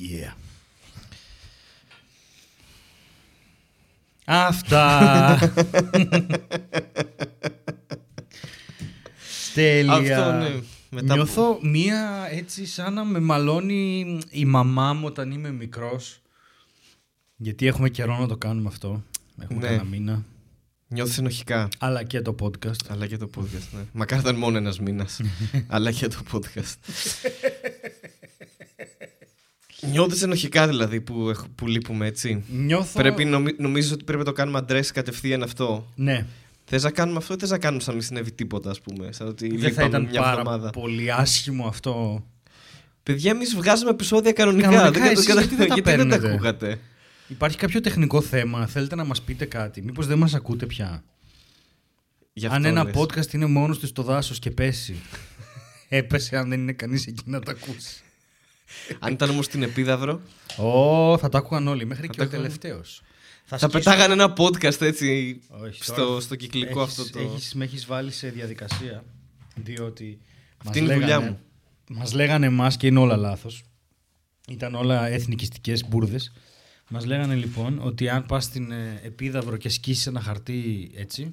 Yeah. Αυτά. Τέλεια. Αυτό, ναι. Μετά Νιώθω μία έτσι σαν να με μαλώνει η μαμά μου όταν είμαι μικρός. Γιατί έχουμε καιρό να το κάνουμε αυτό. Έχουμε Ναι. κανένα μήνα. Νιώθεις ενοχικά. Αλλά και το podcast. Αλλά και το podcast, ναι. Μακάρι ήταν μόνο ένας μήνας. Αλλά και το podcast. Νιώθεις ενοχικά δηλαδή που, έχ- που λείπουμε έτσι; Νιώθω... Πρέπει, νομι, νομίζεις ότι πρέπει να το κάνουμε address κατευθείαν αυτό. Ναι. Θες να κάνουμε αυτό ή θες να κάνουμε σαν να μην συνέβη τίποτα ας πούμε. Σαν ότι Δεν θα λείπαμε ήταν μια πάρα εβδομάδα; πολύ άσχημο αυτό. Παιδιά, εμείς βγάζουμε επεισόδια κανονικά. Κανονικά, δεν, εσείς κατα- γιατί δεν τα γιατί δεν τα παίρνετε; ακούγατε; Υπάρχει κάποιο τεχνικό θέμα, θέλετε να μας πείτε κάτι; Μήπως δεν μας ακούτε πια; Γι' αν αυτό ένα λες. podcast είναι μόνος του στο δάσος και πέσει. Έπεσε αν δεν είναι κανείς εκεί να το ακούσει. Αν ήταν όμως στην Επίδαυρο, Ω, θα το άκουγαν όλοι, μέχρι και το ο άκουγαν. τελευταίος. θα σκίσω- πετάγανε ένα podcast έτσι Όχι, στο, τώρα στο κυκλικό έχεις- αυτό το. Έχεις, με έχεις βάλει σε διαδικασία, διότι Αυτή είναι η δουλειά μου. Μας λέγανε εμάς και είναι όλα λάθος. Ήταν όλα εθνικιστικές μπουρδες. Μας λέγανε λοιπόν ότι αν πας στην ε, Επίδαυρο και σκίσεις ένα χαρτί έτσι,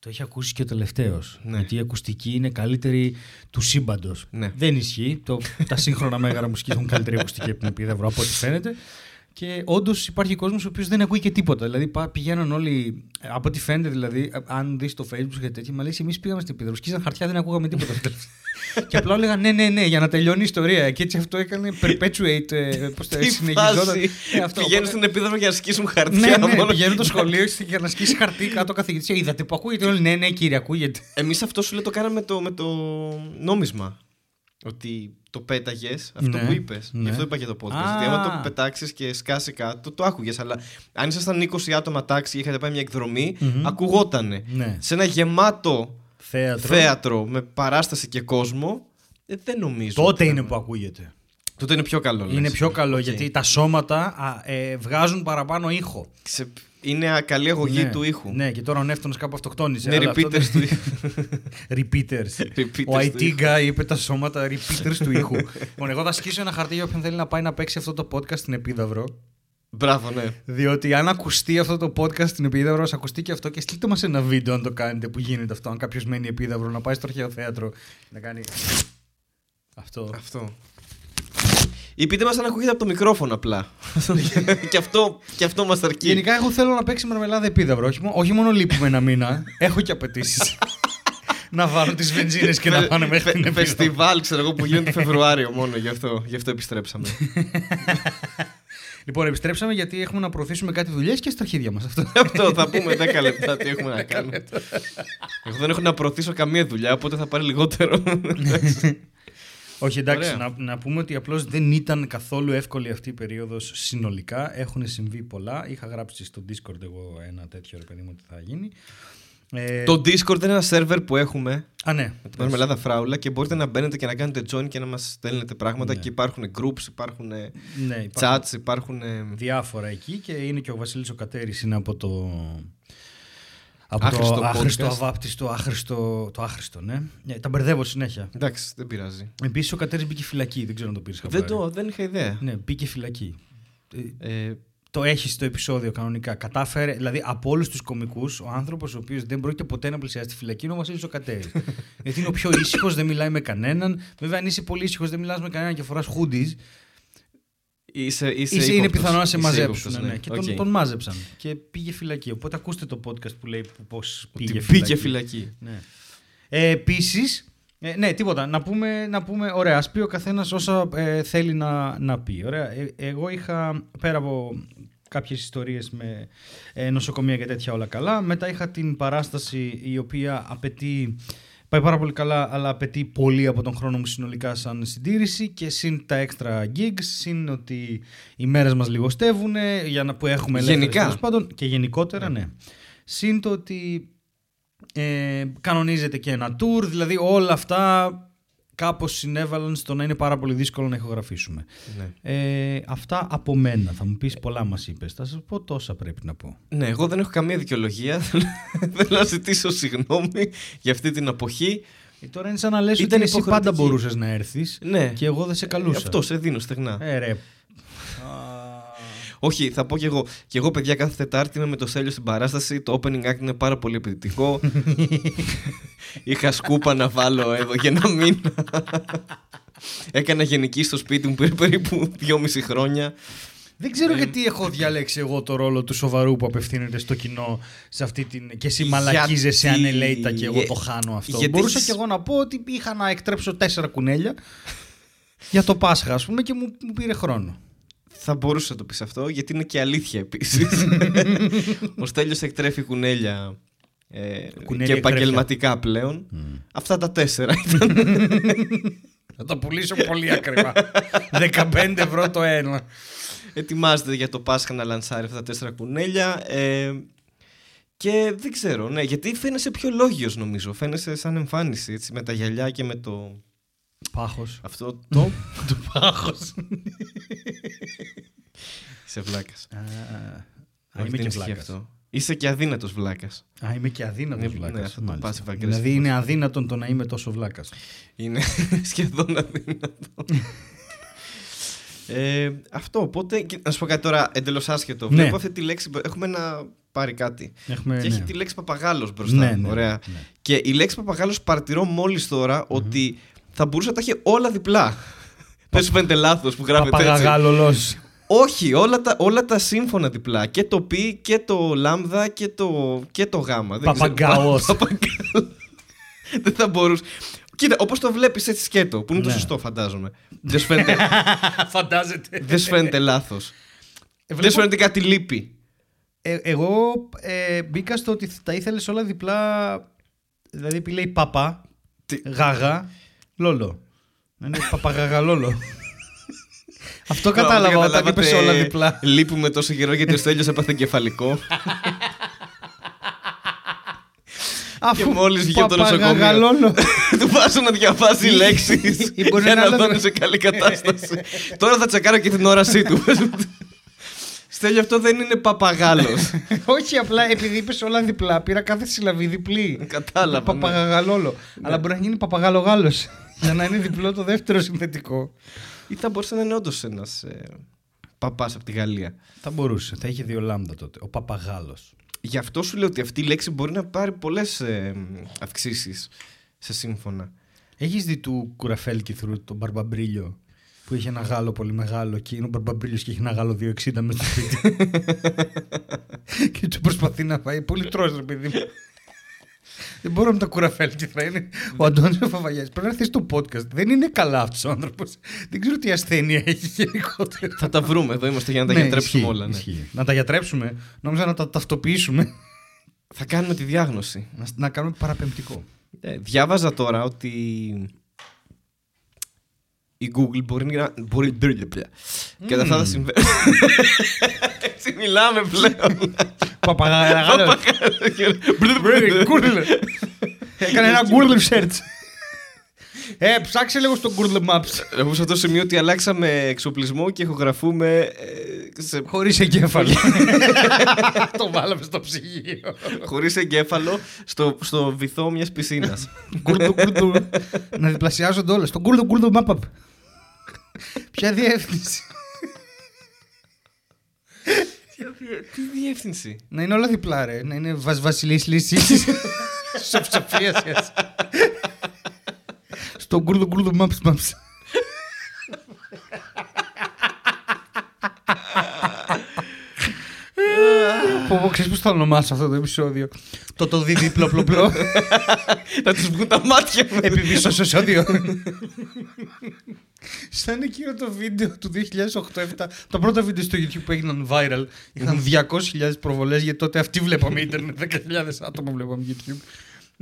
το έχει ακούσει και ο τελευταίος. Ναι. Γιατί η ακουστική είναι καλύτερη του σύμπαντος. Ναι. Δεν ισχύει. Το, τα σύγχρονα μέγαρα μουσική έχουν καλύτερη ακουστική από την Επίδαυρο, από ό,τι φαίνεται. Και όντως υπάρχει κόσμος ο οποίος δεν ακούει και τίποτα. Δηλαδή πα- πηγαίνουν όλοι. Από ό,τι φαίνεται, δηλαδή, αν δεις το Facebook και τέτοια, μα λέει: Εμείς πήγαμε στην Επίδαυρο. Σκίζαν χαρτιά, δεν ακούγαμε τίποτα. και απλά έλεγαν ναι, ναι, ναι, για να τελειώνει η ιστορία. Και έτσι αυτό έκανε perpetuate. Ε, Πώς το Τι συνεχιζόταν. φάση. Ε, αυτό, Πηγαίνουν οπότε- στην Επίδαυρο για να σκίσουν ναι, χαρτιά. ναι, μόνο. πηγαίνουν το σχολείο για να σκίσει χαρτί κάτω ο καθηγητής. Είδατε που ακούγεται; Όλοι, ναι, ναι, κύριε, ακούγεται. Εμείς αυτό σου λέει το κάναμε με το, με το νόμισμα. Ότι το πέταγες, αυτό Ναι, που είπες. ναι. Γι' αυτό είπα και το podcast. Α. Ότι άμα το πετάξεις και σκάσει κάτω, το άκουγες. Αλλά αν ήσασταν 20 άτομα τάξη και είχατε πάει μια εκδρομή, Μμμ. ακουγότανε. Ναι. Σε ένα γεμάτο Θέατρο. θέατρο με παράσταση και κόσμο, ε, δεν νομίζω. Τότε ότι είναι θα- που ακούγεται. Τότε είναι πιο καλό. λες. Είναι πιο καλό Οκ. γιατί τα σώματα α, ε, βγάζουν παραπάνω ήχο. Σε- Είναι α- καλή αγωγή ναι. του ήχου. Ναι, και τώρα ο Νεύτωνος κάπου αυτοκτόνησε. Είναι αλλά αυτό repeaters δεν- του ήχου. repeaters. Repeaters ο του IT ήχου. guy είπε τα σώματα repeaters του ήχου. λοιπόν, εγώ θα σκίσω ένα χαρτί για όποιον θέλει να πάει να παίξει αυτό το podcast στην Επίδαυρο. Μπράβο, ναι. Διότι αν ακουστεί αυτό το podcast στην Επίδαυρο, ας ακουστεί και αυτό και στείλτε μας ένα βίντεο αν το κάνετε που γίνεται αυτό. Αν κάποιος μένει Επίδαυρο να πάει στο αρχαίο θέατρο να κάνει. Αυτό. Αυτό. Ή πείτε μας αν ακούγεται από το μικρόφωνο απλά. και, αυτό, και αυτό μας αρκεί. Γενικά, εγώ θέλω να παίξει μαρμελάδα Επίδαυρο. Όχι, μό- όχι μόνο λείπουμε ένα μήνα, έχω και απαιτήσεις. να βάλω τις βενζίνες και να Φε- πάνε μέχρι φε- την Επίδαυρο. Φεστιβάλ, ξέρω εγώ, που γίνεται Φεβρουάριο μόνο. Γι' αυτό, γι αυτό επιστρέψαμε. Λοιπόν, επιστρέψαμε γιατί έχουμε να προωθήσουμε κάτι δουλειές και στα αρχίδια μας. Αυτό. αυτό θα πούμε 10 λεπτά τι έχουμε να κάνουμε. Εγώ δεν έχω να προωθήσω καμία δουλειά, οπότε θα πάρει λιγότερο. Όχι, εντάξει, Ωραία. να, να πούμε ότι απλώς δεν ήταν καθόλου εύκολη αυτή η περίοδος συνολικά. Έχουν συμβεί πολλά. Είχα γράψει στο Discord εγώ ένα τέτοιο ρε παιδί μου ότι θα γίνει. Ε, το Discord είναι ένα σερβερ που έχουμε Α, ναι. με την Μαρμελάδα Φράουλα και μπορείτε να μπαίνετε και να κάνετε join και να μας στέλνετε πράγματα Ναι. και υπάρχουν groups, υπάρχουν Ναι, υπάρχουν chats, υπάρχουν... ε, διάφορα εκεί και είναι και ο Βασίλης ο Κατέρης είναι από το... Από Άχρηστο το άχρηστο, podcast. αβάπτιστο, άχρηστο, το άχρηστο, ναι. Ε, τα μπερδεύω συνέχεια. Εντάξει, δεν πειράζει. Επίσης ο Κατέρης μπήκε φυλακή, δεν ξέρω αν το πήρες Δεν, το, δεν είχα ιδέα. Ναι, μπήκε φυλακή. Ε, Ε, το έχεις στο επεισόδιο κανονικά. Κατάφερε, δηλαδή από όλους τους κομικούς, ο άνθρωπος ο οποίος δεν πρόκειται ποτέ να πλησιάσει τη φυλακή είναι ο Βασίλης ο Κατέρης. Γιατί είναι ο πιο ήσυχος, δεν μιλάει με κανέναν. Βέβαια, αν είσαι πολύ ήσυχος, δεν μιλάς με κανέναν και φοράς χούντι. Είσαι, είσαι, Είσαι, είναι ύποπτος. πιθανό να σε Είσαι μαζέψουν. ύποπτος, ναι. Και Οκ. τον, τον μάζεψαν και πήγε φυλακή. Οπότε ακούστε το podcast που λέει πώς Ότι πήγε πήγε φυλακή. φυλακή. Ναι. Ε, Επίσης, ε, ναι, τίποτα. Να πούμε, να πούμε ωραία, ας πει ο καθένας όσα ε, θέλει να, να πει. Ωραία. Ε, εγώ είχα πέρα από κάποιες ιστορίες με ε, νοσοκομεία και τέτοια όλα καλά. Μετά είχα την παράσταση η οποία απαιτεί. Πάει πάρα πολύ καλά, αλλά απαιτεί πολύ από τον χρόνο μου συνολικά σαν συντήρηση και συν τα extra gigs, συν ότι οι μέρες μας λιγοστεύουν για να που έχουμε ελεύθερες, Γενικά. τέλος πάντων, και γενικότερα ναι. Συν το ότι ε, κανονίζεται και ένα tour, δηλαδή όλα αυτά κάπως συνέβαλαν στο να είναι πάρα πολύ δύσκολο να ηχογραφήσουμε. Ναι. Ε, αυτά από μένα. Θα μου πεις πολλά μας είπες. Θα σας πω τόσα πρέπει να πω. ναι, εγώ δεν έχω καμία δικαιολογία. Θέλω να ζητήσω συγγνώμη για αυτή την αποχή. Ε, τώρα είναι σαν να λες Ήταν ότι εσύ πάντα υποχρεωτική. μπορούσες να έρθεις Ναι. και εγώ δεν σε καλούσα. Αυτός σε δίνω στεγνά. Ε, ρε. Όχι, θα πω κι εγώ. Και εγώ, παιδιά, κάθε Τετάρτη είμαι με το Σέλιο στην παράσταση. Το opening act είναι πάρα πολύ επιδυτικό. Είχα σκούπα να βάλω εδώ για ένα μήνα. Έκανα γενική στο σπίτι μου πήρε περίπου δυόμιση χρόνια. Δεν ξέρω γιατί έχω διαλέξει εγώ το ρόλο του σοβαρού που απευθύνεται στο κοινό σε αυτή την. και εσύ μαλακίζεσαι Γιατί- ανελέητα και εγώ το χάνω αυτό. γιατί Μπορούσα έχεις- κι εγώ να πω ότι είχα να εκτρέψω τέσσερα κουνέλια για το Πάσχα, ας πούμε, και μου, μου πήρε χρόνο. Θα μπορούσα να το πεις αυτό, γιατί είναι και αλήθεια επίσης. Ο Στέλιος εκτρέφει κουνέλια ε, Κουνέλια και επαγγελματικά πλέον. Αυτά τα τέσσερα ήταν. Θα το πουλήσω πολύ ακριβά. 15 ευρώ το ένα. Ετοιμάζεται για το Πάσχα να λανσάρει αυτά τα τέσσερα κουνέλια. Ε, και δεν ξέρω, ναι, γιατί φαίνεσαι πιο λόγιος νομίζω. Φαίνεσαι σαν εμφάνιση, έτσι, με τα γυαλιά και με το... Πάχος. Αυτό το... του πάχος. Είσαι βλάκας. Α, Όχι, είμαι δεν και ισχύει βλάκας. αυτό. Είσαι και αδύνατος βλάκας. Α, είμαι και αδύνατος Ναι, βλάκας. ναι, αυτό το passive aggressive. Δηλαδή είναι αδύνατον το να είμαι τόσο βλάκας. Είναι σχεδόν αδύνατο. ε, αυτό, οπότε. και Να σου πω κάτι τώρα εντελώς άσχετο. Ναι. Βλέπω αυτή τη λέξη. Έχουμε να πάρει κάτι. Έχουμε, και ναι. έχει τη λέξη παπαγάλος μπροστά. Ναι, ναι, Ωραία. ναι. Και η λέξη παπαγάλος παρατηρώ μόλις ότι θα μπορούσε να τα έχει όλα διπλά. Δεν σου φαίνεται λάθος που γράφεται έτσι. Παπαγαγάλολος. Όχι, όλα τα, όλα τα σύμφωνα διπλά. Και το π και το λάμδα και το, και το γάμα. Δεν ξέρω. Παπαγκάος. Πα- παπαγκάος. Δεν θα μπορούσε. Κοίτα, όπως το βλέπεις έτσι σκέτο, που είναι το Ναι. σωστό, φαντάζομαι. Δεν σου φαίνεται, Φαντάζεται. δεν σου φαίνεται λάθος. Δεν σου φαίνεται κάτι λείπει. Ε, εγώ ε, μπήκα στο ότι τα ήθελες όλα διπλά. Δηλαδή, επειδή λέει παπά, Τι- γάγα, λόλο. Να είναι παπαγαγαλόλο. Αυτό κατάλαβα όταν Καταλάβατε, είπες όλα διπλά. Λείπουμε τόσο καιρό γιατί ο Στέλιος έπαθε εγκεφαλικό. Αφού μόλις βγει από το παπαγαγαλόλο. Του βάζω να διαβάζει Ή- λέξεις ή μπορεί για να να είναι δω άλλο- είναι σε καλή κατάσταση. Τώρα θα τσεκάρω και την όρασή του. Στέλιο, αυτό δεν είναι παπαγάλος. Όχι, απλά επειδή είπες όλα διπλά, πήρα κάθε συλλαβή διπλή. Κατάλαβα. ναι. Παπαγαγαλόλο. Αλλά μπορεί να γίνει παπαγαλογάλος. Για να είναι διπλό το δεύτερο συνθετικό. Ή θα μπορούσε να είναι όντως ένας ε, παπάς από τη Γαλλία. Θα μπορούσε. Θα είχε δύο λάμδα τότε. Ο παπαγάλος. Γι' αυτό σου λέω ότι αυτή η λέξη μπορεί να πάρει πολλές ε, αυξήσεις σε σύμφωνα. Έχεις δει του Κουραφέλκυθρου τον Μπαρμπαμπρίλιο που είχε ένα γάλο πολύ μεγάλο και είναι ο Μπαρμπαμπρίλιος και έχει ένα γάλο 2,60 μέσα στο σπίτι. και του προσπαθεί να φάει. Πολύ τρως ρε παιδί μου. Δεν μπορώ με τα κουραφέλκυθρα. Είναι ο Αντώνης ο Φαβαγιάς. Πρέπει να έρθεις στο podcast. Δεν είναι καλά αυτός ο άνθρωπος. Δεν ξέρω τι ασθένεια έχει γενικότερα. θα τα βρούμε εδώ, είμαστε για να τα Ναι, γιατρέψουμε ισχύει, όλα. ναι. ισχύει. Να τα γιατρέψουμε. Νόμιζα να τα ταυτοποιήσουμε. Θα κάνουμε τη διάγνωση. Να, να κάνουμε παραπεμπτικό. Ε, διάβαζα τώρα ότι η Google μπορεί να. Μπορεί... Και αυτά θα συμβαίνουν. Έτσι μιλάμε πλέον. Παπαγάλο. Google. Έκανε ένα Google search. Ε, ψάξε λίγο στο Google Maps. Εγώ σε αυτό το σημείο ότι αλλάξαμε εξοπλισμό και ηχογραφούμε ε, σε... Χωρίς εγκέφαλο. Το βάλαμε στο ψυγείο. χωρίς εγκέφαλο στο, στο βυθό μιας πισίνας. Γκουρδου, γκουρδου. Να διπλασιάζονται όλα. Στο Google Google Map. Ποια διεύθυνση; Τι διεύθυνση; Να είναι όλα διπλά, ρε. Να είναι Βας Βασιλής Λύσης. Σοφία Στο Google Google Maps Maps. Πω, πω, ξέρεις πώς θα ονομάσω αυτό το επεισόδιο; Το το δι διπλό πλό πλό. Θα τους βγουν τα μάτια μου. Επιπίσω επεισόδιο. Σαν εκείνο το βίντεο του 2008-2007, τα πρώτα βίντεο στο YouTube που έγιναν viral, είχαν 200.000 προβολές γιατί τότε αυτοί βλέπαμε ίντερνετ, 10.000 άτομα βλέπαμε YouTube.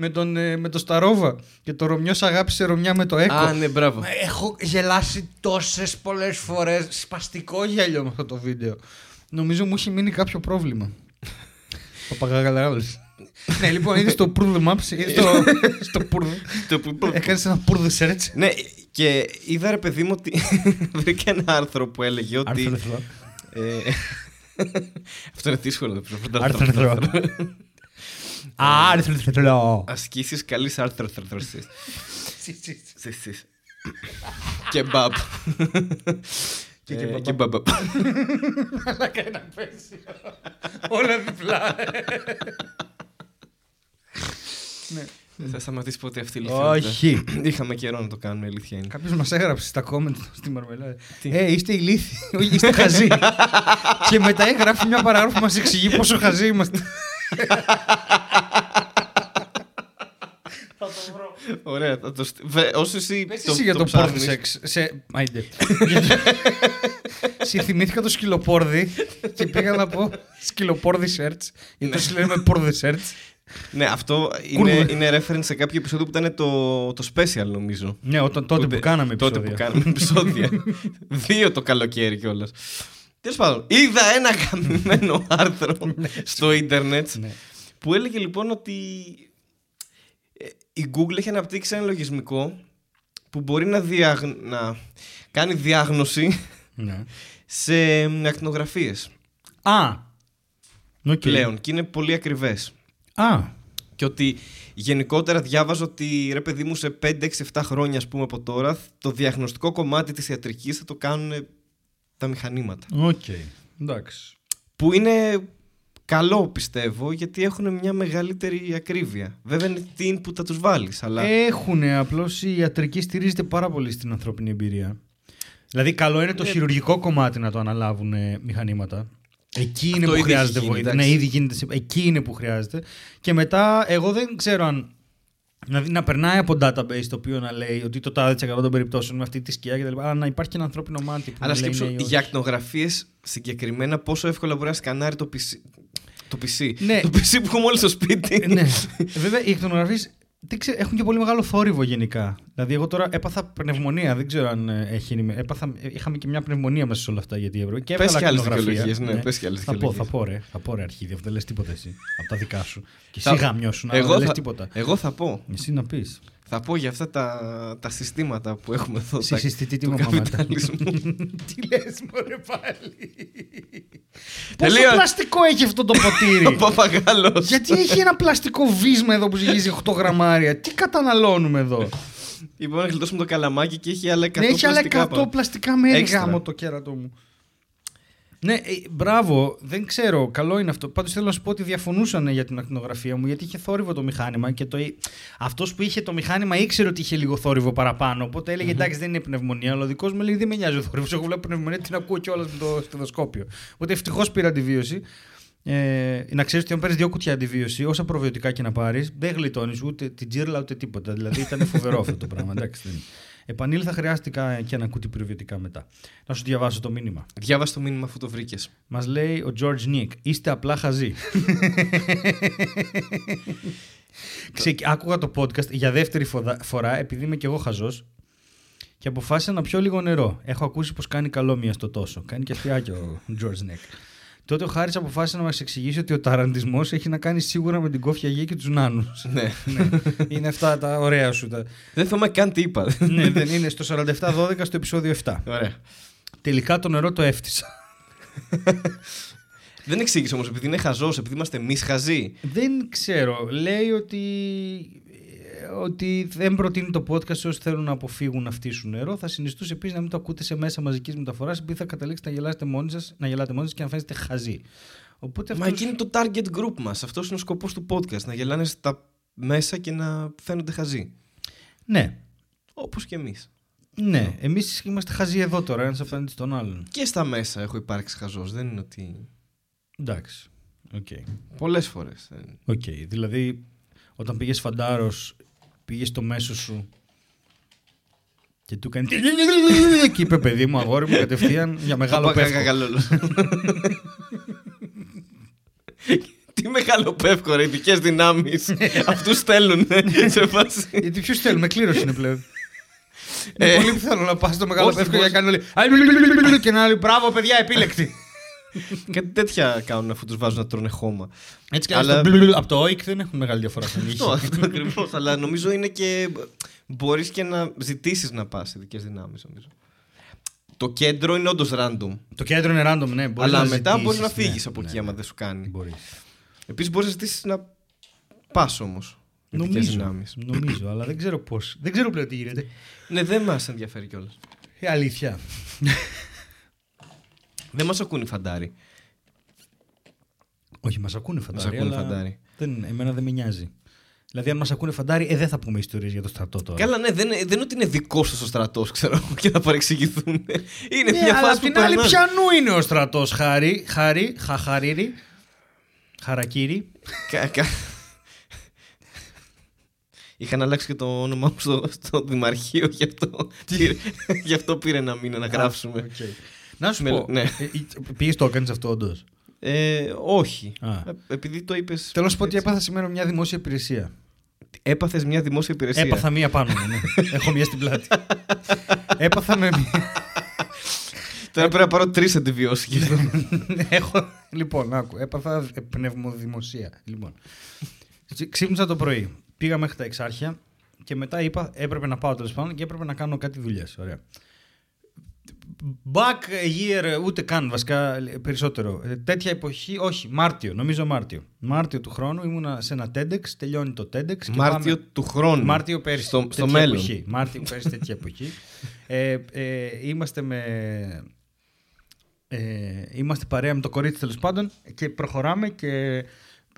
Με τον, ε, με το Σταρόβα και το Ρωμιό αγάπησε Ρωμιά με το Έκο. Α, ναι, μπράβο. Ε, Έχω γελάσει τόσες πολλές φορές. Σπαστικό γέλιο με αυτό το βίντεο. Νομίζω μου έχει μείνει κάποιο πρόβλημα. Παπαγαγαλάρε. ναι, λοιπόν, είδε στο Proof the Maps. Είδες στο, στο Proof. Το που- Έκανες ένα Proof the Search. Ναι, και είδα ρε παιδί μου ότι βρήκα ένα άρθρο που έλεγε ότι. Άρθρο εθρό. ε, Αυτό είναι δύσκολο. δεν πρέπει να Άρθρο φανταστώ. εθρό. Άρθρο. Ασκήσεις καλής άρθρωθρθρωσης. Τσι, τσι, τσι. Σις. Κεμπάπ. Και Ε, κεμπάπ. κεμπάπ. Μαλάκα ένα πέσιο. Όλα διπλά. Ναι. Δεν θα σταματήσει ποτέ αυτή η Όχι. ηλικία. Είχαμε καιρό να το κάνουμε, η αλήθεια είναι. Κάποιος μας έγραψε στα comment στη Μαρμελάδα. Τι; Ε, είστε ηλίθιοι. Όχι, είστε χαζοί. και μετά έγραφε μια παράγραφο που μας εξηγεί πόσο χαζοί είμαστε. Θα το βρω. Ωραία, θα το στ... Βε- Όσο εσύ Πες το, εσύ για το, ψάχνεις, πόρδισεξ. Σε... Άιντε. Σε θυμήθηκα το σκυλοπόρδι και πήγα να πω σκυλοπόρδι search. Γιατί το λέμε πόρδι search. Ναι, αυτό είναι, Κούρβα. είναι reference σε κάποιο επεισόδιο που ήταν το, το special, νομίζω. Ναι, όταν, τότε που Τότε- κάναμε Τότε επεισόδια. που κάναμε επεισόδια. Δύο το καλοκαίρι κιόλας. Τέλος πάντων, είδα ένα γαμμένο άρθρο στο ίντερνετ Ναι. που έλεγε λοιπόν ότι ε, η Google έχει αναπτύξει ένα λογισμικό που μπορεί να, διαγ... να κάνει διάγνωση Ναι. σε ακτινογραφίες Α! Οκ. πλέον και είναι πολύ ακριβές. Α! Και ότι γενικότερα διάβαζα ότι ρε παιδί μου σε 5, 6, 7 χρόνια ας πούμε από τώρα το διαγνωστικό κομμάτι της ιατρικής θα το κάνουν τα μηχανήματα. Οκ. Εντάξει. Που είναι καλό πιστεύω γιατί έχουν μια μεγαλύτερη ακρίβεια. Βέβαια είναι τι input θα τους βάλεις αλλά Έχουν, απλώς η ιατρική στηρίζεται πάρα πολύ στην ανθρώπινη εμπειρία. Δηλαδή, καλό είναι το Ναι. χειρουργικό κομμάτι να το αναλάβουν ε, μηχανήματα. Εκεί είναι Αυτό που ήδη χρειάζεται έχει γίνει, βοήθεια. εντάξει. Ναι, ήδη γίνεται. σε- Εκεί είναι που χρειάζεται. Και μετά, εγώ δεν ξέρω αν. Δηλαδή να περνάει από database το οποίο να λέει ότι το τάδε 100 των περιπτώσεων με αυτή τη σκιά κτλ. Αλλά να υπάρχει και ένα ανθρώπινο μάτι που Αλλά να λέει σκέψου ναι ή όχι. για ακτινογραφίες συγκεκριμένα πόσο εύκολα μπορεί να σκανάρει το PC. Το PC. Ναι. Το PC που έχουμε όλοι στο σπίτι. ναι. Βέβαια, οι εκτονογραφίε έχουν και πολύ μεγάλο θόρυβο γενικά. Δηλαδή, εγώ τώρα έπαθα πνευμονία. Δεν ξέρω αν ε, έχει ενημε- έπαθα, ε, Είχαμε και μια πνευμονία μέσα σε όλα αυτά γιατί έβρεπε. Και Πες έβγαλα και άλλες ακτινογραφία. δικαιολογίες, ναι, πες και άλλες θα πω, δικαιολογίες. θα πω, ρε. Θα πω, ρε, αρχίδι. Αυτό δεν λες τίποτα εσύ. Από τα δικά σου. Και Θα- εσύ γαμιώσουν, αλλά Εγώ δεν λες θα- τίποτα. Εγώ θα πω. Εσύ να πεις. Θα πω για αυτά τα, τα συστήματα που έχουμε εδώ. Εσύ τα- συστητή τι του μου μαμάτα. καπιταλισμού. Τι λες, μωρέ πάλι. Πόσο Τελείως. πλαστικό έχει αυτό το Ο ποτήρι. παπαγάλος. Γιατί έχει ένα πλαστικό βίσμα εδώ που ζυγίζει 8 γραμμάρια. Τι καταναλώνουμε εδώ; Είπαμε να γλιτώσουμε το καλαμάκι και έχει άλλα 100 Ναι, έχει άλλα 100 πλαστικά πάνω. πλαστικά μέρη Έξτρα. γάμο το κέρατό μου. Ναι, ε, μπράβο, δεν ξέρω, καλό είναι αυτό. Πάντως θέλω να σου πω ότι διαφωνούσαν για την ακτινογραφία μου γιατί είχε θόρυβο το μηχάνημα και το... αυτός που είχε το μηχάνημα ήξερε ότι είχε λίγο θόρυβο παραπάνω. Οπότε έλεγε εντάξει δεν είναι πνευμονία, αλλά ο δικός μου έλεγε δεν με νοιάζει ο θόρυβος. Εγώ βλέπω πνευμονία την ακούω κιόλας με το στεθοσκόπιο. Οπότε ευτυχώς πήρα αντιβίωση. Ε, να ξέρεις ότι αν παίρνει δύο κουτιά αντιβίωση, όσα προβιωτικά και να πάρεις, δεν γλιτώνεις ούτε την τζίρλα ούτε τίποτα. Δηλαδή ήταν φοβερό αυτό το πράγμα. Εντάξει, δεν... Επανήλθα, χρειάστηκα και ένα κουτί προβιωτικά μετά. Να σου διαβάσω το μήνυμα. Διάβασε το μήνυμα αφού το βρήκες. Μας λέει ο George Nick, είστε απλά χαζοί. Ξε... Άκουγα το podcast για δεύτερη φοδα- φορά, επειδή είμαι και εγώ χαζός. Και αποφάσισα να πιω λίγο νερό. Έχω ακούσει πως κάνει καλό μία στο τόσο. Κάνει και αστιάκι ο George Nick. Τότε ο Χάρης αποφάσισε να μας εξηγήσει ότι ο ταραντισμός έχει να κάνει σίγουρα με την κόφια γη και τους νάνους. ναι. ναι. Είναι αυτά τα ωραία σου. Τα... Δεν θυμάμαι καν τι είπα. ναι, δεν είναι στο 47-12 στο επεισόδιο 7. Ωραία. Τελικά το νερό το έφτιασα. Δεν εξήγησε όμως, επειδή είναι χαζός, επειδή είμαστε εμείς χαζοί. Δεν ξέρω. Λέει ότι, ότι δεν προτείνει το podcast σε όσοι θέλουν να αποφύγουν να φτύσουν νερό. Θα συνιστούσε επίσης να μην το ακούτε σε μέσα μαζικής μεταφοράς, επειδή θα καταλήξετε να γελάσετε μόνοι σας να γελάτε μόνοι σας και να φαίνεστε χαζοί. Οπότε Μα αυτός... εκεί είναι το target group μας. Αυτός είναι ο σκοπός του podcast. Να γελάνε στα μέσα και να φαίνονται χαζοί. Ναι, Όπως και εμείς. ναι. Εμείς είμαστε χαζοί εδώ τώρα, ένας απέναντι στον άλλον. Και στα μέσα έχω υπάρξει χαζός. Δεν είναι ότι. Εντάξει. Οκ. Πολλές φορές. Οκ. Δηλαδή, όταν πήγες φαντάρος, πήγες στο μέσο σου και του κάνει. και είπε παιδί μου, αγόρι μου, κατευθείαν για Μεγάλο Πεύκο. Τι Μεγάλο Πεύκο, ρε, ειδικές δυνάμεις. Αυτούς στέλνουν σε φάση. Γιατί ποιους θέλουμε, κλήρωση είναι πλέον. Ε, Είναι πολύ πιθανό να πας στο Μεγάλο όχι, Πεύκο για να όχι. κάνει όλοι. Και να λέει μπράβο, παιδιά, επίλεκτη. Κάτι τέτοια κάνουν αφού τους βάζουν να τρώνε χώμα. Έτσι κι Αλλά- αλλιώ. Από το OIC δεν έχουν μεγάλη διαφορά στον Αυτό, ήχο. αυτό ακριβώς. Αλλά νομίζω είναι και. Μπορείς και να ζητήσεις να πας ειδικές δυνάμεις, νομίζω. Το κέντρο είναι όντως random. Το κέντρο είναι random, ναι. μπορείς αλλά να μετά ζητήσεις, μπορείς να ναι, φύγεις από ναι, εκεί ναι. άμα δεν σου κάνει. Μπορείς. Επίσης μπορείς να ζητήσεις να Πας όμως. Νομίζω, νομίζω, αλλά δεν ξέρω πώς. Δεν ξέρω πλέον τι γίνεται. Ναι, δεν μας ενδιαφέρει κιόλας. Η αλήθεια. Δεν μας ακούνε οι φαντάροι. Όχι, μας ακούνε Μας φαντάρι. ακούνε αλλά φαντάρι. Δεν, εμένα δεν με νοιάζει. Δηλαδή, αν μας ακούνε φαντάρι, ε, δεν θα πούμε ιστορίες για το στρατό τώρα. Καλά, ναι, δεν, δεν είναι ότι είναι δικό του ο στρατός, ξέρω εγώ, και θα παρεξηγηθούν. Είναι Ναι, μια αλλά φάση απ' που την άλλη, περνάνε. πιανού είναι ο στρατός, Χάρη. Χάρη, χαχαρίρι. Χαρακύρι. Κα- κα- Είχαν αλλάξει και το όνομά μου στο, στο Δημαρχείο, γι' αυτό, πήρε, γι' αυτό πήρε ένα μήνα να γράψουμε. Οκ. Να σου Με- πω. ναι. Πήγες το έκανες αυτό, όντως; Ε, όχι. Α. Ε, Επειδή το είπες. Θέλω να σου πω ότι έπαθα σήμερα μια δημόσια υπηρεσία. Έπαθες μια δημόσια υπηρεσία. Έπαθα μία πάνω μου, ναι. Έχω μία στην πλάτη. Έπαθα με μία. Τώρα πρέπει να πάρω τρεις αντιβιώσεις γι' αυτό. Έχω... Λοιπόν, άκου. Έπαθα πνευμοδημοσία. Λοιπόν. Ξύ- Ξύπνησα το πρωί. Πήγα μέχρι τα εξάρχεια και μετά είπα έπρεπε να πάω τέλος πάντων και έπρεπε να κάνω κάτι δουλειές. Ωραία. Back a year, ούτε καν βασικά περισσότερο. Ε, Τέτοια εποχή, όχι, Μάρτιο, νομίζω Μάρτιο. Μάρτιο του χρόνου ήμουνα σε ένα TEDx, τελειώνει το TEDx. και Μάρτιο πάμε- του χρόνου. Μάρτιο πέρυσι. Στο, στο τέτοια μέλλον. Εποχή. Μάρτιο πέρυσι τέτοια εποχή. Ε, ε, είμαστε με. Ε, είμαστε παρέα με το κορίτσι τέλος πάντων και προχωράμε και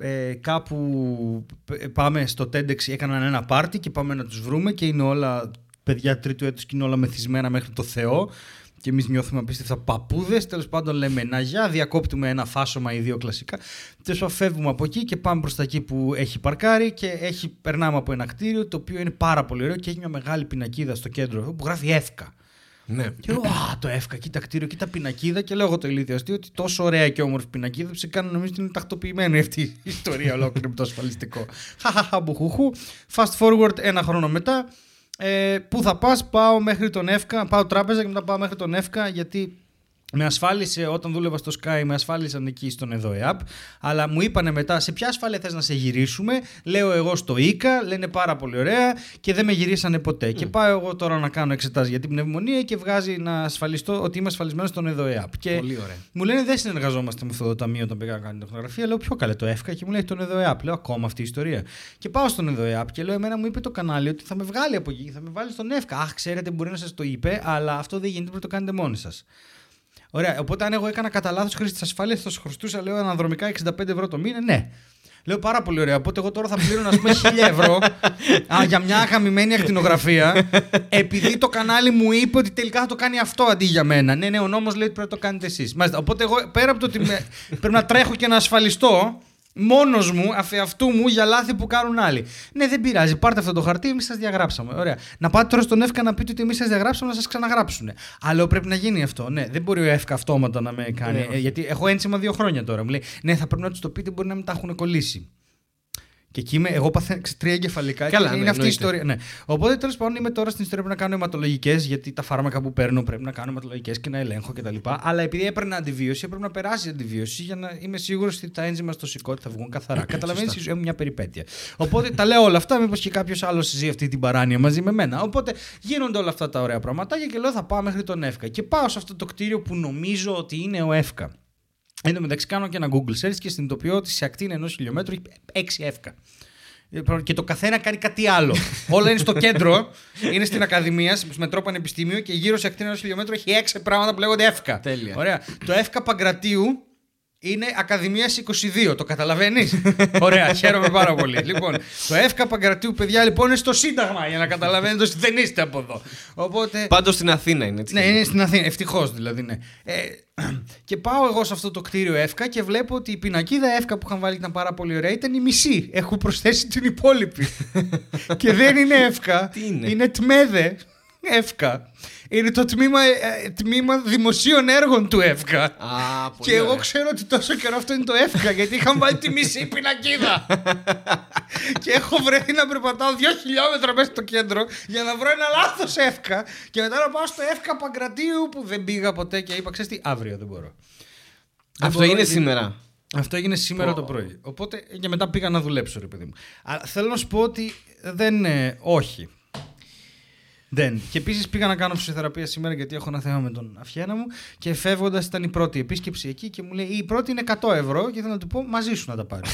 ε, κάπου π- πάμε στο TEDx έκαναν ένα πάρτι και πάμε να τους βρούμε και είναι όλα παιδιά τρίτου έτους και είναι όλα μεθυσμένα μέχρι το Θεό και εμείς νιώθουμε απίστευτα παππούδες. Τέλος πάντων, λέμε να γεια, διακόπτουμε ένα φάσομα ή δύο κλασικά. Τέλος πάντων, φεύγουμε από εκεί και πάμε προς τα εκεί που έχει παρκάρει και έχει, περνάμε από ένα κτίριο το οποίο είναι πάρα πολύ ωραίο και έχει μια μεγάλη πινακίδα στο κέντρο που γράφει Εύκα. Ναι. Και λέω, Α, το εύκα, κοίτα κτίριο, κοίτα πινακίδα. Και λέω εγώ το ηλίθιο αστείο ότι τόσο ωραία και όμορφη πινακίδα που σε κάνει νομίζω ότι είναι τακτοποιημένη αυτή η ιστορία ολόκληρη με το ασφαλιστικό. Χαχαχα, μπουχουχού. Fast forward ένα χρόνο μετά. Ε, πού θα πας, πάω μέχρι τον εύκα, πάω τράπεζα και μετά πάω μέχρι τον εύκα γιατί με ασφάλισε όταν δούλευα στο Sky, με ασφάλισαν εκεί στον εδώ app. Αλλά μου είπανε μετά σε ποια ασφάλεια θες να σε γυρίσουμε; Λέω εγώ στο ΙΚΑ, λένε πάρα πολύ ωραία και δεν με γυρίσανε ποτέ. Και πάω εγώ τώρα να κάνω εξετάσει για την πνευμονία και βγάζει να ασφαλιστώ ότι είμαι ασφαλισμένος στον εδώ app. Και Πολύ ωραία. μου λένε δεν συνεργαζόμαστε με αυτό το ταμείο όταν πήγα να κάνω την τεχνογραφία. Λέω πιο καλέ το ΕΦΚΑ και μου λέει τον εδώ app. Λέω ακόμα αυτή η ιστορία. Και πάω στον εδώ app και λέω εμένα μου είπε το κανάλι ότι θα με βγάλει από εκεί και θα με βάλει στον ΕΦΚΑ. Αχ, ξέρετε, μπορεί να σας το είπε, αλλά αυτό δεν γίνεται, πρέπει να το κάνετε μόνοι σας. Ωραία. Οπότε, αν εγώ έκανα κατά λάθος χρήση της ασφάλειας, θα σου χρωστούσα, λέω, αναδρομικά 65 ευρώ το μήνα. Ναι. Λέω πάρα πολύ ωραία. Οπότε, εγώ τώρα θα πλήρω, ας πούμε, 1000 ευρώ α, για μια αγαμημένη ακτινογραφία, επειδή το κανάλι μου είπε ότι τελικά θα το κάνει αυτό αντί για μένα. Ναι, ναι, ο νόμος λέει ότι πρέπει να το κάνετε εσείς. Οπότε, εγώ πέρα από το ότι με- πρέπει να τρέχω και να ασφαλιστώ, μόνος μου, αφεαυτού μου, για λάθη που κάνουν άλλοι. Ναι, δεν πειράζει. Πάρτε αυτό το χαρτί, εμείς σας διαγράψαμε. Ωραία. Να πάτε τώρα στον ΕΦΚΑ να πείτε ότι εμείς σας διαγράψαμε να σας ξαναγράψουν. Αλλά πρέπει να γίνει αυτό. Ναι, δεν μπορεί ο ΕΦΚΑ αυτόματα να με κάνει. Ναι, Ε, γιατί έχω ένσημα δύο χρόνια τώρα. Μου λέει, Ναι, θα πρέπει να τους το πείτε, μπορεί να μην τα έχουν κολλήσει. Και εκεί είμαι, εγώ παθαίνω τρία εγκεφαλικά. Καλά, και ναι, είναι αυτή η εννοείται. ιστορία. Ναι. Οπότε τέλος πάντων είμαι τώρα στην ιστορία που να κάνω αιματολογικές, γιατί τα φάρμακα που παίρνω πρέπει να κάνω αιματολογικές και να ελέγχω κτλ. Αλλά επειδή έπαιρνα αντιβίωση, έπρεπε να περάσει η αντιβίωση για να είμαι σίγουρος ότι τα ένζημα στο σηκώτη θα βγουν καθαρά. Καταλαβαίνεις η ζωή μου μια περιπέτεια. Οπότε τα λέω όλα αυτά, μήπως και κάποιος άλλος ζει αυτή την παράνοια μαζί με μένα. Οπότε γίνονται όλα αυτά τα ωραία πραγματάκια και λέω θα πάω μέχρι τον ΕΦΚΑ. Και πάω σε αυτό το κτίριο που νομίζω ότι είναι ο ΕΦΚΑ. Εν τω μεταξύ κάνω και ένα Google search και συνειδητοποιώ ότι σε ακτίνα ενός χιλιόμετρου έχει 6 εύκα. Και το καθένα κάνει κάτι άλλο. Όλα είναι στο κέντρο, είναι στην Ακαδημία, στο Μετρό Πανεπιστήμιο και γύρω σε ακτίνα ενός χιλιόμετρου έχει έξι πράγματα που λέγονται εύκα. Τέλεια. Ωραία. Το εύκα Παγκρατίου είναι Ακαδημίας 22, το καταλαβαίνεις; Ωραία, χαίρομαι πάρα πολύ. Λοιπόν, το εύκα Παγκρατίου, παιδιά, λοιπόν είναι στο Σύνταγμα για να καταλαβαίνετε ότι δεν είστε από εδώ. Οπότε. Πάντως στην Αθήνα είναι έτσι. Ναι, είναι στην Αθήνα. Ευτυχώς δηλαδή, ναι. Ε, και πάω εγώ σε αυτό το κτίριο ΕΦΚΑ και βλέπω ότι η πινακίδα ΕΦΚΑ που είχαν βάλει ήταν πάρα πολύ ωραία. Ήταν η μισή. Έχουν προσθέσει την υπόλοιπη. και δεν είναι ΕΦΚΑ. Τι είναι; Είναι ΤΜΕΔΕ ΕΦΚΑ. Είναι το τμήμα, ε, τμήμα δημοσίων έργων του ΕΦΚΑ. Α, πολύ Και εγώ ωραία. ξέρω ότι τόσο καιρό αυτό είναι το ΕΦΚΑ γιατί είχαν βάλει τη μισή πινακίδα. και έχω βρεθεί να περπατάω δύο χιλιόμετρα μέσα στο κέντρο για να βρω ένα λάθος ΕΦΚΑ. Και μετά να πάω στο ΕΦΚΑ Παγκρατίου που δεν πήγα ποτέ και είπα: Ξέρεις τι, αύριο δεν μπορώ. Δεν Αυτό μπορώ, είναι γιατί- σήμερα. Αυτό έγινε σήμερα το πρωί. Οπότε και μετά πήγα να δουλέψω, ρε παιδί μου. Αλλά θέλω να σου πω ότι δεν. ε, όχι. Δεν. Και επίσης πήγα να κάνω φυσιοθεραπεία σήμερα γιατί έχω ένα θέμα με τον αφιένα μου και φεύγοντας ήταν η πρώτη επίσκεψη εκεί και μου λέει η πρώτη είναι 100 ευρώ και ήθελα να του πω μαζί σου να τα πάρεις.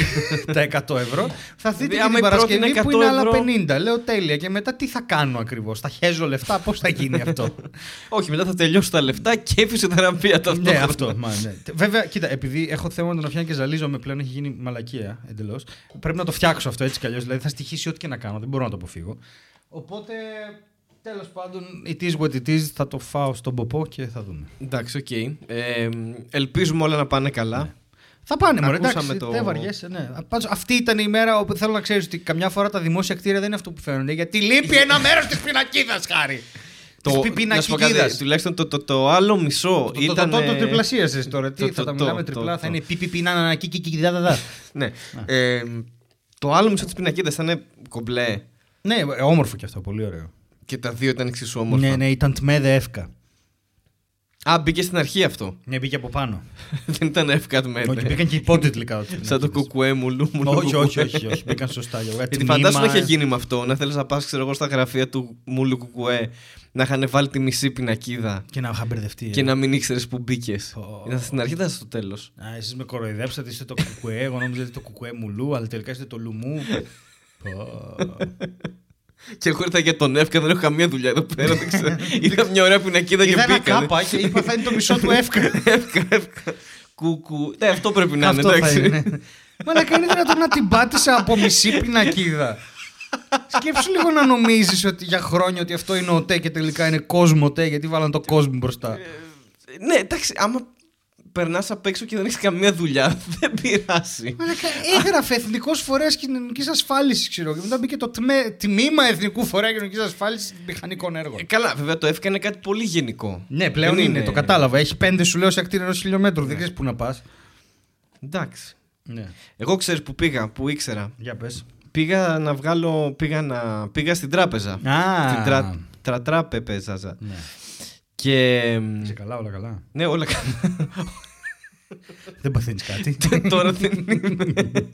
τα 100 ευρώ. Θα δείτε Δηλαδή, και άμα την η πρώτη Παρασκευή είναι που είναι 100 άλλα ευρώ. 50. Λέω τέλεια. Και μετά τι θα κάνω ακριβώς. Θα χέζω λεφτά, πώς θα γίνει αυτό; Όχι, μετά θα τελειώσω τα λεφτά και η φυσιοθεραπεία ναι, ταυτόχρονα. αυτό. Μα, ναι. Βέβαια, κοίτα, επειδή έχω θέμα με τον αυχένα και ζαλίζομαι πλέον, έχει γίνει μαλακία εντελώς. Πρέπει να το φτιάξω αυτό έτσι κι αλλιώς. Δηλαδή θα στοιχίσει ό,τι και να κάνω. Δεν μπορώ να το αποφύγω. Οπότε, τέλος πάντων, it is what it is. Θα το φάω στον ποπό και θα δούμε. Εντάξει, οκ. Ε, ελπίζουμε όλα να πάνε καλά. Θα πάνε, μωρέ, Ακούσαμε εντάξει, το- δεν βαριέσαι, ναι. Πάντως, αυτή ήταν η μέρα όπου θέλω να ξέρεις ότι καμιά φορά τα δημόσια κτίρια δεν είναι αυτό που φαίνονται. Γιατί λείπει ένα μέρος της πινακίδας, χάρη. Το, Της να σου πω κάτι, πινακίδας. τουλάχιστον το, το, το άλλο μισό Το, ήταν. το, το, το τριπλασίασες τώρα. Τι, το- θα το- τα το- μιλάμε το- τριπλά, το- θα είναι πι πι πι να να να κι κι κι δα δα δα. Ναι. Ε, το άλλο μισό τη πινακίδα ήταν κομπλέ. Ναι, ε, όμορφο κι αυτό, πολύ ωραίο. Και τα δύο ήταν εξίσου όμορφα. Ναι, ναι, ήταν τμέδε εύκα. Α, μπήκε στην αρχή αυτό. Ναι, μπήκε από πάνω. Δεν ήταν εύκα με. Όχι, μπήκαν και υπότιτλοι κάτω. της Σαν το πινακίδας. κουκουέ μου, λου μου. Όχι, όχι, όχι, όχι, μπήκαν σωστά. Για Γιατί φαντάσου να είχε γίνει με αυτό, να θέλεις να πας, ξέρω εγώ, στα γραφεία του Μούλου Κουκουέ, να είχαν βάλει τη μισή πινακίδα Και να είχα μπερδευτεί. και ε. να μην ήξερες που μπήκες. Ω. Ήταν στην αρχή, ήταν στο τέλος. Α, εσείς με κοροϊδέψατε, είστε το κουκουέ, εγώ νόμιζα ότι είστε το κουκουέ μουλού, αλλά τελικά είστε το λουμού. Πω. Και εγώ ήρθα για τον Εύκα, δεν έχω καμία δουλειά εδώ πέρα. δεν ξέρω. Είδα μια ωραία πινακίδα και Είδα ένα μπήκα. κάπα και είπα θα είναι το μισό του εύκα. Εύκα, εύκα. Κουκου. Ναι, αυτό πρέπει να είναι, Αυτό θα εντάξει. είναι. ναι. Μα να κάνει δυνατόν να την πάτησα από μισή πινακίδα. Σκέψου λίγο να νομίζεις ότι για χρόνια ότι αυτό είναι ο ΤΕ και τελικά είναι κόσμο ΤΕ γιατί βάλαν το κόσμο μπροστά. Ναι, εντάξει, άμα περνάς απ' έξω και δεν έχεις καμία δουλειά, δεν πειράζει. Μαλάκα, έγραφε Εθνικός Φορέας Κοινωνικής Ασφάλισης, ξέρω. Και μετά μπήκε το τμέ- τμήμα Εθνικού Φορέα Κοινωνικής Ασφάλισης Μηχανικών Έργων. Ε, καλά, βέβαια το Εύκα είναι κάτι πολύ γενικό. Ναι, πλέον Δεν είναι, το κατάλαβα. Έχει πέντε σου λέω σε ακτήρα ενός χιλιόμετρου. Δεν ξέρεις πού να πας. Εντάξει. Ναι. Εγώ ξέρεις που πήγα, που ήξερα. Για πες. Πήγα να βγάλω. Πήγα, να, πήγα στην τράπεζα. Α. Στην τρα, τρατράπεζα. Ναι. Και. Είσαι καλά, όλα καλά; Ναι, όλα καλά. Δεν παθαίνεις κάτι; Τώρα δεν είμαι.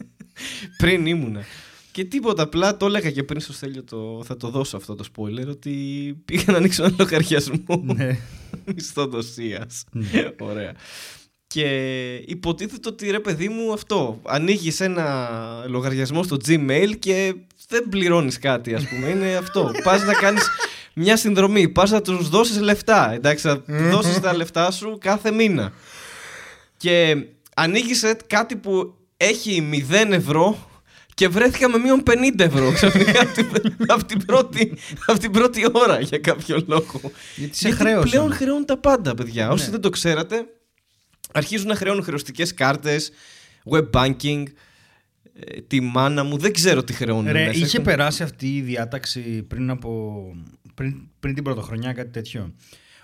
πριν ήμουνα. Και τίποτα, απλά το έλεγα και πριν στο Στέλιο το, θα το δώσω αυτό το spoiler ότι πήγα να ανοίξω ένα λογαριασμό ναι. μισθοδοσίας. Ναι. Ωραία. Και υποτίθεται ότι ρε παιδί μου αυτό, ανοίγεις ένα λογαριασμό στο Gmail και δεν πληρώνεις κάτι ας πούμε, είναι αυτό. Πας να κάνεις μια συνδρομή, πας να τους δώσεις λεφτά, εντάξει, θα δώσεις τα λεφτά σου κάθε μήνα. Και ανοίγεις ε, κάτι που έχει 0 ευρώ και βρέθηκα με μείον 50 ευρώ ξαφνικά από την, από την πρώτη, από την πρώτη ώρα για κάποιο λόγο. Γιατί σε Γιατί χρέωσαν. πλέον χρεώνουν τα πάντα, παιδιά. Όσοι Ναι. δεν το ξέρατε, αρχίζουν να χρεώνουν χρεωστικές κάρτες, web banking, ε, τη μάνα μου. Δεν ξέρω τι χρεώνουν. Ρε, μέσα. είχε Έχουν- περάσει αυτή η διάταξη πριν από. πριν, πριν την πρωτοχρονιά, κάτι τέτοιο.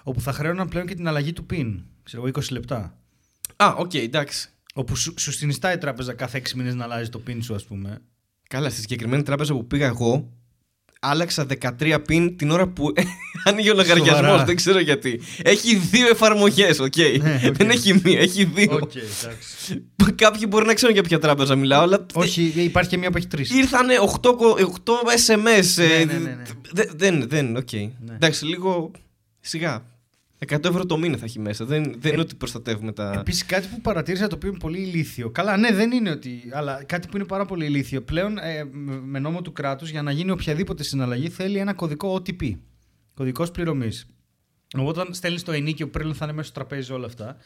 Όπου θα χρέωναν πλέον και την αλλαγή του PIN. Ξέρω εγώ, 20 λεπτά. Α, οκ, εντάξει. Όπου σου, σου συνιστάει η τράπεζα κάθε 6 μήνες να αλλάζει το PIN σου, ας πούμε. Καλά, στη συγκεκριμένη τράπεζα που πήγα εγώ, άλλαξα 13 πιν την ώρα που άνοιγε ο λογαριασμός. Σοβαρά. Δεν ξέρω γιατί. Έχει δύο εφαρμογές, οκ. Ναι, οκ. Δεν έχει μία, έχει δύο. Οκ, εντάξει. Κάποιοι μπορεί να ξέρουν για ποια τράπεζα μιλάω, αλλά Όχι, υπάρχει και μία που έχει τρεις. Ήρθανε 8, 8 SMS. ε, Ναι, ναι, ναι, ναι. δε- Δεν, δεν, οκ. Εντάξει, λίγο σιγά. 100 ευρώ το μήνα θα έχει μέσα. Δεν, δεν είναι ότι προστατεύουμε τα. Επίσης, κάτι που παρατήρησα το οποίο είναι πολύ ηλίθιο. Καλά, ναι, δεν είναι ότι. Αλλά κάτι που είναι πάρα πολύ ηλίθιο. Πλέον, ε, με- με νόμο του κράτους, για να γίνει οποιαδήποτε συναλλαγή, θέλει ένα κωδικό OTP. Κωδικός πληρωμής. Οπότε, όταν στέλνεις το ενοίκιο που πρέπει θα είναι μέσω τραπέζης όλα αυτά.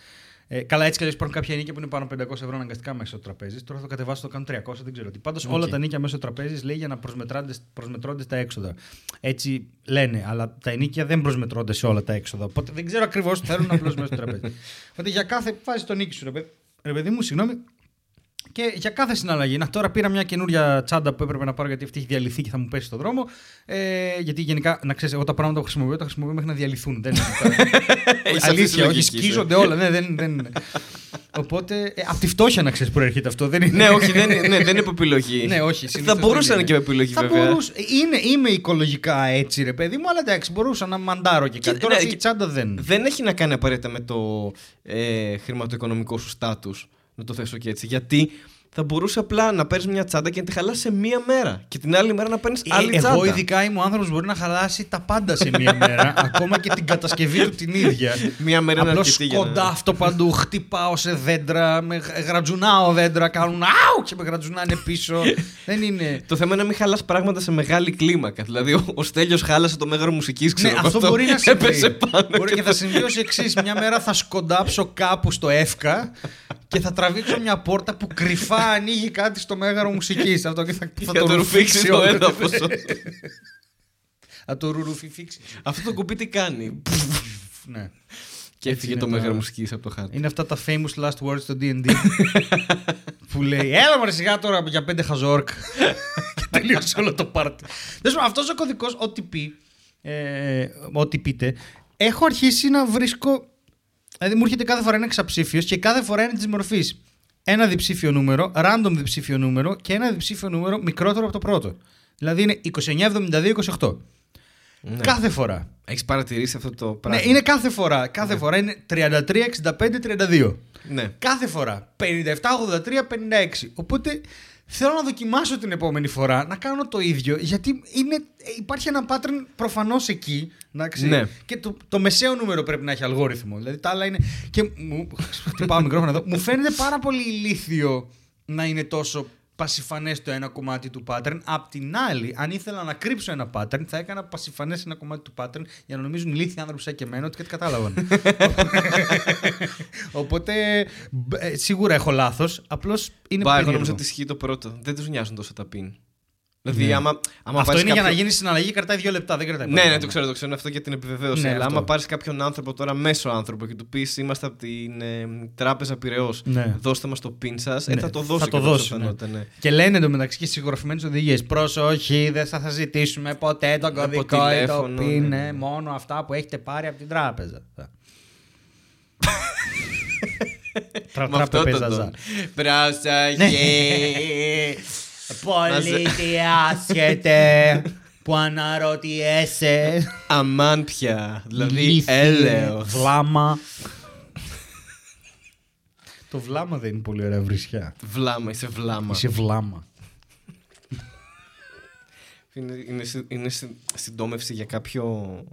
Ε, καλά, έτσι κι αλλιώς υπάρχουν κάποια ενοίκια που είναι πάνω από 500 ευρώ αναγκαστικά μέσω τραπέζης. Τώρα θα το κατεβάσω, το κάνω 300, δεν ξέρω τι. Πάντως, όλα Οκ. τα ενοίκια μέσω τραπέζης λέει για να προσμετρώνται, προσμετρώνται τα έξοδα. Έτσι λένε, αλλά τα ενοίκια δεν προσμετρώνται σε όλα τα έξοδα. Οπότε δεν ξέρω ακριβώς τι θέλουν απλώς μέσω τραπέζης. Οπότε για κάθε. Βάζει το ενοίκιό σου, ρε, παιδ- ρε παιδί μου, συγγνώμη. Και για κάθε συναλλαγή. Να τώρα πήρα μια καινούρια τσάντα που έπρεπε να πάρω γιατί αυτή έχει διαλυθεί και θα μου πέσει στον δρόμο. Ε, γιατί γενικά, να ξέρεις, εγώ τα πράγματα που χρησιμοποιώ τα χρησιμοποιώ μέχρι να διαλυθούν. Δεν είναι Έχεις αυτή τη Αλήθεια, όχι, λογική σου. σκίζονται όλα. Ναι, δεν, δεν είναι. Οπότε, ε, από τη φτώχεια να ξέρεις προέρχεται αυτό. Δεν είναι. ναι, όχι, δεν, είναι- ναι, δεν είναι από επιλογή. Ναι, όχι. Θα συνήθως μπορούσε να δεν είναι και με επιλογή, θα βέβαια. Μπορούσε, είναι, είμαι οικολογικά έτσι, ρε παιδί μου, αλλά εντάξει, μπορούσα να μαντάρω και κάτι. Και- Τώρα ναι, αυτή η και- τσάντα δεν. Δεν έχει να κάνει απαραίτητα με το ε, χρηματοοικονομικό σου στάτους. Να το θέσω και έτσι. Γιατί θα μπορούσε απλά να παίρνεις μια τσάντα και να τη χαλάσει σε μία μέρα. Και την άλλη μέρα να παίρνεις Ε, άλλη τσάντα. εγώ ειδικά είμαι ο άνθρωπος που μπορεί να χαλάσει τα πάντα σε μία μέρα. ακόμα και την κατασκευή του την ίδια. Μία μέρα είναι Απλώς αρκετή για να- σκοντάφτω παντού, χτυπάω σε δέντρα, με γρατζουνάω δέντρα, κάνουν αου και με γρατζουνάνε πίσω. Δεν είναι. Το θέμα είναι να μην χαλάς πράγματα σε μεγάλη κλίμακα. Δηλαδή, ο, ο Στέλιος χάλασε το μέγαρο μουσικής, ξέρω ναι, εγώ, αυτό μπορεί να συμβεί. Έπεσε πάνω. Μπορεί και θα συμβεί ως εξής. Μια μέρα θα σκοντάψω κάπου στο εύκα και θα τραβήξω μια πόρτα που κρυφά ανοίγει κάτι στο μέγαρο μουσικής. Αυτό και θα, θα Θα το ρουφήξει το όλο. έδαφος. Θα το ρουφήξει. Αυτό το κουμπί τι κάνει; Ναι. Και Έτσι έφυγε είναι το τα- μέγαρο μουσικής από το χάρτη. Είναι αυτά τα famous last words στο D&D που λέει έλα μωρέ σιγά τώρα για πέντε χαζόρκ και τελείωσε όλο το πάρτι. Τέλος πάντων, αυτός ο κωδικός OTP, ε, ό,τι πείτε, έχω αρχίσει να βρίσκω, δηλαδή μου έρχεται κάθε φορά ένα εξαψήφιος και κάθε φορά είναι της μορφής ένα διψήφιο νούμερο, random διψήφιο νούμερο και ένα διψήφιο νούμερο μικρότερο από το πρώτο. Δηλαδή είναι 29, 72, 28. Ναι. Κάθε φορά. Έχεις παρατηρήσει αυτό το πράγμα; Ναι, είναι κάθε φορά. Κάθε φορά είναι 33, 65, 32. Ναι. Κάθε φορά. 57, 83, 56. Οπότε θέλω να δοκιμάσω την επόμενη φορά να κάνω το ίδιο. Γιατί είναι, υπάρχει ένα pattern προφανώς εκεί. εντάξει. Ναι. Και το, το μεσαίο νούμερο πρέπει να έχει αλγόριθμο. Δηλαδή τα άλλα είναι. Και μου. Χτυπάω μικρόφωνο εδώ. Μου φαίνεται πάρα πολύ ηλίθιο να είναι τόσο πασιφανές το ένα κομμάτι του pattern. Απ' την άλλη, αν ήθελα να κρύψω ένα pattern, θα έκανα πασιφανές ένα κομμάτι του pattern για να νομίζουν ηλίθιοι άνθρωποι σαν και εμένα ότι κάτι κατάλαβαν. Οπότε μπ- ε, σίγουρα έχω λάθος. Απλώς είναι Μπα, εγώ περίεργο. νομίζω ότι ισχύει το πρώτο. Δεν τους νοιάζουν τόσο τα πιν. Δηλαδή, άμα, άμα Ναι. Αυτό πάρεις είναι για να κάποιο- γίνει συναλλαγή, κρατάει δύο λεπτά. Δεν κρατάει Ναι, πολύ ναι, το χρόνο. ξέρω, το ξέρω. Είναι αυτό για την επιβεβαίωση. Ναι, αλλά αυτό. άμα πάρεις κάποιον άνθρωπο τώρα, μέσο άνθρωπο, και του πεις Είμαστε από την ε, τράπεζα Πυραιός, Ναι. δώστε μας το πιν σας, ε, Ναι, θα το δώσει. θα το και αυτό δώσει, πιθανότητα, ναι. Και λένε εντωμεταξύ και συγγραφημένε οδηγίες. Προσοχή, δεν θα, θα ζητήσουμε ποτέ τον Από κωδικό ή το τηλέφωνο, PIN. ναι, ναι, ναι. Μόνο αυτά που έχετε πάρει από την τράπεζα. Τρα- Με αυτό τραπεζα το ζα. τον. Προσοχή. Πολίτη άσχετε που αναρωτιέσαι. Αμάν πια. Δηλαδή, ηλίθιε, έλεος. Βλάμα. Το βλάμα δεν είναι πολύ ωραία βρισιά. Βλάμα, είσαι βλάμα. Είσαι βλάμα. Είναι, είναι, συ- είναι συ- συντόμευση για κάποιο.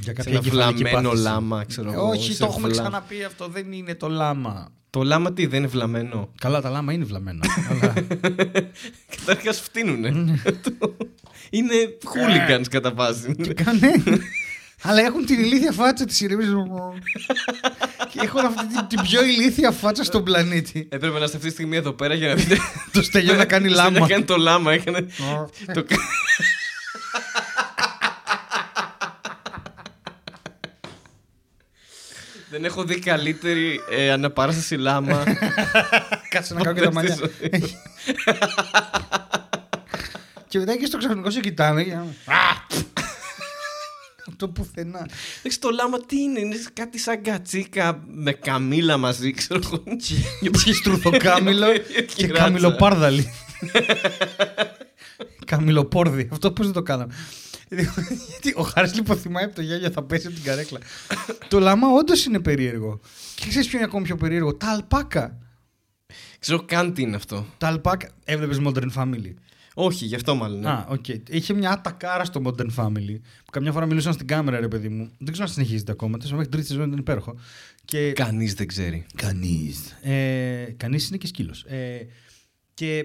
Είσαι- Για σε κάποια ένα εγκεφαλική βλαμμένο πάθηση. λάμα, ξέρω εγώ. Όχι, σε το έχουμε βλά- ξαναπεί αυτό. Δεν είναι το λάμα. Το λάμα τι, δεν είναι βλαμμένο; Καλά, τα λάμα είναι βλαμμένα. αλλά... Καταρχά φτύνουνε. Ναι. είναι hooligans κατά βάση. και κάνε... αλλά έχουν την ηλίθια φάτσα της ηρεμή. και έχουν αυτή την, την πιο ηλίθια φάτσα στον πλανήτη. Έπρεπε να είστε αυτή τη στιγμή εδώ πέρα για να δείτε. το στέλιο να κάνει Στο λάμα. Να κάνει το λάμα, έκανε. το... Δεν έχω δει καλύτερη ε, αναπαράσταση λάμα. Κάτσε να κάνω και τα μαλλιά. και μετά και στο ξαφνικό σε κοιτάνε. και- Α! Αυτό πουθενά. Εντάξει, το λάμα τι είναι, είναι κάτι σαν κατσίκα με καμίλα μαζί, ξέρω εγώ. Και στρουθοκάμιλο και Κυράτσα. καμιλοπάρδαλι. Καμιλοπόρδι. Αυτό πώς δεν το κάναμε. Γιατί ο Χάρης λιποθυμάει από το γέλιο, θα πέσει από την καρέκλα. το λάμα όντως είναι περίεργο. Και ξέρεις ποιο είναι ακόμη πιο περίεργο; Τα αλπάκα. Ξέρω καν τι είναι αυτό. Τα αλπάκα. Έβλεπες Modern Family; Όχι, γι' αυτό μάλλον. ναι. Α, οκ. Είχε μια ατακάρα στο Modern Family που καμιά φορά μιλούσαν στην κάμερα, ρε παιδί μου. Δεν ξέρω αν συνεχίζεται ακόμα. Τέλος μέχρι τρίτη σεζόν ήταν υπέροχο. Και... Κανείς δεν ξέρει. Κανείς. Ε, Κανείς είναι και σκύλος. Ε, και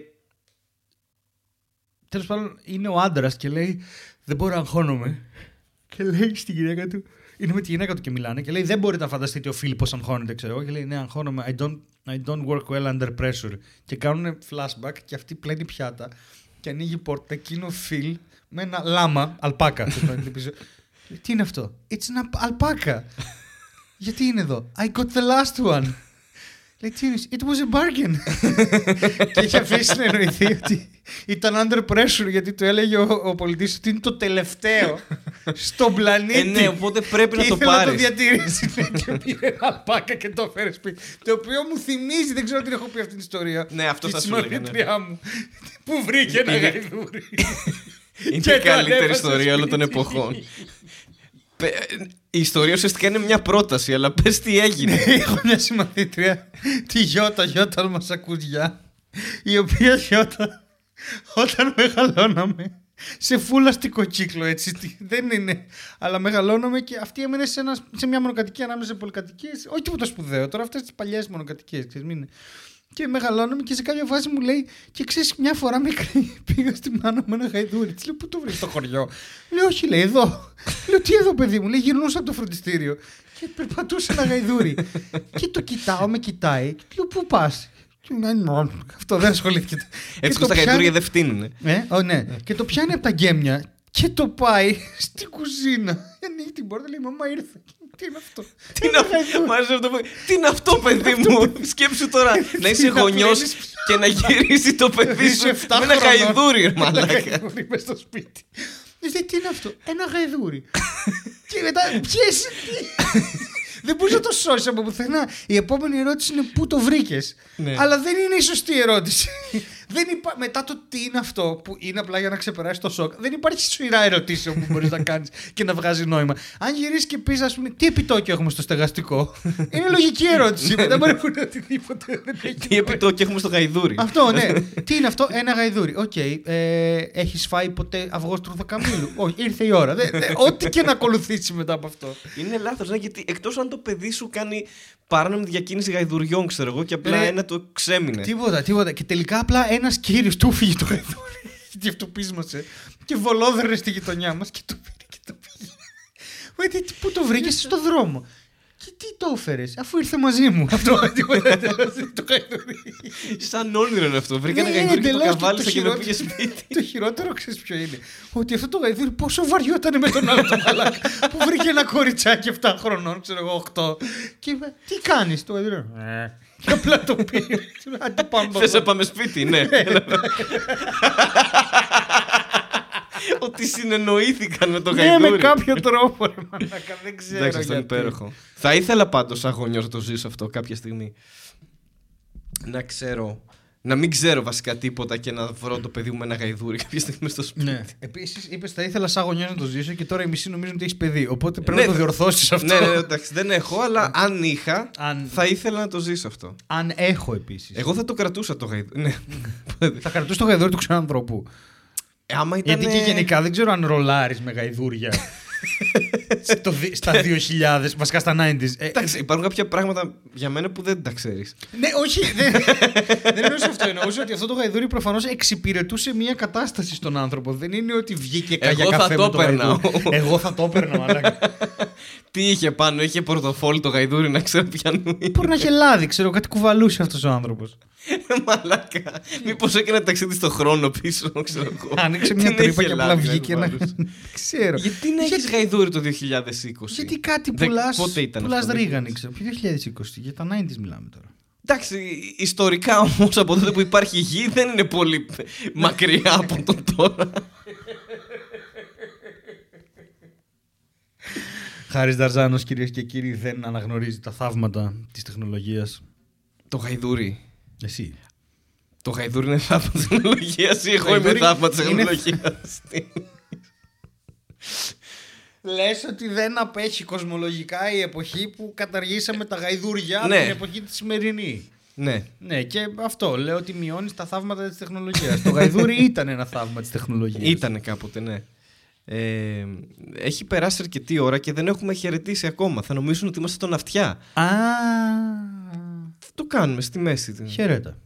τέλος πάντων είναι ο άντρας και λέει: Δεν μπορώ να αγχώνομαι. Και λέει στην γυναίκα του: Είναι με τη γυναίκα του και μιλάνε. Και λέει: Δεν μπορείτε να φανταστείτε ο Φίλιππος αγχώνεται, ξέρω εγώ. Και λέει: Ναι, αγχώνομαι. I don't, I don't work well under pressure. Και κάνουν flashback και αυτή πλένει πιάτα. Και ανοίγει η πόρτα και είναι ο Φιλ με ένα λάμα, αλπάκα. τέλος πάντων, πίσω. Λέει, Τι είναι αυτό; It's an alpaca. Γιατί είναι εδώ; I got the last one. Λέει τι είναι, it was a bargain. και είχε αφήσει να εννοηθεί ότι ήταν under pressure γιατί του έλεγε ο, ο πολιτής ότι είναι το τελευταίο στον πλανήτη. Ε, ναι, οπότε πρέπει και να το ήθελε να το πάρεις. διατηρήσει ναι, και πήρε ένα αλπάκα και το έφερε σπίτι. Το οποίο μου θυμίζει, δεν ξέρω τι έχω πει αυτή την ιστορία. Ναι, αυτό Τη θα σου έλεγα, ναι. συμμαθήτριά μου. Που βρήκε ένα Είναι- γαϊδούρι. Είναι Και η το καλύτερη ανέβασε ιστορία όλων των σπίτι. εποχών. Πε- Η ιστορία ουσιαστικά είναι μια πρόταση, αλλά πες τι έγινε. Έχω μια συμμαθήτρια, τη Γιώτα, Γιώτα, μα ακούς γεια. η οποία όταν, όταν μεγαλώναμε σε φούλαστικο κύκλο έτσι. τι- Δεν είναι. Αλλά μεγαλώναμε και αυτή έμενε σε, ένας, σε μια μονοκατοικία ανάμεσα σε πολυκατοικίες. Όχι τίποτα σπουδαίο. Τώρα αυτές τις παλιές μονοκατοικίες. Και μεγαλώναμε και σε κάποια φάση μου λέει, και ξέρεις, μια φορά μικρή πήγα στη μάνα μου ένα γαϊδούρι. Της λέω, Πού το βρει στο χωριό; Λέω, Όχι, λέει, εδώ. λέω, Τι εδώ, παιδί μου. Λέει, γυρνούσα από το φροντιστήριο και περπατούσε ένα γαϊδούρι. και το κοιτάω, με κοιτάει. Και του λέω, Πού πας; Και μου λέει, «Νο, Αυτό δεν ασχολήθηκε. Και Έτσι το που τα πιάνει- γαϊδούρια δεν φτύνουνε. ε, ο, ναι. Και το πιάνει από τα γκέμια και το πάει στην κουζίνα. Ανοίγει την πόρτα, λέει Μαμά ήρθε. Τι είναι αυτό; Τι είναι αυτό, μ' άρεσε αυτό που- Τι είναι αυτό, παιδί μου; Σκέψου τώρα να είσαι να γονιός πλένεις- και να γυρίσει το παιδί σου Είσαι 7 με ένα χρονών. γαϊδούρι, ρε Ένα μαλάκα. γαϊδούρι μες στο σπίτι. Λέει, τι είναι αυτό; Ένα γαϊδούρι. και μετά πιέσει. Δεν μπορείς να το σώσεις από πουθενά. Η επόμενη ερώτηση είναι πού το βρήκες; Ναι. Αλλά δεν είναι η σωστή ερώτηση. Δεν υπά... Μετά το τι είναι αυτό που είναι απλά για να ξεπεράσει το σοκ, δεν υπάρχει σειρά ερωτήσεων που μπορείς να κάνεις και να βγάζει νόημα. Αν γυρίσεις και πεις, ας πούμε, τι επιτόκιο έχουμε στο στεγαστικό; είναι λογική ερώτηση. δεν μπορεί να πούνε οτιδήποτε. Δεν έχει Τι νόημα. επιτόκιο έχουμε στο γαϊδούρι; Αυτό, ναι. Τι είναι αυτό, ένα γαϊδούρι. Οκ. Ε, Έχεις φάει ποτέ αυγός τρουθοκαμίλου. Όχι, ήρθε η ώρα. Δεν- δεν- Ό,τι και να ακολουθήσει μετά από αυτό. Είναι λάθος, ναι, γιατί εκτός αν το παιδί σου κάνει παράνομη διακίνηση γαϊδουριών, ξέρω εγώ, και απλά Ρε, ένα το ξέμεινε. Τίποτα, τίποτα. Και τελικά απλά ένας κύριος του φύγει το γαϊδούρι. Και αυτό πείσμασε. Και βολόδερε στη γειτονιά μας και το πήρε και το πήγε. Μα τι, τι- πού το βρήκες στο δρόμο. Και τι το έφερες, αφού ήρθε μαζί μου. Αυτό τίποτα. Το γαϊδούρι. Σαν όνειρο είναι αυτό. Βρήκα ένα Ναι, γαϊδούρι και το εντελώς. καβάλησα και με χειρότερο- πήγε σπίτι. Το χειρότερο ξέρεις ποιο είναι. Ότι αυτό το γαϊδούρι πόσο βαριόταν με τον άλλο τον μαλάκα. που βρήκε ένα κοριτσάκι 7 χρονών, ξέρω εγώ 8. Και είπε, τι κάνεις το γαϊδούρι; «Ε». Και απλά το πήρε. Άντε πάμε. Θες να πάμε σπίτι, ναι. Ότι συνεννοήθηκαν με το Ναι, με γαϊδούρι. κάποιο τρόπο. ρε μαλάκα, Δεν ξέρω. Εντάξει, αυτό είναι γιατί. υπέροχο. Θα ήθελα πάντως σαν γονιός να το ζήσω αυτό κάποια στιγμή. Να ξέρω. Να μην ξέρω βασικά τίποτα και να βρω το παιδί μου με ένα γαϊδούρι κάποια στιγμή στο σπίτι. Ναι. Επίσης, είπες θα ήθελα σαν γονιός να το ζήσω και τώρα οι μισοί νομίζουν ότι έχεις παιδί. Οπότε πρέπει Ναι. να το διορθώσεις αυτό. Ναι, ναι, εντάξει, δεν έχω, αλλά αν είχα, Αν- θα ήθελα να το ζήσω αυτό. Αν έχω επίσης. Εγώ θα το κρατούσα το γαϊδούρι. Ναι. Θα κρατούσε το γαϊδούρι του ξένου ανθρώπου. Ε, Άμα ήταν. Γιατί και γενικά δεν ξέρω αν ρολάρεις με γαϊδούρια. στο, δι- στα 2000, βασικά στα 90s. Ε, Εντάξει, υπάρχουν κάποια πράγματα για μένα που δεν τα ξέρεις. ναι, όχι. Δεν, δεν εννοούσα αυτό. Εννοούσα ότι αυτό το γαϊδούρι προφανώς εξυπηρετούσε μια κατάσταση στον άνθρωπο. Δεν είναι ότι βγήκε Εγώ για θα καφέ το με το έπαιρνα. γαϊδούρι. Εγώ θα το έπαιρνα, μαλάκα. Τι είχε πάνω, είχε πορτοφόλι το γαϊδούρι να ξέρω ποιανού είναι. Μπορεί να έχει λάδι, ξέρω, κάτι κουβαλούσε αυτός ο άνθρωπος. Μαλάκα. Μήπως έκανε ταξίδι στο χρόνο πίσω, ξέρω εγώ. Άνοιξε Τι μια να τρύπα είχε και απλά λάδι να βγήκε ένα. κουβαλούσε. Ξέρω. Γιατί να έχεις γαϊδούρι το 2020. Γιατί κάτι Δεν- πουλά. Πότε ήταν Πουλάς αυτό, ρίγανη, ξέρω. Ποιο 2020, για τα 90s μιλάμε τώρα. Εντάξει, ιστορικά όμως από τότε που υπάρχει γη δεν είναι πολύ μακριά από το τώρα. Χάρης Δαρζάνος, κυρίες και κύριοι, δεν αναγνωρίζει τα θαύματα της τεχνολογίας. Το γαϊδούρι. Εσύ. Το γαϊδούρι είναι θαύμα της τεχνολογία ή εγώ είμαι γαϊδούρι θαύμα της είναι- τεχνολογία. Λες ότι δεν απέχει κοσμολογικά η εποχή που καταργήσαμε τα γαϊδούρια από Ναι. την εποχή της σημερινή. ναι. Ναι, και αυτό. Λέω ότι μειώνεις τα θαύματα της τεχνολογίας. το γαϊδούρι ήταν ένα θαύμα της τεχνολογίας. Ήτανε κάποτε, ναι. Ε, έχει περάσει αρκετή ώρα και δεν έχουμε χαιρετήσει ακόμα. Θα νομίζουν ότι είμαστε τον αυτιά. Α. Το κάνουμε στη μέση. του. Χαίρετα.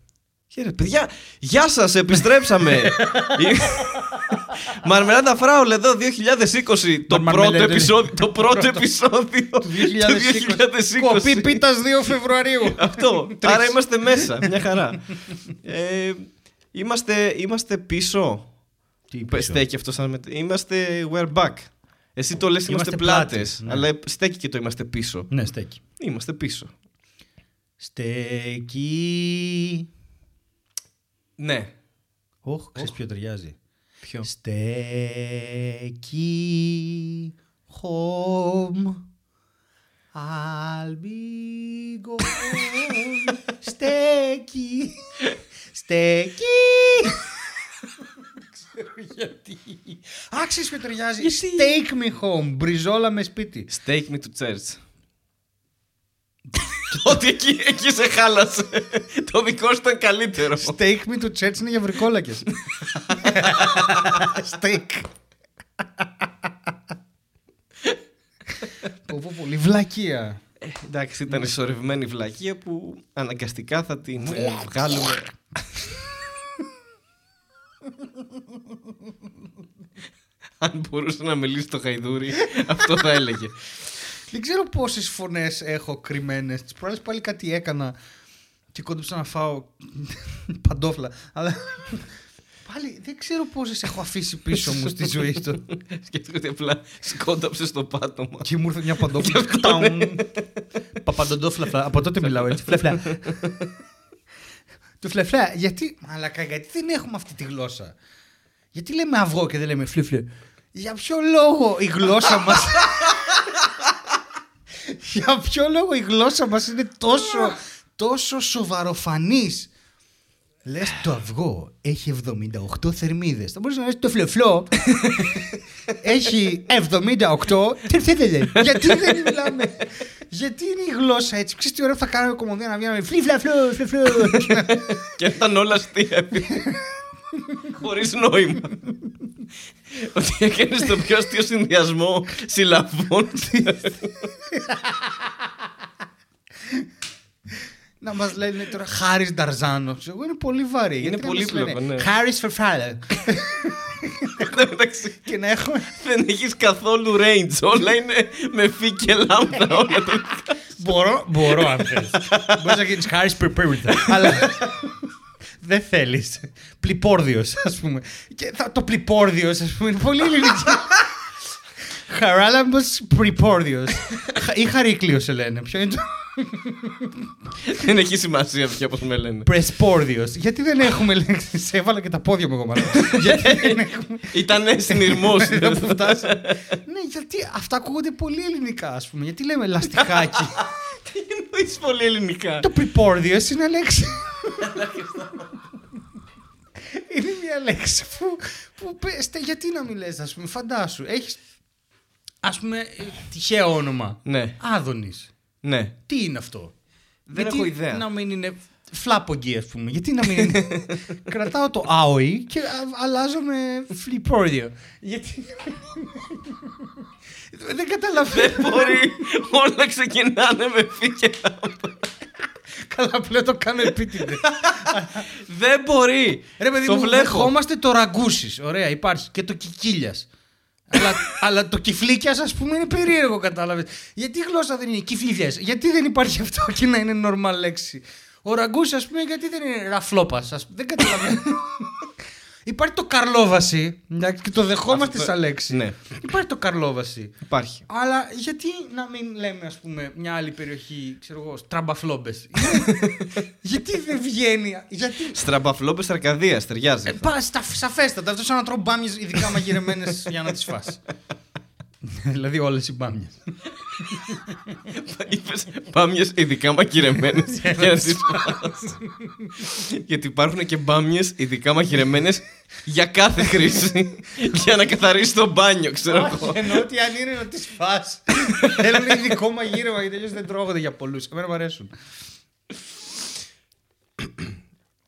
Χαίρετε, παιδιά. Γεια σας, επιστρέψαμε. Η- Μαρμελάδα Φράουλ εδώ 2020. Το Μαρμελέδε. πρώτο επεισόδιο, το πρώτο επεισόδιο του 2020. Κοπή 2020. πίτας 2 Φεβρουαρίου. Αυτό. Τρεις. Άρα είμαστε μέσα. Μια χαρά. Ε, είμαστε, είμαστε πίσω. Τι Πε- Στέκει αυτός σαν μετ... Είμαστε we're back. Εσύ το λες είμαστε, Είμαστε πλάτες, πλάτες, ναι. αλλά στέκει και το είμαστε πίσω. Ναι, στέκει. Είμαστε πίσω. Στέκει. Ναι. Όχ, ξέρεις ποιο ταιριάζει. Ποιο; Στέκει. Home. I'll be gone. Στέκει. Στέκει. Δεν ξέρω γιατί. Α, ξέρεις ποιο ταιριάζει. Take me home. Μπριζόλα με σπίτι. Stake me to church. Και Ότι εκεί, εκεί σε χάλασε. Το δικό σου ήταν καλύτερο. Steak me to church είναι για βρικόλακες. Steak. Πω πω πολύ βλακεία. Ε, εντάξει, ήταν ισορρευμένη βλακεία που αναγκαστικά θα την ε, βγάλουμε. Αν μπορούσε να μιλήσει το χαϊδούρι, αυτό θα έλεγε. Δεν ξέρω πόσες φωνές έχω κρυμμένες. Τις προάλλες πάλι κάτι έκανα και κόντεψα να φάω παντόφλα. Αλλά πάλι δεν ξέρω πόσες έχω αφήσει πίσω μου στη ζωή τους. Σκέφτηκα ότι απλά σκόνταψε στο πάτωμα. Και μου ήρθε μια παντόφλα. Παπαντόφλα. Από τότε μιλάω έτσι. Φλεφλά. Του φλεφλά. Γιατί, μαλακα, γιατί δεν έχουμε αυτή τη γλώσσα; Γιατί λέμε αυγό και δεν λέμε φλεφλέ. Για ποιο λόγο η γλώσσα μας... Για ποιο λόγο η γλώσσα μας είναι τόσο, τόσο σοβαροφανής; Λες το αυγό έχει 78 θερμίδες. Θα μπορείς να λες το φλεφλό έχει 78 θερμίδες. Γιατί δεν μιλάμε. Γιατί είναι η γλώσσα έτσι; Ξέρεις τι ωραίο θα κάνουμε κομμωδία να βγαίνουμε φλι φλεφλό, φλεφλό. Και ήταν όλα αστεία. Χωρίς νόημα. Ότι έκανες το πιο αστείο συνδυασμό συλλαβών. να μας λένε τώρα Χάρη Νταρζάνο. Εγώ είναι πολύ βαρύ. Είναι πολύπλοκο, ναι. Χάρη Φερφάλε. Εντάξει, και να έχουμε. δεν έχεις καθόλου range. Όλα είναι με φύ και λάμδα. Όλα τα μπορώ, μπορώ αν θες. Μπορείς να γίνεις Χάρης Περπέρουτα. Αλλά δεν θέλεις. Πλυπόρδιος, ας πούμε. Και θα- το πλυπόρδιος, ας πούμε, είναι πολύ ελληνικό. Χαράλαμπος Πλυπόρδιος. Χα- Ή Χαρίκλειος σε λένε. Ποιο είναι το... Δεν έχει σημασία πια πώς με λένε. Πρεσπόρδιος. Γιατί δεν έχουμε λέξεις. Έβαλα και τα πόδια μου εγώ μάλλον. Γιατί δεν έχουμε... Ήταν συνειρμό. Εδώ που φτάσαμε. ναι, γιατί αυτά ακούγονται πολύ ελληνικά, ας πούμε. Γιατί λέμε λαστιχάκι. Τι εννοείς πολύ ελληνικά; Το προπόρδιος είναι λέξη. Είναι μια λέξη που, που πες, τε, γιατί να μην λες, ας πούμε, φαντάσου. Έχεις, ας πούμε, ε, τυχαίο όνομα. Ναι, Άδωνης. ναι. Τι είναι αυτό; Δεν γιατί έχω ιδέα. να μην είναι φλάπογγι, ας πούμε; Γιατί να μην είναι... Κρατάω το άοι και α- αλλάζω με φλιπόρδιο. Γιατί... Δεν καταλαβαίνω. Δεν μπορεί. Όλα ξεκινάνε με φύ και λάμδα. Καλά, πλέον το κάνω επίτηδε. Δεν μπορεί. Ρε παιδί το μου, βλέπω. δεχόμαστε το ραγκούσις. Ωραία, υπάρχει. Και το κικίλιας. αλλά, αλλά το κυφλίκιας, ας πούμε, είναι περίεργο, κατάλαβες. Γιατί η γλώσσα δεν είναι; Κυφλίφια. Γιατί δεν υπάρχει αυτό και να είναι normal λέξη; Ο ραγκούσις, ας πούμε, γιατί δεν είναι ραφλόπας. Δεν καταλαβαίνω. Υπάρχει το καρλόβαση. εντάξει, Και το δεχόμαστε Αυτό- σαν λέξη. ναι. Υπάρχει το καρλόβαση. Υπάρχει. Αλλά γιατί να μην λέμε, ας πούμε, μια άλλη περιοχή, ξέρω εγώ, στραμπαφλόμπες; γιατί δεν βγαίνει, γιατί... Στραμπαφλόπε Αρκαδίας, ταιριάζει. Ε, πά, στα, σαφέστατα, αυτό σαν να τρώω μπάμιες ειδικά μαγειρεμένες για να τις φας. δηλαδή όλες οι μπάμιες. Είπες μπάμιε ειδικά μαγειρεμένε για να τις Γιατί υπάρχουν και μπάμιε ειδικά μαγειρεμένε για κάθε χρήση. για να καθαρίσει το μπάνιο, ξέρω εγώ. Όχι, εννοώ ότι αν είναι να τις φας. Θέλουν ειδικό μαγείρεμα γιατί αλλιώς δεν τρώγονται για πολλούς. Εμένα μου αρέσουν.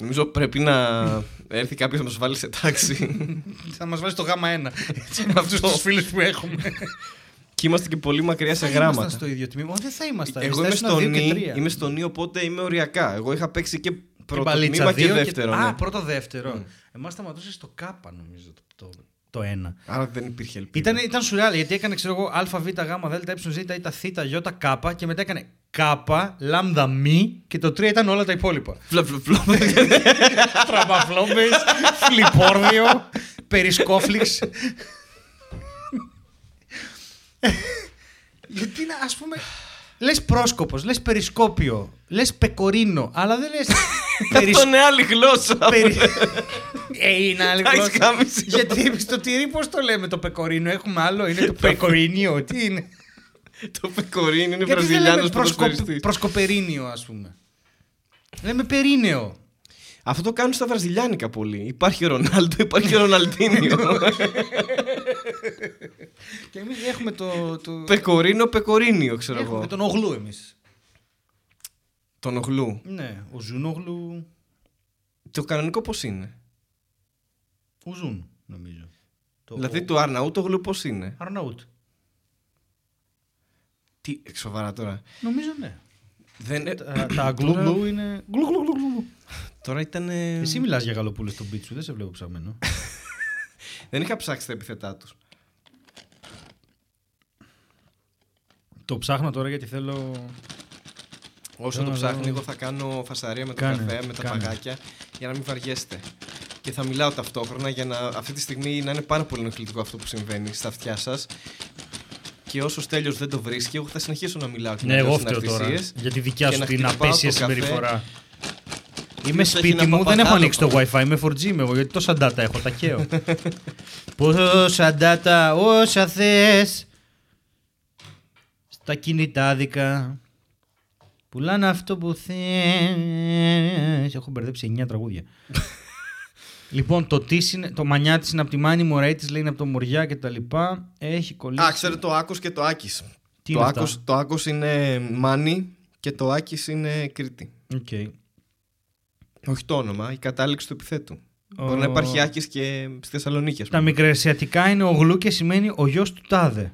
Νομίζω πρέπει να έρθει κάποιος να μας βάλει σε τάξη. Θα μας βάλει το γάμα ένα. Έτσι, με αυτούς τους φίλους που έχουμε. και είμαστε και πολύ μακριά σε Θα ήμασταν γράμματα. στο ίδιο τμήμα. Όχι, δεν θα ήμασταν. Εγώ Θα είμαι ήσουν στο δύο και νη, τρία. είμαι στο νη, οπότε είμαι οριακά. Εγώ είχα παίξει και Την πρώτο παλίτσα, τμήμα και δύο δεύτερο. Α, ναι. πρώτο δεύτερο. Εμάς σταματούσε στο κάπα νομίζω το, το, το ένα. Άρα δεν υπήρχε ελπίδα. Ήταν, ήταν σουρεάλ γιατί έκανε ξέρω εγώ α, β, γ, δ, ε, ζ, ή τα θ, ι, κ και μετά έκανε κ, λάμδα, μη και το τρία ήταν όλα τα υπόλοιπα. Φλα, φλα, φλα. Τραμπαφλόμπες, φλιπόρδιο, περισκόφλιξ. γιατί να, ας πούμε, λες πρόσκοπος, λες περισκόπιο, λες πεκορίνο, αλλά δεν λες Αυτό είναι άλλη γλώσσα. περι... Ε, είναι άλλη Τα έχεις γλώσσα. κάμισει. Γιατί στο τυρί πώς το λέμε το πεκορίνο, έχουμε άλλο, είναι το πεκορίνιο, τι είναι; Το πεκορίνι είναι Γιατί δεν βραζιλιάνος λέμε προσκο... ποδοσφαιριστής. προσκοπερίνιο, ας πούμε. Λέμε περίνεο. Αυτό το κάνουν στα βραζιλιάνικα πολύ. Υπάρχει ο Ρονάλντο, υπάρχει ο Ροναλντίνιο. Και εμείς έχουμε το... το... Πεκορίνο, πεκορίνιο, ξέρω Έχουμε εγώ. τον ογλού εμείς. Τον Ογλού. Ναι, ο Ζουνόγλου. Το κανονικό πώς είναι; Ο Ζουν, νομίζω. Το... Δηλαδή του Αρναούτογλου πώς είναι; Αρναούτ. Τι, σοβαρά τώρα. Νομίζω ναι. Δεν... τα, τα γλου είναι. Γλου, γλου, γλου, γλου. Τώρα ήταν. Εσύ μιλάς για γαλοπούλες στον πίτσου, δεν σε βλέπω ψαγμένο. Δεν είχα ψάξει τα επιθετά τους. Το ψάχνω τώρα γιατί θέλω. Όσο Θέλω το να ψάχνει, δω. εγώ θα κάνω φασαρία με το Κάνε, καφέ, με τα κάνε. παγάκια, για να μην βαριέστε. Και θα μιλάω ταυτόχρονα για να αυτή τη στιγμή να είναι πάρα πολύ ενοχλητικό αυτό που συμβαίνει στα αυτιά σας. Και όσο τέλειο δεν το βρίσκει, εγώ θα συνεχίσω να μιλάω και Ναι, να λέω εγώ φταίω τώρα. συναρτησίες. Για τη δικιά και σου να την χτυπάω απέσια το καφέ. συμπεριφορά. Είμαι Ποιος έχει σπίτι ένα μου, δεν έχω παπαγάλο ανοίξει το πάνω. WiFi. Είμαι 4G είμαι εγώ, γιατί τόσα data έχω, τα καίω. Πόσα data, όσα θες. Στα κινητάδικα. Πουλάνε αυτό που θες. Έχω μπερδέψει 9 τραγούδια. λοιπόν, το, της είναι, το μανιά της είναι από τη Μάνη, η μωρέ της λέει είναι από το Μοριά και τα λοιπά. Έχει κολλήσει. Α, ξέρετε το Άκος και το Άκης. Τι το, είναι Άκος, αυτά; το Άκος είναι Μάνη και το Άκης είναι Κρήτη. Οκ. Όχι το όνομα, η κατάληξη του επιθέτου. Ο- Μπορεί να υπάρχει Άκης και στη Θεσσαλονίκη, ας Τα πούμε. μικρασιατικά είναι ο γλου και σημαίνει ο γιος του τάδε.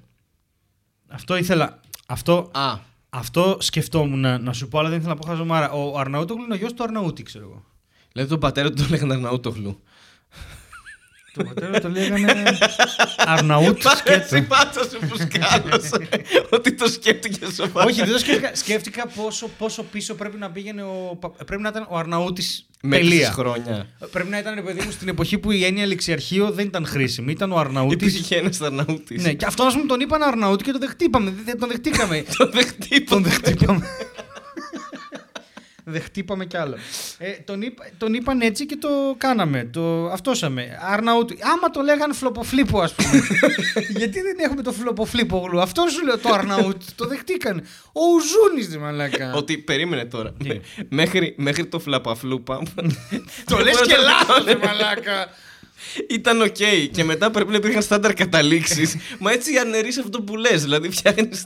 Αυτό ήθελα. Αυτό, Α, αυτό σκεφτόμουν να, να σου πω, αλλά δεν ήθελα να πω χαζομάρα. Ο Αρναούτογλου είναι ο γιος του Αρναούτη, ξέρω εγώ. δηλαδή τον πατέρα του τον λέγανε Αρναούτογλου. Το πατέρα το λέγανε Αρναούτ Μ' αρέσει σκέτο. πάντα σου που σκάλωσε ότι το σκέφτηκε σοβαρά. Όχι, δεν το σκέφτηκα. Σκέφτηκα πόσο, πόσο πίσω πρέπει να πήγαινε ο. πα- Πρέπει να ήταν ο Αρναούτης. Μέχρι Τελεία. χρόνια. Πρέπει να ήταν, παιδί μου, στην εποχή που η έννοια ληξιαρχείο δεν ήταν χρήσιμη. Ήταν ο Αρναούτης. Υπήρχε ένας Αρναούτης. Ναι, και αυτός ας πούμε τον είπαν Αρναούτη και το δεχτήκαμε. Δεν τον δεχτήκαμε. Το δεχτεί τον ποτέ. δεχτήκαμε. Δεν χτύπαμε κι άλλο. Ε, τον, είπα, τον είπαν έτσι και το κάναμε. Το αυτόσαμε. Αρναούτ. Άμα το λέγαν φλοποφλίπο, ας πούμε. Γιατί δεν έχουμε το φλοποφλίπο γλου; Αυτό σου λέω το Αρναούτ. το δεχτήκαν. Ο Ουζούνης, δε μαλάκα. Ότι περίμενε τώρα. Τι; Με- μέχρι, μέχρι το φλαπαφλούπα. το λες και λάθος, δε μαλάκα. Ήταν οκ. Και μετά πρέπει να υπήρχαν στάνταρ καταλήξεις. Μα έτσι αναιρείς αυτό που λες. Δηλαδή φτιάχνεις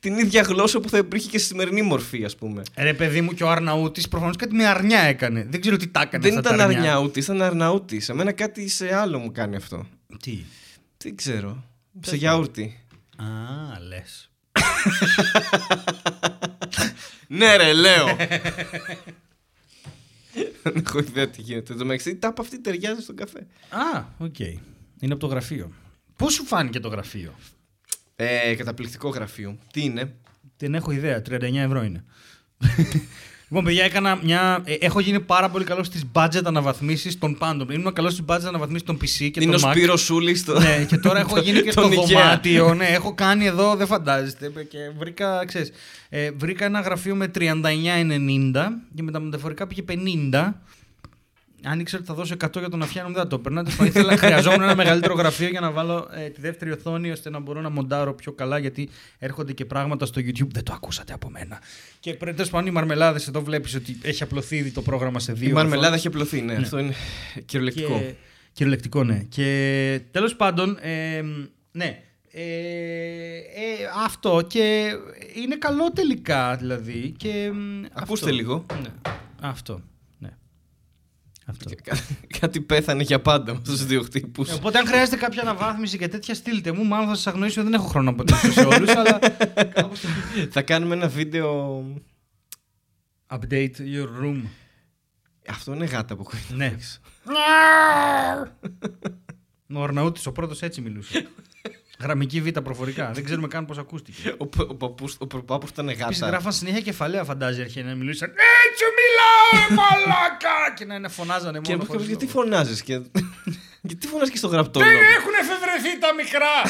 την ίδια γλώσσα που θα υπήρχε και στη σημερινή μορφή, ας πούμε. Ρε παιδί μου και ο Αρναούτης προφανώς κάτι με αρνιά έκανε. Δεν ξέρω τι τα έκανε. Δεν αυτά τα ήταν αρνιάουτη, ήταν αρναούτης. Εμένα κάτι σε άλλο μου κάνει αυτό. Τι; Δεν ξέρω. Σε γιαούρτη. Α, λες. Ναι, ρε, λέω. Δεν έχω ιδέα τι γίνεται. Το μεταξύ, τα από αυτή ταιριάζει στον καφέ. Α, οκ. Είναι από το γραφείο. Πώς σου φάνηκε το γραφείο; Ε, καταπληκτικό γραφείο. Τι είναι; Δεν έχω ιδέα. 39 ευρώ είναι. λοιπόν, παιδιά, έκανα μια. ε, έχω γίνει πάρα πολύ καλό στις budget αναβαθμίσεις των πάντων. Ήμουν καλός στις budget αναβαθμίσεις των PC και είναι ο των Mac. Σπύρος Σούλης στο. ναι, και τώρα έχω γίνει και στο Τον Ikea. δωμάτιο. Ναι, έχω κάνει εδώ, δεν φαντάζεστε. Και βρήκα, ξέρεις, ε, βρήκα ένα γραφείο με 39,90 και με τα μεταφορικά πήγε 50. Αν ήξερα ότι θα δώσω 100 για τον Αφιάνο, δεν θα το έπαιρνα. Τέλος πάντων, ήθελα, χρειαζόμουν ένα μεγαλύτερο γραφείο για να βάλω ε, τη δεύτερη οθόνη ώστε να μπορώ να μοντάρω πιο καλά γιατί έρχονται και πράγματα στο YouTube. Δεν το ακούσατε από μένα. Και πρέπει τέλος πάντων οι μαρμελάδες εδώ βλέπεις ότι έχει απλωθεί ήδη το πρόγραμμα σε δύο. Η μαρμελάδα οθόνες. έχει απλωθεί, ναι. Αυτό είναι κυριολεκτικό. Και... Κυριολεκτικό, ναι. Και τέλος πάντων, ε, ναι. Ε, ε, αυτό και είναι καλό τελικά δηλαδή. Και, μ, Ακούστε αυτό. λίγο. Ναι. Αυτό. Ναι. Αυτό. Κα- Κάτι πέθανε για πάντα με τους δύο χτύπου. Ε, Οπότε, αν χρειάζεται κάποια αναβάθμιση και τέτοια, στείλτε μου. Μάλλον θα σας αγνοήσω, δεν έχω χρόνο να αποτελέσω σε όλους, αλλά. κάπως το- Θα κάνουμε ένα βίντεο. Update your room. Αυτό είναι γάτα που ακούει. Ναι. Ο Αρναούτης ο πρώτος έτσι μιλούσε. Γραμμική β' προφορικά. Δεν ξέρουμε καν πώς ακούστηκε. Ο, π- ο, παππούς, ο προπάπους ήταν Επίσης γάτα. γράφαν συνέχεια κεφαλαία φαντάζει αρχαία να μιλούσαν Έτσι μιλάω ε, μαλάκα Και να είναι φωνάζανε Και μόνο μου χωρίς γιατί λόγο. φωνάζεις και. γιατί φωνάζεις και στο γραπτό Δεν λόγο; έχουν εφευρεθεί τα μικρά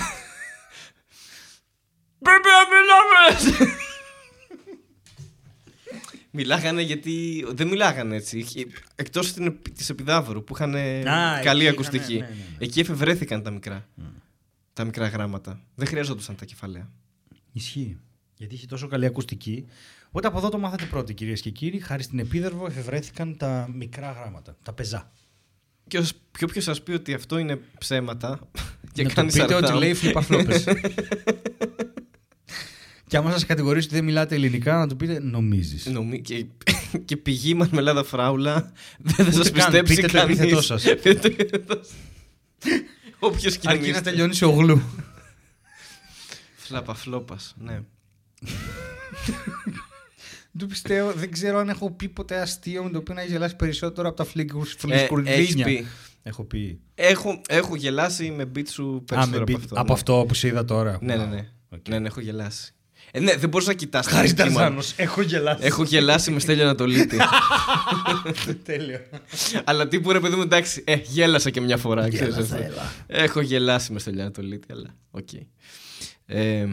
Πρέπει να μιλάμε! Μιλάγανε γιατί. Δεν μιλάγανε έτσι. Εκτός της Επιδαύρου που είχαν καλή εκεί ακουστική. είχανε, ναι, ναι, ναι. Εκεί εφευρέθηκαν τα μικρά. Τα μικρά γράμματα. Δεν χρειαζόντουσαν τα κεφαλαία. Ισχύει γιατί είχε τόσο καλή ακουστική Οπότε από εδώ το μάθατε πρώτοι κυρίες και κύριοι Χάρη στην επίδερβο εφευρέθηκαν τα μικρά γράμματα Τα πεζά Και ως- και όποιος σας πει ότι αυτό είναι ψέματα και Να του κάνει πείτε ότι σαρδάμ, λέει φλιπαφλόπες Και άμα σας κατηγορήσει ότι δεν μιλάτε ελληνικά, να του πείτε νομίζεις. Νομί... Και, και πηγή μαρμελάδα φράουλα δεν θα σας Ούτε καν, πιστέψει πείτε το κανείς. επίθετό σας. Πείτε το επίθετό σας. Όποιος Αρκεί να κοινωνιστή. τελειώνεις σε ογλού. Φλαπαφλόπας, ναι. Του πιστεύω, δεν ξέρω αν έχω πει ποτέ αστείο με το οποίο να έχει γελάσει περισσότερο από τα Ε, έχεις φλισκουρδίνια. πει. Έχω πει. Έχω, έχω γελάσει με beat σου Α, με περισσότερο πει- από αυτό. από ναι. αυτό που σε είδα τώρα. Ναι, ναι, ναι. Οκ. Ναι, ναι, έχω γελάσει. Ε, ναι, δεν μπορείς να κοιτάς τα Χάρη δική μου. Ταρζάνος, έχω γελάσει. Έχω γελάσει με Στέλιο Ανατολίτη. Τέλειο. αλλά τύπου ρε παιδί μου, εντάξει, ε, γέλασα και μια φορά. ξέρεις Γέλασα, αυτό. έλα. Έχω γελάσει με Στέλιο Ανατολίτη, αλλά οκ. Ε,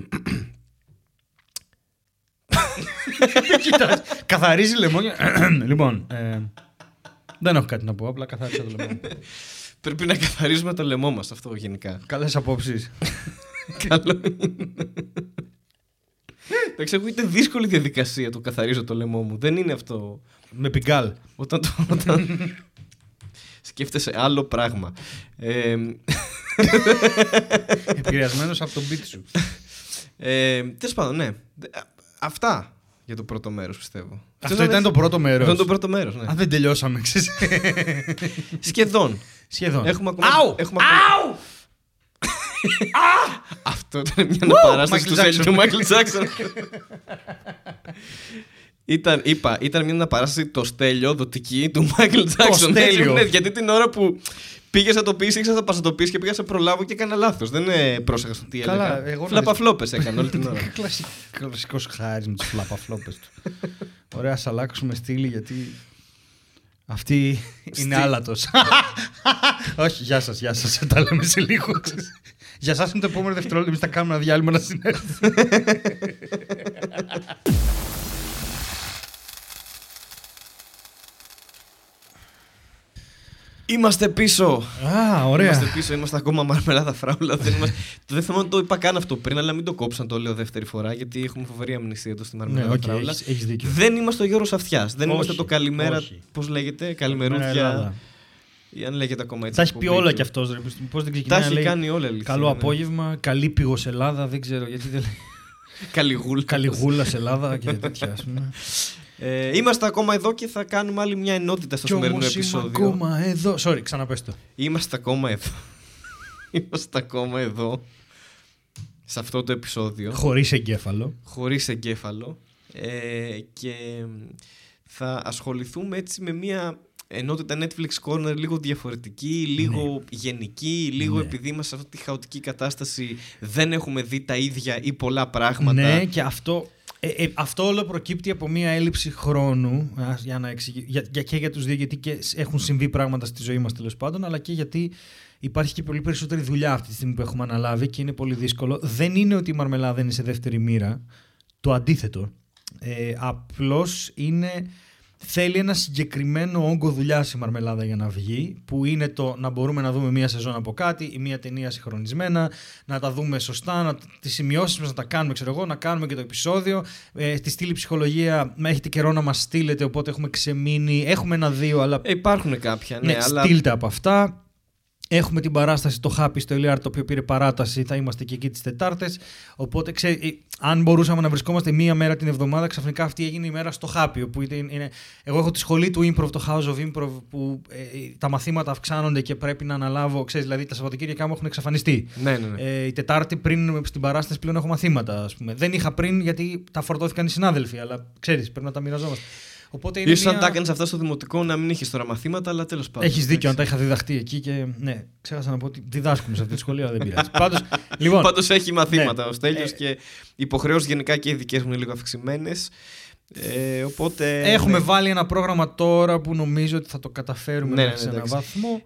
Κοιτάς, καθαρίζει λεμόνια. λοιπόν, ε, δεν έχω κάτι να πω, απλά καθάρισα το λαιμό. μου. πρέπει να καθαρίζουμε το λαιμό μας αυτό γενικά. Καλές απόψεις. Καλό είναι. Εντάξει, εγώ είναι δύσκολη διαδικασία το καθαρίζω το λαιμό μου. Δεν είναι αυτό. Με πιγκάλ. Όταν, το, όταν σκέφτεσαι άλλο πράγμα. Ε, Επηρεασμένος από τον beat σου. ε, Τέλος πάντων, ναι. Δε- α- Αυτά για το πρώτο μέρος, πιστεύω. Αυτό ήταν το πρώτο Αυτό μέρος. ήταν το πρώτο μέρος, ναι. Α, δεν τελειώσαμε, ξέρεις. Σχεδόν. Σχεδόν. Έχουμε ακόμα. Αου! Έχουμε ακόμα... Αυτό ήταν μια αναπαράσταση Michael του Σέλι Jackson. του Μάικλ Τζάξον. Ήταν, είπα, ήταν μια αναπαράσταση το στέλιο δοτική του Μάικλ Τζάξον. στέλιο. Ναι, γιατί την ώρα που πήγες να το πεις, ήξερα να πας να το πεις και πήγα σε προλάβω και έκανα λάθος. Δεν ε, πρόσεχα στο τι Καλά, έλεγα. εγώ να Φλαπαφλόπε έκανε όλη την ώρα. Κλασικό χάρη με τους φλαπαφλόπες του. Ωραία, ας αλλάξουμε στήλη γιατί. Αυτή είναι άλατος. Όχι, γεια σας, γεια σας. Τα λέμε σε λίγο. Για εσάς είναι το επόμενο δευτερόλεπτο. Εμείς θα κάνουμε ένα διάλειμμα να συνέλθουμε. Είμαστε πίσω. Α, ωραία. Είμαστε πίσω, είμαστε ακόμα μαρμελάδα φράουλα. δεν, είμαστε... το δεν θυμάμαι ότι το είπα καν αυτό πριν, αλλά μην το κόψαν το λέω δεύτερη φορά, γιατί έχουμε φοβερή αμνησία εδώ στη Ναι, μαρμελάδα οκ, φράουλα. έχεις- έχεις δίκιο. Δεν είμαστε ο Γιώργος Αυτιάς. Δεν Όχι, είμαστε το καλημέρα. όχι. Πώς λέγεται, Καλημέρα, καλημερούδια. Ελλάδα. Ή αν λέγεται ακόμα έτσι. Τα έχει εκπομπή πει όλα του. κι αυτός. Πώς δεν Τα ξεκινάει να έχει λέει κάνει όλα αλήθεια. Καλό ναι. απόγευμα, καλή πηγό Ελλάδα. Δεν ξέρω γιατί δεν λέει. Καλή Καλή γούλα σε Ελλάδα και τέτοια, ας πούμε. Ε, είμαστε ακόμα εδώ και θα κάνουμε άλλη μια ενότητα στο Κι σημερινό όμως είμαι επεισόδιο. ακόμα εδώ. Sorry, ξαναπες το. Είμαστε ακόμα εδώ. είμαστε ακόμα εδώ. Σε αυτό το επεισόδιο. Χωρίς εγκέφαλο. χωρίς εγκέφαλο ε, και θα ασχοληθούμε έτσι με μια ενότητα Netflix Corner λίγο διαφορετική, λίγο γενική, λίγο Ναι. επειδή είμαστε σε αυτή τη χαοτική κατάσταση δεν έχουμε δει τα ίδια ή πολλά πράγματα. Ναι, και αυτό, ε, ε, αυτό όλο προκύπτει από μια έλλειψη χρόνου α, για να εξηγη- για, για- και για τους δύο γιατί και σ- έχουν συμβεί πράγματα στη ζωή μας τέλος πάντων αλλά και γιατί υπάρχει και πολύ περισσότερη δουλειά αυτή τη στιγμή που έχουμε αναλάβει και είναι πολύ δύσκολο. Δεν είναι ότι η μαρμελάδα είναι σε δεύτερη μοίρα, το αντίθετο. Ε, απλώς είναι... Θέλει ένα συγκεκριμένο όγκο δουλειά η μαρμελάδα για να βγει, που είναι το να μπορούμε να δούμε μία σεζόν από κάτι ή μία ταινία συγχρονισμένα, να τα δούμε σωστά, να, τις σημειώσεις μας να τα κάνουμε, ξέρω εγώ, να κάνουμε και το επεισόδιο. Ε, στη στήλη ψυχολογία με έχετε καιρό να μας στείλετε, οπότε έχουμε ξεμείνει. Έχουμε ένα-δύο, αλλά Ε, υπάρχουν κάποια, ναι, ναι, αλλά στείλτε από αυτά. Έχουμε την παράσταση το Happy στο Ελιάρ, το οποίο πήρε παράταση. Θα είμαστε και εκεί τις Τετάρτες. Οπότε, ξέρει, ε, αν μπορούσαμε να βρισκόμαστε μία μέρα την εβδομάδα, ξαφνικά αυτή έγινε η μέρα στο Happy. Όπου είναι, είναι- εγώ έχω τη σχολή του Improv, το House of Improv, που ε, ε, τα μαθήματα αυξάνονται και πρέπει να αναλάβω. Ξέρεις, δηλαδή, τα Σαββατοκύριακά μου έχουν εξαφανιστεί. ναι, ναι, ναι. Ε, η Τετάρτη πριν στην παράσταση πλέον έχω μαθήματα. Ας πούμε. Δεν είχα πριν γιατί τα φορτώθηκαν οι συνάδελφοι, αλλά ξέρεις, πρέπει να τα μοιραζόμαστε. Οπότε είναι Ίσως αν μια- τα έκανες αυτά στο δημοτικό να μην είχες τώρα μαθήματα, αλλά τέλος πάντων. έχεις δίκιο, αν τα εντάξει. είχα διδαχτεί εκεί και. Ναι, ξέχασα να πω ότι διδάσκουμε σε αυτή τη σχολή, αλλά δεν πειράζει. Πάντως. Λοιπόν, Πάντως έχει μαθήματα ναι. ο Στέλιος Ε, και υποχρεώσεις γενικά και οι δικές μου είναι λίγο αυξημένε. Ε, οπότε. έχουμε ναι. βάλει ένα πρόγραμμα τώρα που νομίζω ότι θα το καταφέρουμε Ναι, μέχρι ναι, σε έναν εντάξει. βαθμό.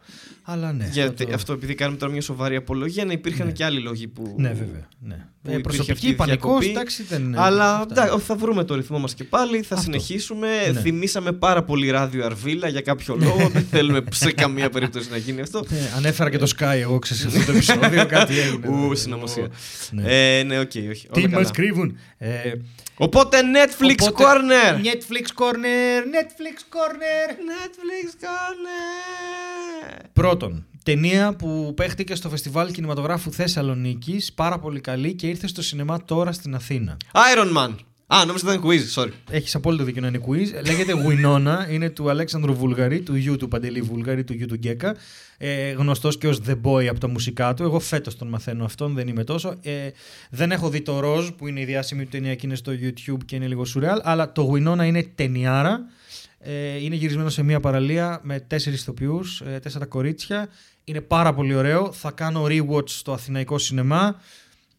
Αλλά ναι. Γιατί θα το- αυτό επειδή κάνουμε τώρα μια σοβαρή απολογία, να υπήρχαν Ναι. και άλλοι λόγοι που. Ναι, βέβαια. Ναι. που Ε, υπήρχε αυτή προσωπική η πανικός, διακοπή. εντάξει, δεν είναι. Αλλά αυτά. εντάξει, θα βρούμε το ρυθμό μας και πάλι. Θα Αυτό. συνεχίσουμε. Ναι. Θύμισέ με πάρα πολύ Ράδιο Αρβύλα για κάποιο λόγο. Δεν θέλουμε σε καμία περίπτωση να γίνει αυτό. Ναι, ανέφερα και το Sky εγώ, ξέρεις, σε αυτό το επεισόδιο. κάτι έγινε. Ου, συνωμοσία. Ναι. Ε, ναι, οκ, όχι. όλα Τι καλά. μας κρύβουν. Ε, Οπότε Netflix οπότε, Corner! Netflix Corner. Netflix Corner. Netflix Corner! Πρώτον, Ταινία που παίχτηκε στο Φεστιβάλ Κινηματογράφου Θεσσαλονίκης. Πάρα πολύ καλή και ήρθε στο σινεμά τώρα στην Αθήνα. Iron Man. Α, νόμιζα ήταν quiz, sorry. Έχεις απόλυτο δίκιο να είναι quiz. Λέγεται Winona, είναι του Αλέξανδρου Βούλγαρη, του γιου του Παντελή Βούλγαρη, του γιου του Γκέκα. Ε, Γνωστός και ως The Boy από τα μουσικά του. Εγώ φέτος τον μαθαίνω αυτόν, δεν είμαι τόσο. Ε, δεν έχω δει το Ροζ που είναι η διάσημη του ταινία και είναι στο YouTube και είναι λίγο σουρεάλ, αλλά το Winona είναι ταινιάρα. Ε, είναι γυρισμένο σε μια παραλία με τέσσερις ηθοποιούς, ε, τέσσερα κορίτσια. Είναι πάρα πολύ ωραίο. Θα κάνω rewatch στο Αθηναϊκό Σινεμά.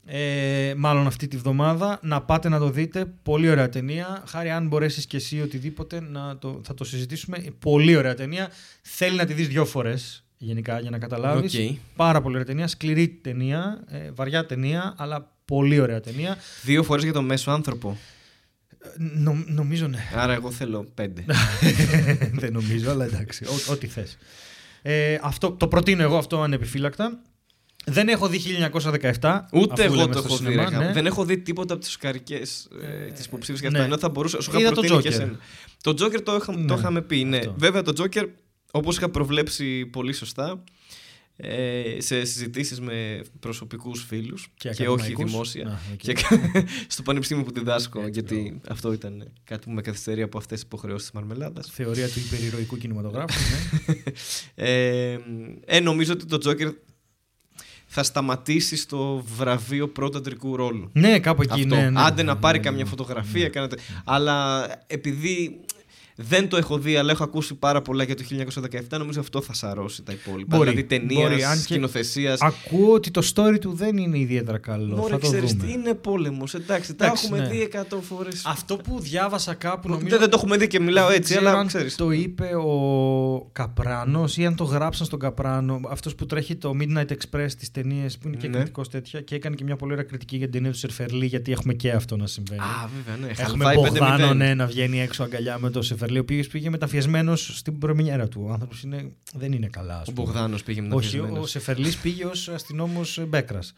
Ε, μάλλον αυτή τη βδομάδα. Να πάτε να το δείτε. Πολύ ωραία ταινία. Χάρη, αν μπορέσεις και εσύ οτιδήποτε, να το, θα το συζητήσουμε. Πολύ ωραία ταινία. Θέλει να τη δεις δυο φορές γενικά για να καταλάβεις. Οκ. Πάρα πολύ ωραία ταινία. Σκληρή ταινία. Ε, βαριά ταινία, αλλά πολύ ωραία ταινία. Δύο φορές για τον μέσο άνθρωπο. Ε, νο- νομίζω ναι. Άρα εγώ θέλω πέντε. Δεν νομίζω, αλλά εντάξει. Ό, ό,τι θες. Ε, αυτό, το προτείνω εγώ αυτό ανεπιφύλακτα. Δεν έχω δει 1917. Ούτε αφού εγώ λέμε το στο έχω δει. σινεμά, ρε γαμώ. ναι. Δεν έχω δει τίποτα από τις οσκαρικές ε, Ε, τι υποψήφιες για ναι. αυτά. Ενώ θα μπορούσα. Σου είχα Είδα το προτείνει και Joker. εσένα. Το Joker το, είχα, Ναι, το είχαμε πει, ναι. αυτό. Βέβαια το Joker, όπως είχα προβλέψει πολύ σωστά, ε, σε συζητήσεις με προσωπικούς φίλους και, όχι ακαδημαϊκούς. δημόσια. Α, οκ. Και στο πανεπιστήμιο που διδάσκω, γιατί αυτό ήταν κάτι που με καθυστερεί από αυτές τις υποχρεώσεις της Μαρμελάδας. Θεωρία του υπερηρωικού κινηματογράφου. ναι. Ε, ε, νομίζω ότι το Joker θα σταματήσει στο βραβείο πρώτου αντρικού ρόλου. ναι, κάπου εκεί. Αυτό. Ναι, ναι, Άντε να ναι, πάρει ναι, καμιά ναι. φωτογραφία. Ναι. κάνετε- Αλλά επειδή δεν το έχω δει, αλλά έχω ακούσει πάρα πολλά για το 1917, νομίζω αυτό θα σαρώσει τα υπόλοιπα. Μπορεί, δηλαδή ταινίας, μπορεί, αν και- σκηνοθεσίας. Ακούω ότι το story του δεν είναι ιδιαίτερα καλό. Μωρέ, θα το ξέρεις δούμε. τι είναι πόλεμος. Εντάξει, τα Εντάξει, έχουμε ναι. δει εκατό φορές. Αυτό που διάβασα κάπου νομίζω. Δεν, δεν το έχουμε δει και μιλάω Δεν έτσι, ξέρω αλλά αν ξέρεις. Το είπε ο Καπράνος ή αν το γράψαν στον Καπράνο. Αυτός που τρέχει το Midnight Express τι ταινίες που είναι και Ναι. κριτικός τέτοια. Και έκανε και μια πολύ ωραία κριτική για την ταινία του Σερφερλί, γιατί έχουμε και αυτό να συμβαίνει. Α, βέβαια, ναι. Έχουμε Χαλβάει 5-0. Μπογδάνο ναι, να βγαίνει έξω αγκαλιά με το Σεφερλί, ο οποίο πήγε μεταφιεσμένο στην πρεμιέρα του. Ο άνθρωπος είναι... δεν είναι καλά, ας Ο πούμε. Μπογδάνος πήγε με Όχι, ο Σεφερλής πήγε ως αστυνόμος Μπέκρας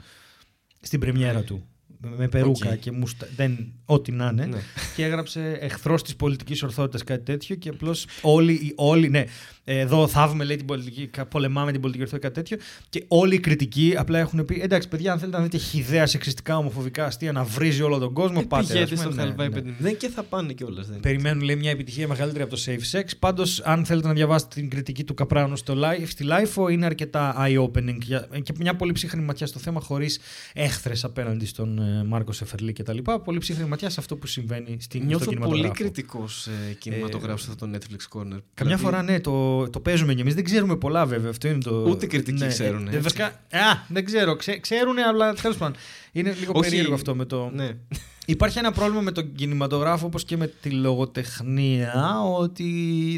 στην πρεμιέρα του. Με- Με περούκα Οκ. και μουστα... δεν, ό,τι να είναι. Ναι. Και έγραψε εχθρός της πολιτικής ορθότητας, κάτι τέτοιο. Και απλώς όλοι, οι- όλοι, ναι, εδώ θάβουμε λέει την πολιτική, κα- πολεμάμε την πολιτική ορθότητα, κάτι τέτοιο. Και όλοι οι κριτικοί απλά έχουν πει: Εντάξει, παιδιά, αν θέλετε να δείτε χυδαία, σεξιστικά, ομοφοβικά αστεία να βρίζει όλο τον κόσμο, πάτε. ας Πηγαίνετε πούμε. στο Ναι, Χαλβάι ναι. 5-0. Δεν και θα πάνε κιόλας. Περιμένουν λέει μια επιτυχία μεγαλύτερη από το Safe Sex. Πάντως, αν θέλετε να διαβάσετε την κριτική του Καπράνου στο live, στη LIFO είναι αρκετά eye-opening για- και μια πολύ ψύχραιμη ματιά στο θέμα, χωρίς έχθρες απέναντι στον ε, Μάρκο Σεφερλί κτλ. Πολύ ψύχρεμη ματιά σε αυτό που συμβαίνει στην, Νιώθω στο πολύ κινηματογράφο. κριτικός ε, κινηματογράφος σε αυτό το Netflix Corner. Καμιά Δηλαδή, φορά ναι, το, το παίζουμε κι εμείς. Δεν ξέρουμε πολλά βέβαια. Αυτό είναι το. Ούτε κριτικοί ναι, ξέρουνε, ε, έτσι. βασικά, α, δεν ξέρω. Ξέ, ξέρουν, αλλά τέλος πάντων. Είναι λίγο Όχι, περίεργο αυτό με το. Ναι. Υπάρχει ένα πρόβλημα με τον κινηματογράφο όπως και με τη λογοτεχνία ότι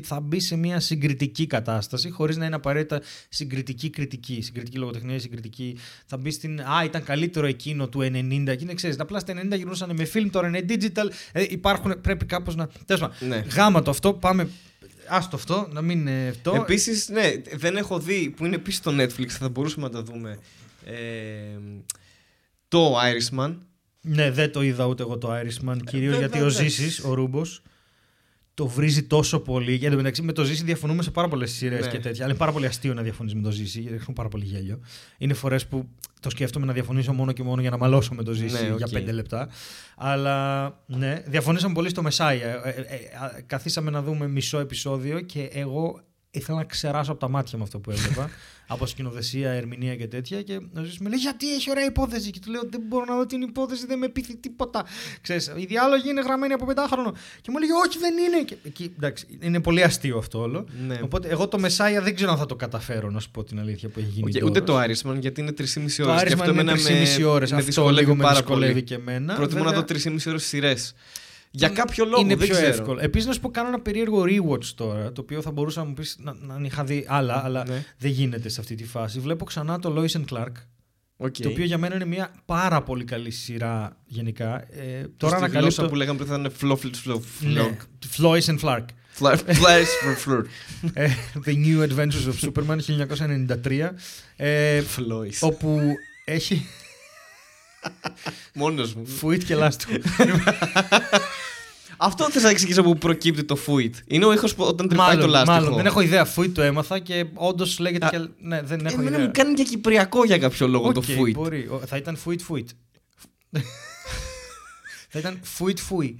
θα μπει σε μια συγκριτική κατάσταση χωρίς να είναι απαραίτητα συγκριτική κριτική. Συγκριτική λογοτεχνία ή συγκριτική θα μπει στην «Α, ήταν καλύτερο εκείνο του 90». Εκείνο ξέρεις, απλά στα 90 γυρνούσαν με film, τώρα είναι digital. Ε, υπάρχουν, πρέπει κάπως να... Τέλος πάντων, Ναι. γάμα το αυτό, πάμε... Άστο αυτό, να μην είναι αυτό. Επίσης, ναι, δεν έχω δει που είναι επίσης στο Netflix, θα μπορούσαμε να τα δούμε. Ε, το Irishman. Ναι, δεν το είδα ούτε εγώ το Irishman. Κυρίως βέβαια, γιατί ο εντάξει. Ζήσης, ο Ρούμπος, το βρίζει τόσο πολύ. Για το μεταξύ, με το Ζήση διαφωνούμε σε πάρα πολλές σειρές Ναι. και τέτοια. Αλλά είναι πάρα πολύ αστείο να διαφωνείς με το Ζήση. γιατί Έχουμε πάρα πολύ γέλιο. Είναι φορές που το σκέφτομαι να διαφωνήσω μόνο και μόνο για να μαλώσω με το Ζήση Ναι, οκ. για πέντε λεπτά. Αλλά ναι, διαφωνήσαμε πολύ στο Messiah. Ε, ε, ε, α, καθίσαμε να δούμε μισό επεισόδιο και εγώ ήθελα να ξεράσω από τα μάτια με αυτό που έβλεπα. από σκηνοθεσία, ερμηνεία και τέτοια. Και ο Ζήσης με λέει Γιατί έχει ωραία υπόθεση. Και του λέω Δεν μπορώ να δω την υπόθεση, δεν με πείθει τίποτα. Ξέρεις, οι διάλογοι είναι γραμμένοι από πεντάχρονο. Και μου λέει Όχι, δεν είναι. Και, εκεί, εντάξει, είναι πολύ αστείο αυτό όλο. Ναι. Οπότε εγώ το Messiah δεν ξέρω αν θα το καταφέρω, να σου πω την αλήθεια που έχει γίνει. Οκ, τώρα. ούτε το Irishman γιατί είναι 3,5 ώρες. Το Irishman είναι 3,5 ώρες. Αυτό λίγο με δυσκολεύει και εμένα. Προτιμώ να Βέβαια, δω 3,5 ώρες σειρές. Για κάποιο λόγο είναι δεν πιο ξέρω. εύκολο. Επίσης, να σου πω, κάνω ένα περίεργο rewatch τώρα, το οποίο θα μπορούσα να μου πεις να, να είχα δει άλλα, αλλά Ναι. δεν γίνεται σε αυτή τη φάση. Βλέπω ξανά το Lois and Clark, Οκ. το οποίο για μένα είναι μια πάρα πολύ καλή σειρά γενικά. Ε, Τώρα τώρα στη γλώσσα ανακαλύπτω. που λέγαμε πριν θα είναι Flowflit Flow. Ναι, Lois and Clark. Flash for Floor. Ε, The New Adventures of Superman 1993. Ε, Floyd. όπου έχει Μόνος μου. φουίτ και λάστο. Αυτό θες να εξηγήσω που προκύπτει το φουίτ. Είναι ο ήχος όταν τρυπάει το Μάλλον, λάστιχο. μάλλον. Δεν έχω ιδέα. Φουίτ το έμαθα και όντως λέγεται. Α, και... Ναι, δεν έχω Εμένα ιδέα. μου κάνει και κυπριακό για κάποιο λόγο το Οκ, φουίτ. Μπορεί. Ο- Θα ήταν φουίτ φουίτ. θα ήταν φουίτ φουί.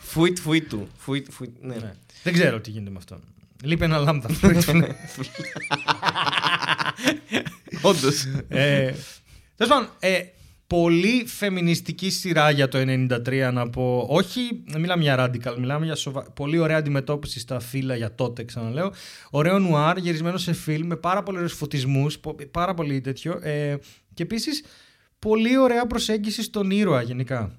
Φουίτ, φουίτ του. Φουίτ, φουίτ, ναι. Ναι. Δεν ξέρω τι γίνεται με αυτό. Λείπει ένα λάμδα. Φουίτ, φουίτ. Όντως. Ε, Τέλος πάντων, ε, πολύ φεμινιστική σειρά για το 93 να πω. Όχι, δεν μιλάμε για radical, μιλάμε για σοβα... πολύ ωραία αντιμετώπιση στα φύλα για τότε, ξαναλέω. Ωραίο νουάρ, γυρισμένο σε φιλμ, με πάρα πολλούς φωτισμούς, πάρα πολύ τέτοιο. Ε, και επίσης πολύ ωραία προσέγγιση στον ήρωα γενικά.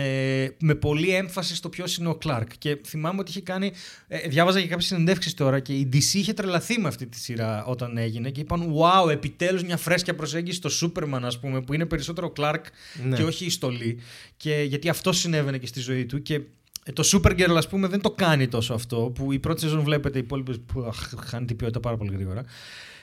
Ε, με πολύ έμφαση στο ποιος είναι ο Κλάρκ. Και θυμάμαι ότι είχε κάνει. Ε, διάβαζα και κάποιες συνεντεύξεις τώρα και η DC είχε τρελαθεί με αυτή τη σειρά όταν έγινε και είπαν: Wow, επιτέλους μια φρέσκια προσέγγιση στο Σούπερμαν, ας πούμε, που είναι περισσότερο Κλάρκ Ναι. και όχι η στολή. Και γιατί αυτό συνέβαινε και στη ζωή του. Και ε, το Supergirl, ας πούμε, δεν το κάνει τόσο αυτό. Που η πρώτη σεζόν βλέπετε, οι υπόλοιπες που αχ, χάνει την ποιότητα πάρα πολύ γρήγορα.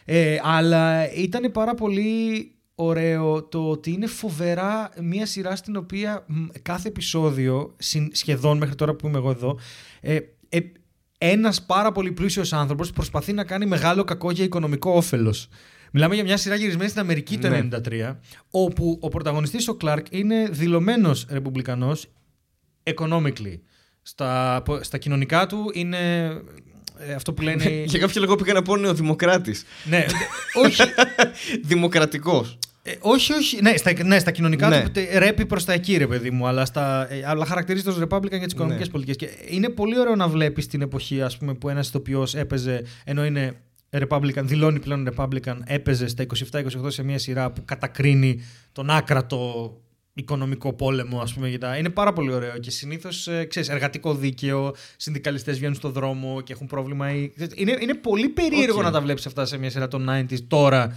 Ε, αλλά ήταν πάρα πολύ ωραίο το ότι είναι φοβερά μια σειρά στην οποία μ, κάθε επεισόδιο, συν- σχεδόν μέχρι τώρα που είμαι εγώ εδώ, ε, ε, ένας πάρα πολύ πλούσιος άνθρωπος προσπαθεί να κάνει μεγάλο κακό για οικονομικό όφελος. Μιλάμε για μια σειρά γυρισμένη στην Αμερική το Ναι. 1993, όπου ο πρωταγωνιστής ο Κλάρκ είναι δηλωμένος ρεπουμπλικανός economically. Στα, στα κοινωνικά του είναι ε, αυτό που λένε... Για κάποιο λόγο πήγα να πω νεοδημοκράτης. ναι, όχι, Δημοκρατικός. Ε, όχι, όχι. Ναι, στα, ναι, στα κοινωνικά Ναι. του τε- ρέπει προς τα εκεί, ρε παιδί μου. Αλλά, στα, ε, αλλά χαρακτηρίζεται ως Republican για τις οικονομικές Ναι. πολιτικές. Και είναι πολύ ωραίο να βλέπεις την εποχή ας πούμε, που ένας ηθοποιός έπαιζε, ενώ είναι Republican, δηλώνει πλέον Republican, έπαιζε στα 27-28 σε μια σειρά που κατακρίνει τον άκρατο οικονομικό πόλεμο, ας πούμε. και τα- Είναι πάρα πολύ ωραίο και συνήθως, ξέρεις, εργατικό δίκαιο, συνδικαλιστές βγαίνουν στον δρόμο και έχουν πρόβλημα. ή- Είναι, είναι πολύ περίεργο Οκ. να τα βλέπεις αυτά σε μια σειρά των 90s τώρα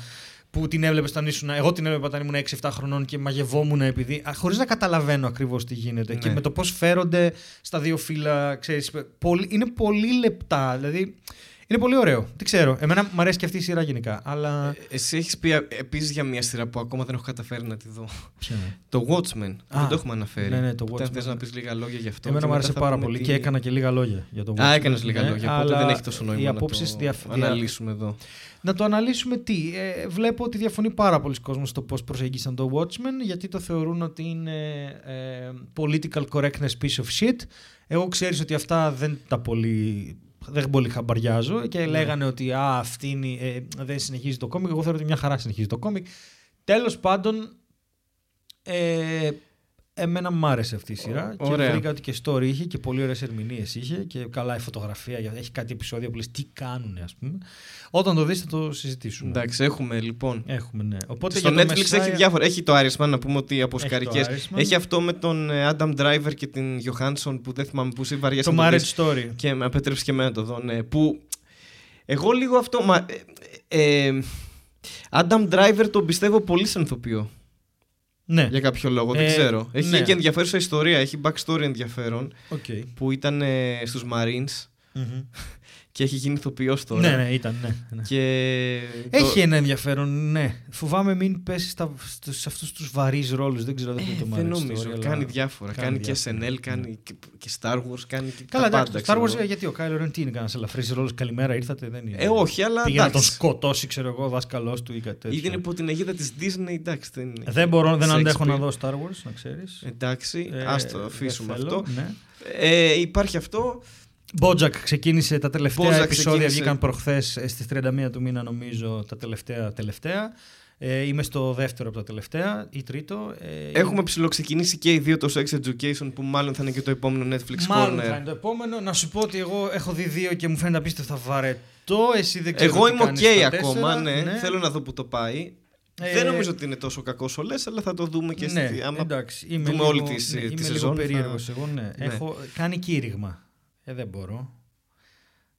που την έβλεπες όταν ήσουν. Εγώ την έβλεπα όταν ήμουν 6-7 χρονών και μαγευόμουν επειδή. χωρίς να καταλαβαίνω ακριβώς τι γίνεται. Ναι. Και με το πώς φέρονται στα δύο φύλα, ξέρεις, πολύ, είναι πολύ λεπτά. Δηλαδή. Είναι πολύ ωραίο. Τι ξέρω. Εμένα μου αρέσει και αυτή η σειρά γενικά. Αλλά. Εσύ έχεις πει επίσης για μια σειρά που ακόμα δεν έχω καταφέρει να τη δω. Ποια είναι; Το Watchmen. Α, δεν το έχουμε αναφέρει. ναι, ναι, το Δεν Watchmen. θες να πεις λίγα λόγια γι' αυτό. Εμένα και μου μετά άρεσε θα πάρα πούμε πολύ τι- και έκανα και λίγα λόγια για το Α, Watchmen. έκανες λίγα Ναι, λόγια. Οπότε αλλά δεν έχει τόσο νόημα. Οι να απόψει το διαφ... δια- αναλύσουμε εδώ. Να το αναλύσουμε τι; Ε, βλέπω ότι διαφωνεί πάρα πολλοί κόσμος στο πώς προσέγγισαν το Watchmen γιατί το θεωρούν ότι είναι ε, political correctness piece of shit. Εγώ ξέρεις ότι αυτά δεν τα πολύ... Δεν πολύ χαμπαριάζω και λέγανε ότι α, αυτή είναι, ε, δεν συνεχίζει το κόμικ. Εγώ θεωρώ ότι μια χαρά συνεχίζει το κόμικ. Τέλος πάντων, ε, εμένα μου άρεσε αυτή η σειρά και Ωραία. βρήκα ότι και story είχε και πολύ ωραίες ερμηνείες είχε και καλά η φωτογραφία. Έχει κάτι επεισόδια που λες τι κάνουνε ας πούμε. Όταν το δεις θα το συζητήσουμε. Εντάξει, έχουμε λοιπόν. Έχουμε, ναι. Οπότε Στο για το Netflix Messiah- έχει διάφορα. Έχει το Irishman, να πούμε ότι από Έχει το σκαρικέ. Irishman. Έχει αυτό με τον ε, Adam Driver και την Johansson που δεν θυμάμαι που είσαι βαριά Το να Marriage δεις. Story. Και με απέτρεψε και εμένα να το δω. Ναι, που εγώ λίγο αυτό. Μα, ε, ε, Adam Driver τον πιστεύω πολύ σαν ηθοποιό. Ναι. Για κάποιο λόγο, δεν Ε, ξέρω. Έχει ναι. και ενδιαφέρουσα ιστορία, έχει backstory ενδιαφέρον. Okay. Που ήταν ε, στους Marines και έχει γίνει ηθοποιός τώρα. Ναι, ναι, ήταν. Ναι, ναι. Και Έχει το- ένα ενδιαφέρον, ναι. Φοβάμαι μην πέσεις στα, στους- σε αυτούς τους βαρύς ρόλους. Δεν ξέρω, δεν Ε, είναι το δεν Marriage νομίζω. Story, αλλά- Κάνει διάφορα. Κάνει, κάνει και διάφορα, SNL, ναι. κάνει και, και Star Wars, κάνει και Καλά, τα εντάξει. πάντα. Το Star ξέρω Wars, εγώ. γιατί ο Kylo Ren τι είναι, κανένας ελαφρύς ρόλος. Καλημέρα, ήρθατε, δεν είναι. Ε, όχι, αλλά Πήγε να τον εντάξει. σκοτώσει, ξέρω εγώ, δάσκαλό του ή κάτι τέτοιο. Ήδη είναι υπό την αιγίδα της Disney, εντάξει. Δεν, είναι. Δεν μπορώ, δεν αντέχω Shakespeare. να δω Star Wars, να ξέρεις. Εντάξει, ας το αφήσουμε αυτό. Ναι. Ε, υπάρχει αυτό. Bojack ξεκίνησε τα τελευταία Bojack επεισόδια, ξεκίνησε. βγήκαν προχθές στις 31 του μήνα, νομίζω, τα τελευταία. τελευταία. Ε, είμαι στο δεύτερο από τα τελευταία ή τρίτο. Ε, Έχουμε ψηλοξεκινήσει και οι δύο το Sex Education που μάλλον θα είναι και το επόμενο Netflix Μάλλον Corner. θα είναι το επόμενο. Να σου πω ότι εγώ έχω δει δύο και μου φαίνεται απίστευτα βαρετό. Εσύ δεν ξέρω. Εγώ τι είμαι κάνεις οκ στα ακόμα, τέσσερα. ναι. Θέλω να δω που το πάει. Ε, Δεν νομίζω ότι είναι τόσο κακός όσο λες, αλλά θα το δούμε και ναι, στη... άμα εντάξει. Είμαι δούμε λίγο, όλη τη- ναι, τη είμαι σεζόν, λίγο θα- περίεργος εγώ, ναι. Ναι. Έχω κάνει κήρυγμα. Ε, δεν μπορώ.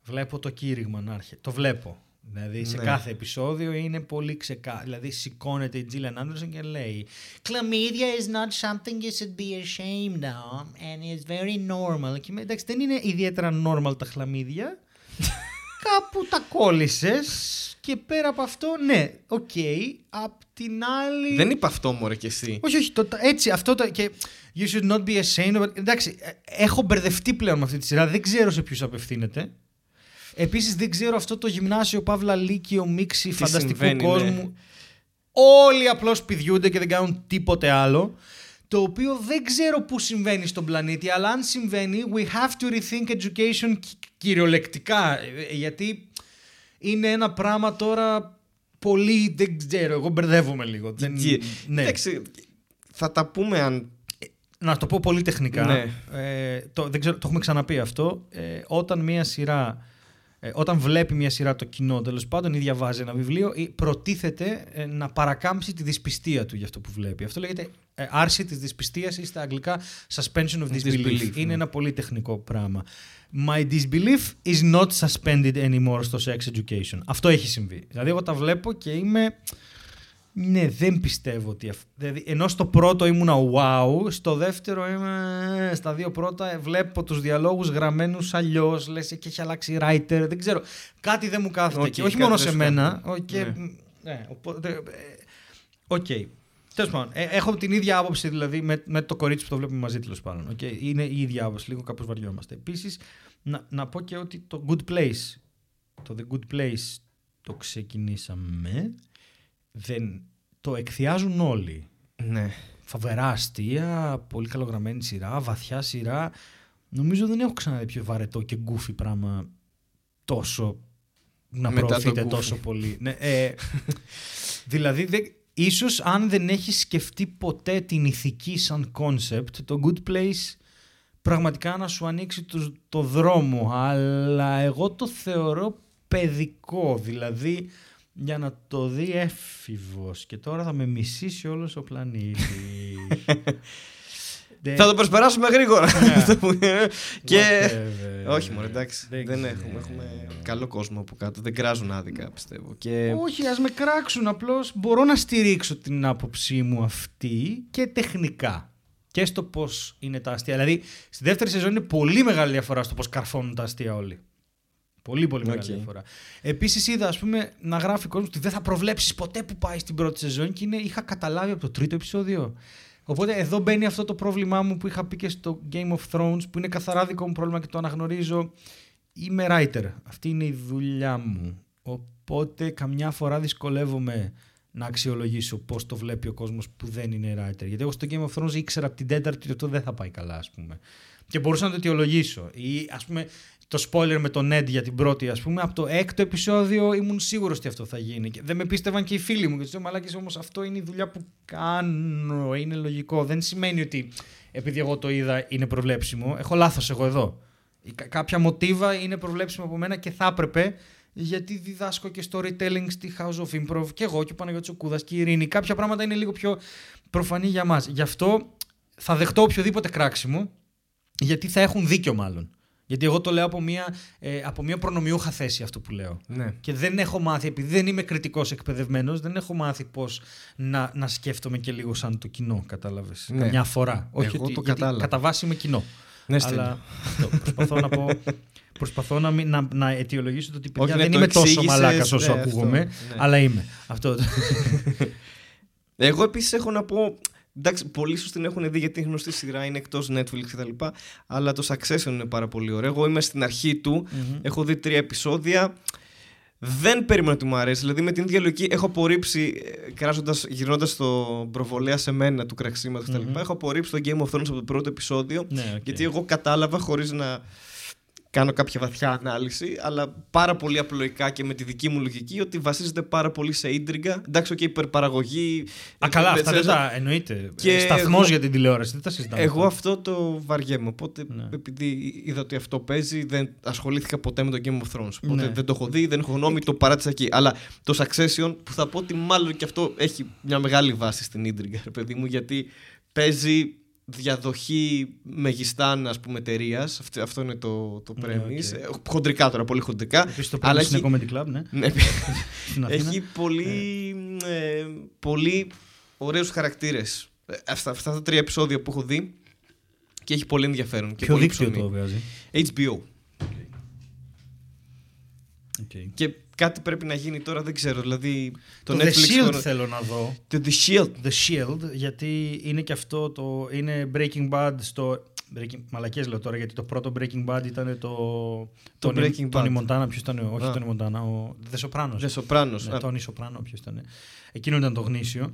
Βλέπω το κήρυγμα να έρχεται. Το βλέπω. Δηλαδή σε Ναι. κάθε επεισόδιο είναι πολύ ξεκάθαρο. Δηλαδή σηκώνεται η Τζίλιαν Άντερσον και λέει Chlamydia is not something you should be ashamed of and is very normal. Και είμαι, εντάξει, δεν είναι ιδιαίτερα normal τα χλαμίδια. Κάπου τα κόλλησες Και πέρα από αυτό, ναι, οκ. Απ' την άλλη. Δεν είπα αυτό, μωρέ κι εσύ. Όχι, όχι. Το, έτσι, αυτό το. Και you should not be ashamed. of- Εντάξει, ε, έχω μπερδευτεί πλέον με αυτή τη σειρά. Δεν ξέρω σε ποιους απευθύνεται. Επίσης, δεν ξέρω αυτό το γυμνάσιο Παύλα Λύκειο μίξη φανταστικού συμβαίνει, ναι. κόσμου. Όλοι απλώς πηδιούνται και δεν κάνουν τίποτε άλλο. Το οποίο δεν ξέρω πού συμβαίνει στον πλανήτη, αλλά αν συμβαίνει, we have to rethink education κυ- κυριολεκτικά. Ε, Γιατί είναι ένα πράγμα τώρα πολύ. Δεν ξέρω, εγώ μπερδεύομαι λίγο. Δεν, Και- ναι. Εντάξει, θα τα πούμε αν. Να το πω πολύ τεχνικά. Ναι. Ε, το, δεν ξέρω, το έχουμε ξαναπεί αυτό. Ε, όταν μία σειρά. Ε, όταν βλέπει μια σειρά το κοινό τέλος πάντων ή διαβάζει ένα βιβλίο, ή προτίθεται ε, να παρακάμψει τη δυσπιστία του για αυτό που βλέπει. Αυτό λέγεται ε, άρση της δυσπιστίας ή στα αγγλικά suspension of disbelief. Disbelief, Είναι ναι. ένα πολύ τεχνικό πράγμα. My disbelief is not suspended anymore στο sex education. Αυτό έχει συμβεί. Δηλαδή, εγώ τα βλέπω και είμαι. Ναι, δεν πιστεύω ότι. αυ- Δηλαδή, ενώ στο πρώτο ήμουνα wow, στο δεύτερο είμαι. Στα δύο πρώτα ε, βλέπω τους διαλόγους γραμμένους αλλιώς. Λες και έχει αλλάξει writer. Δεν ξέρω. Κάτι δεν μου κάθεται. Οκ, και όχι κάτι μόνο δεν σε σου μένα. κάθεται. ο- και- Ναι. ναι, οπότε. ε, Οκ. Τέλος πάντων, ε, έχω την ίδια άποψη δηλαδή με, με το κορίτσι που το βλέπουμε μαζί τέλος πάντων. οκ. Είναι η ίδια άποψη, λίγο κάπως βαριόμαστε. Επίσης, να, να πω και ότι το Good Place, το The Good Place το ξεκινήσαμε. Δεν, το εκθιάζουν όλοι. Ναι. Φοβερά αστεία, πολύ καλογραμμένη σειρά, βαθιά σειρά. Νομίζω δεν έχω ξαναδεί πιο βαρετό και γκούφι πράγμα τόσο να Μετά το προωθείτε goofy. τόσο πολύ. Ναι, ε, δηλαδή, δεν, ίσως αν δεν έχεις σκεφτεί ποτέ την ηθική σαν concept, το Good Place πραγματικά να σου ανοίξει το, το δρόμο. Αλλά εγώ το θεωρώ παιδικό. Δηλαδή, για να το δει έφηβος. Και τώρα θα με μισήσει όλος ο πλανήτης. Δεν- Θα το προσπεράσουμε γρήγορα. Αυτό που είναι. και. Whatever. Όχι, μόνο εντάξει. Δεν Δεν, ξέρω. έχουμε. Έχουμε καλό κόσμο από κάτω. Δεν κράζουν άδικα, πιστεύω. Και... Όχι, ας με κράξουν. Απλώς μπορώ να στηρίξω την άποψή μου αυτή και τεχνικά. Και στο πώς είναι τα αστεία. Δηλαδή, στη δεύτερη σεζόν είναι πολύ μεγάλη διαφορά στο πώς καρφώνουν τα αστεία όλοι. Πολύ, πολύ μεγάλη Οκ. διαφορά. Επίσης, είδα ας πούμε, να γράφει κόσμος ότι δεν θα προβλέψεις ποτέ που πάει στην πρώτη σεζόν και είναι, είχα καταλάβει από το τρίτο επεισόδιο. Οπότε εδώ μπαίνει αυτό το πρόβλημά μου που είχα πει και στο Game of Thrones, που είναι καθαρά δικό μου πρόβλημα και το αναγνωρίζω. Είμαι writer. Αυτή είναι η δουλειά μου. Οπότε καμιά φορά δυσκολεύομαι να αξιολογήσω πώς το βλέπει ο κόσμος που δεν είναι writer. Γιατί εγώ στο Game of Thrones ήξερα από την τέταρτη ότι αυτό δεν θα πάει καλά, ας πούμε. Και μπορούσα να το αιτιολογήσω. Ή ας πούμε το spoiler με τον Ned για την πρώτη, ας πούμε, από το έκτο επεισόδιο ήμουν σίγουρος ότι αυτό θα γίνει. Και δεν με πίστευαν και οι φίλοι μου. Και τους λέω, Μαλάκες, όμως αυτό είναι η δουλειά που κάνω. Είναι λογικό. Δεν σημαίνει ότι επειδή εγώ το είδα είναι προβλέψιμο. Έχω λάθος εγώ εδώ. Η- κα- Κάποια μοτίβα είναι προβλέψιμο από μένα και θα έπρεπε γιατί διδάσκω και storytelling στη House of Improv και εγώ και ο Παναγιώτης ο Κούδας και η Ειρήνη. Κάποια πράγματα είναι λίγο πιο προφανή για μας. Γι' αυτό θα δεχτώ οποιοδήποτε κράξιμο γιατί θα έχουν δίκιο μάλλον. Γιατί εγώ το λέω από μια, ε, από μια προνομιούχα θέση αυτό που λέω. Ναι. Και δεν έχω μάθει, επειδή δεν είμαι κριτικός εκπαιδευμένος, δεν έχω μάθει πώς να, να σκέφτομαι και λίγο σαν το κοινό, κατάλαβες. Ναι. Καμιά φορά. Όχι Εγώ ότι, το γιατί κατάλαβα. κατά βάση είμαι κοινό. Ναι, Στέλιο. Αλλά αυτό, προσπαθώ να πω. Προσπαθώ να, μην- να, να αιτιολογήσω το ότι παιδιά, ναι, δεν το είμαι τόσο εξήγησες, μαλάκας όσο ναι, ακούγομαι, αυτό, ναι. αλλά είμαι. Αυτό. Εγώ επίσης έχω να πω. Εντάξει, πολλοί σου την έχουν δει γιατί είναι γνωστή σειρά, είναι εκτός Netflix κτλ. Αλλά το Succession είναι πάρα πολύ ωραίο. Εγώ είμαι στην αρχή του, έχω δει τρία επεισόδια. Δεν περίμενα ότι μου αρέσει. Δηλαδή με την ίδια λογική έχω απορρίψει, ε, κράζοντας, γυρνώντας το προβολέα σε μένα του κραξίματος κτλ. Έχω απορρίψει το Game of Thrones από το πρώτο επεισόδιο. Ναι, οκ. Γιατί εγώ κατάλαβα χωρίς να κάνω κάποια βαθιά ανάλυση, αλλά πάρα πολύ απλοϊκά και με τη δική μου λογική ότι βασίζεται πάρα πολύ σε ίντριγκα. Εντάξει, οκ, υπερπαραγωγή. Α, καλά, με αυτά δεν τσέζα. τα εννοείται. Και Σταθμός εγώ- για την τηλεόραση, δεν τα συζητάμε. Εγώ αυτά. αυτό το βαριέμαι. Οπότε, Ναι. επειδή είδα ότι αυτό παίζει, δεν ασχολήθηκα ποτέ με το Game of Thrones. Οπότε Ναι. δεν το έχω δει, δεν έχω γνώμη, το παράτησα εκεί. Αλλά το Succession, που θα πω ότι μάλλον και αυτό έχει μια μεγάλη βάση στην ίντριγκα, ρε παιδί μου, γιατί παίζει διαδοχή μεγιστάνας πούμε εταιρείας. Αυτό είναι το, το Ναι, premise. OK. Ε, Χοντρικά τώρα, πολύ χοντρικά. Επίσης το αλλά πρώτο είναι Comedy Club, ναι. Ναι, Στην Αθήνα. έχει πολύ, ε, πολύ ωραίους χαρακτήρες. Ε, Αυτά, αυτά τα τρία επεισόδια που έχω δει και έχει πολύ ενδιαφέρον. Και Ποιο πολύ δίκτυο ψωμί. το βγάζει; HBO. OK. Okay. Και κάτι πρέπει να γίνει τώρα, δεν ξέρω. Δηλαδή, Το, το, The Netflix. Shield το- θέλω να δω. Το The Shield. The Shield, γιατί είναι και αυτό το. είναι Breaking Bad στο. Breaking, μαλακίες λέω τώρα, γιατί το πρώτο Breaking Bad ήταν το. Το Tony- Breaking Tony Bad. Montana, ποιος ήταν. Όχι, Α. Tony Montana, ο The Sopranos. The Sopranos. Ναι, Α, Tony Soprano, ποιος ήταν. Εκείνο ήταν το γνήσιο.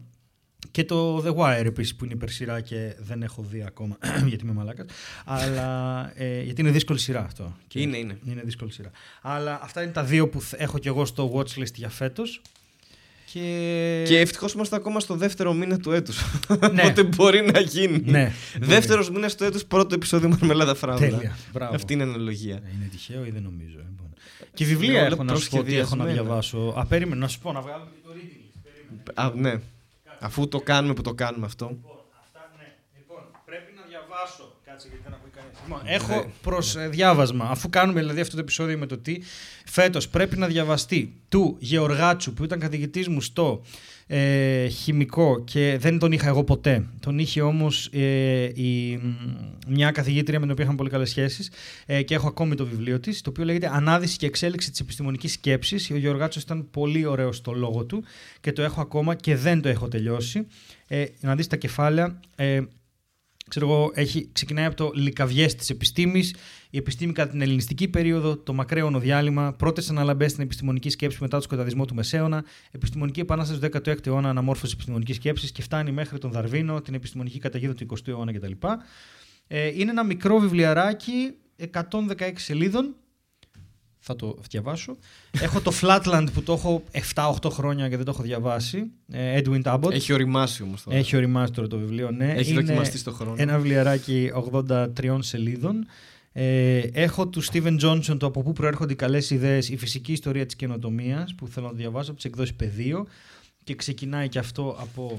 Και το The Wire επίσης που είναι υπερσειρά και δεν έχω δει ακόμα γιατί είμαι μαλάκας. Αλλά ε, γιατί είναι δύσκολη σειρά αυτό. Και Είναι, είναι. Είναι δύσκολη σειρά. Αλλά αυτά είναι τα δύο που θ- έχω κι εγώ στο watchlist για φέτος. Και... Και ευτυχώς είμαστε ακόμα στο δεύτερο μήνα του έτους. Ναι. Οπότε μπορεί να γίνει. Ναι. Δεύτερος μήνας του έτους, πρώτο επεισόδιο Μαρμελάδα Φράουλα. Τέλεια. Μπράβο. Αυτή είναι η αναλογία. Ε, Είναι τυχαίο ή δεν νομίζω. λοιπόν. Και βιβλία όλα έχω να σου πω ότι έχω να προσχεδιασμένα. διαβάσω. Α, περίμενε να σου πω να βγάλουμε και το reading list. Περίμενε. Α, ναι. Αφού το κάνουμε που το κάνουμε αυτό. Λοιπόν, αυτά, ναι. Λοιπόν, πρέπει να διαβάσω. Κάτσε γιατί δεν ακούει κανείς. Λοιπόν, έχω προς διάβασμα. Αφού κάνουμε δηλαδή αυτό το επεισόδιο με το τι, φέτος πρέπει να διαβαστεί του Γεωργάτσου που ήταν καθηγητής μου στο ε, χημικό και δεν τον είχα εγώ ποτέ. Τον είχε όμως ε, η, μ, μια καθηγήτρια με την οποία είχαμε πολύ καλές σχέσεις ε, και έχω ακόμη το βιβλίο της, το οποίο λέγεται Ανάδυση και εξέλιξη της επιστημονικής σκέψης. Ο Γεωργάτσος ήταν πολύ ωραίο στο λόγο του και το έχω ακόμα και δεν το έχω τελειώσει. Ε, να δεις τα κεφάλαια. Ε, ξέρω εγώ, έχει, ξεκινάει από το λικαβιές της επιστήμης, η επιστήμη κατά την ελληνιστική περίοδο, το μακραίωνο διάλειμμα, πρώτες αναλαμπές στην επιστημονική σκέψη μετά το σκοταδισμό του Μεσαίωνα, επιστημονική επανάσταση του 16ου αιώνα, αναμόρφωση επιστημονικής σκέψης και φτάνει μέχρι τον Δαρβίνο, την επιστημονική καταιγίδα του 20ου αιώνα κτλ. Ε, είναι ένα μικρό βιβλιαράκι 116 σελίδων. Θα το διαβάσω. έχω το Flatland που το έχω 7-8 χρόνια και δεν το έχω διαβάσει. Ε, Edwin Tabot. Έχει οριμάσει όμως τώρα. Έχει οριμάσει τώρα το βιβλίο, ναι. Έχει Είναι δοκιμαστεί στο χρόνο. Ένα βιβλιαράκι 83 σελίδων. Ε, έχω του Steven Johnson το από πού προέρχονται οι καλές ιδέες, η φυσική ιστορία της καινοτομίας, που θέλω να διαβάσω από τις εκδόσεις Πεδίο. Και ξεκινάει και αυτό από.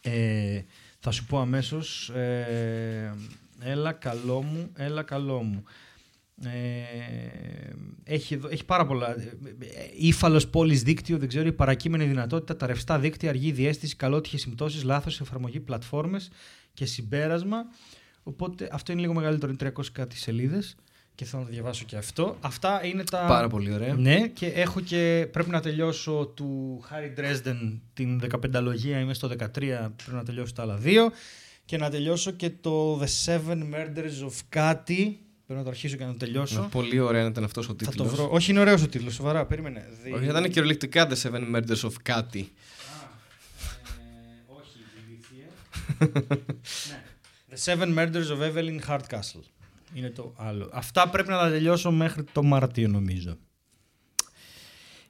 Ε, θα σου πω αμέσως. Ε, έλα καλό μου, έλα καλό μου. Ε, έχει, εδώ- έχει πάρα πολλά. Ήφαλο πόλης δίκτυο, δεν ξέρω, η παρακείμενη δυνατότητα, τα ρευστά δίκτυα, αργή διέστηση, καλότυχες συμπτώσεις, λάθος, εφαρμογή, πλατφόρμες και συμπέρασμα. Οπότε αυτό είναι λίγο μεγαλύτερο, είναι 300 κάτι σελίδες και θέλω να το διαβάσω και αυτό. Αυτά είναι τα. Πάρα πολύ ωραία. Ναι, και έχω και πρέπει να τελειώσω του Χάρι Dresden την 15 λογία, είμαι στο 13, πρέπει να τελειώσω τα άλλα δύο. Και να τελειώσω και το The Seven Murders of κάτι. Πρέπει να το αρχίσω και να το τελειώσω. Πολύ ωραία ήταν αυτός ο Θα τίτλος. το βρω. Όχι, είναι ωραίος ο τίτλος, σοβαρά. Περίμενε. Δι- Όχι, ήταν κυριολεκτικά The Seven Murders of κάτι. Ε, όχι, ηλίθιε. ναι. The Seven Murders of Evelyn Hardcastle. Είναι το άλλο. Αυτά πρέπει να τα τελειώσω μέχρι το Μάρτιο, νομίζω.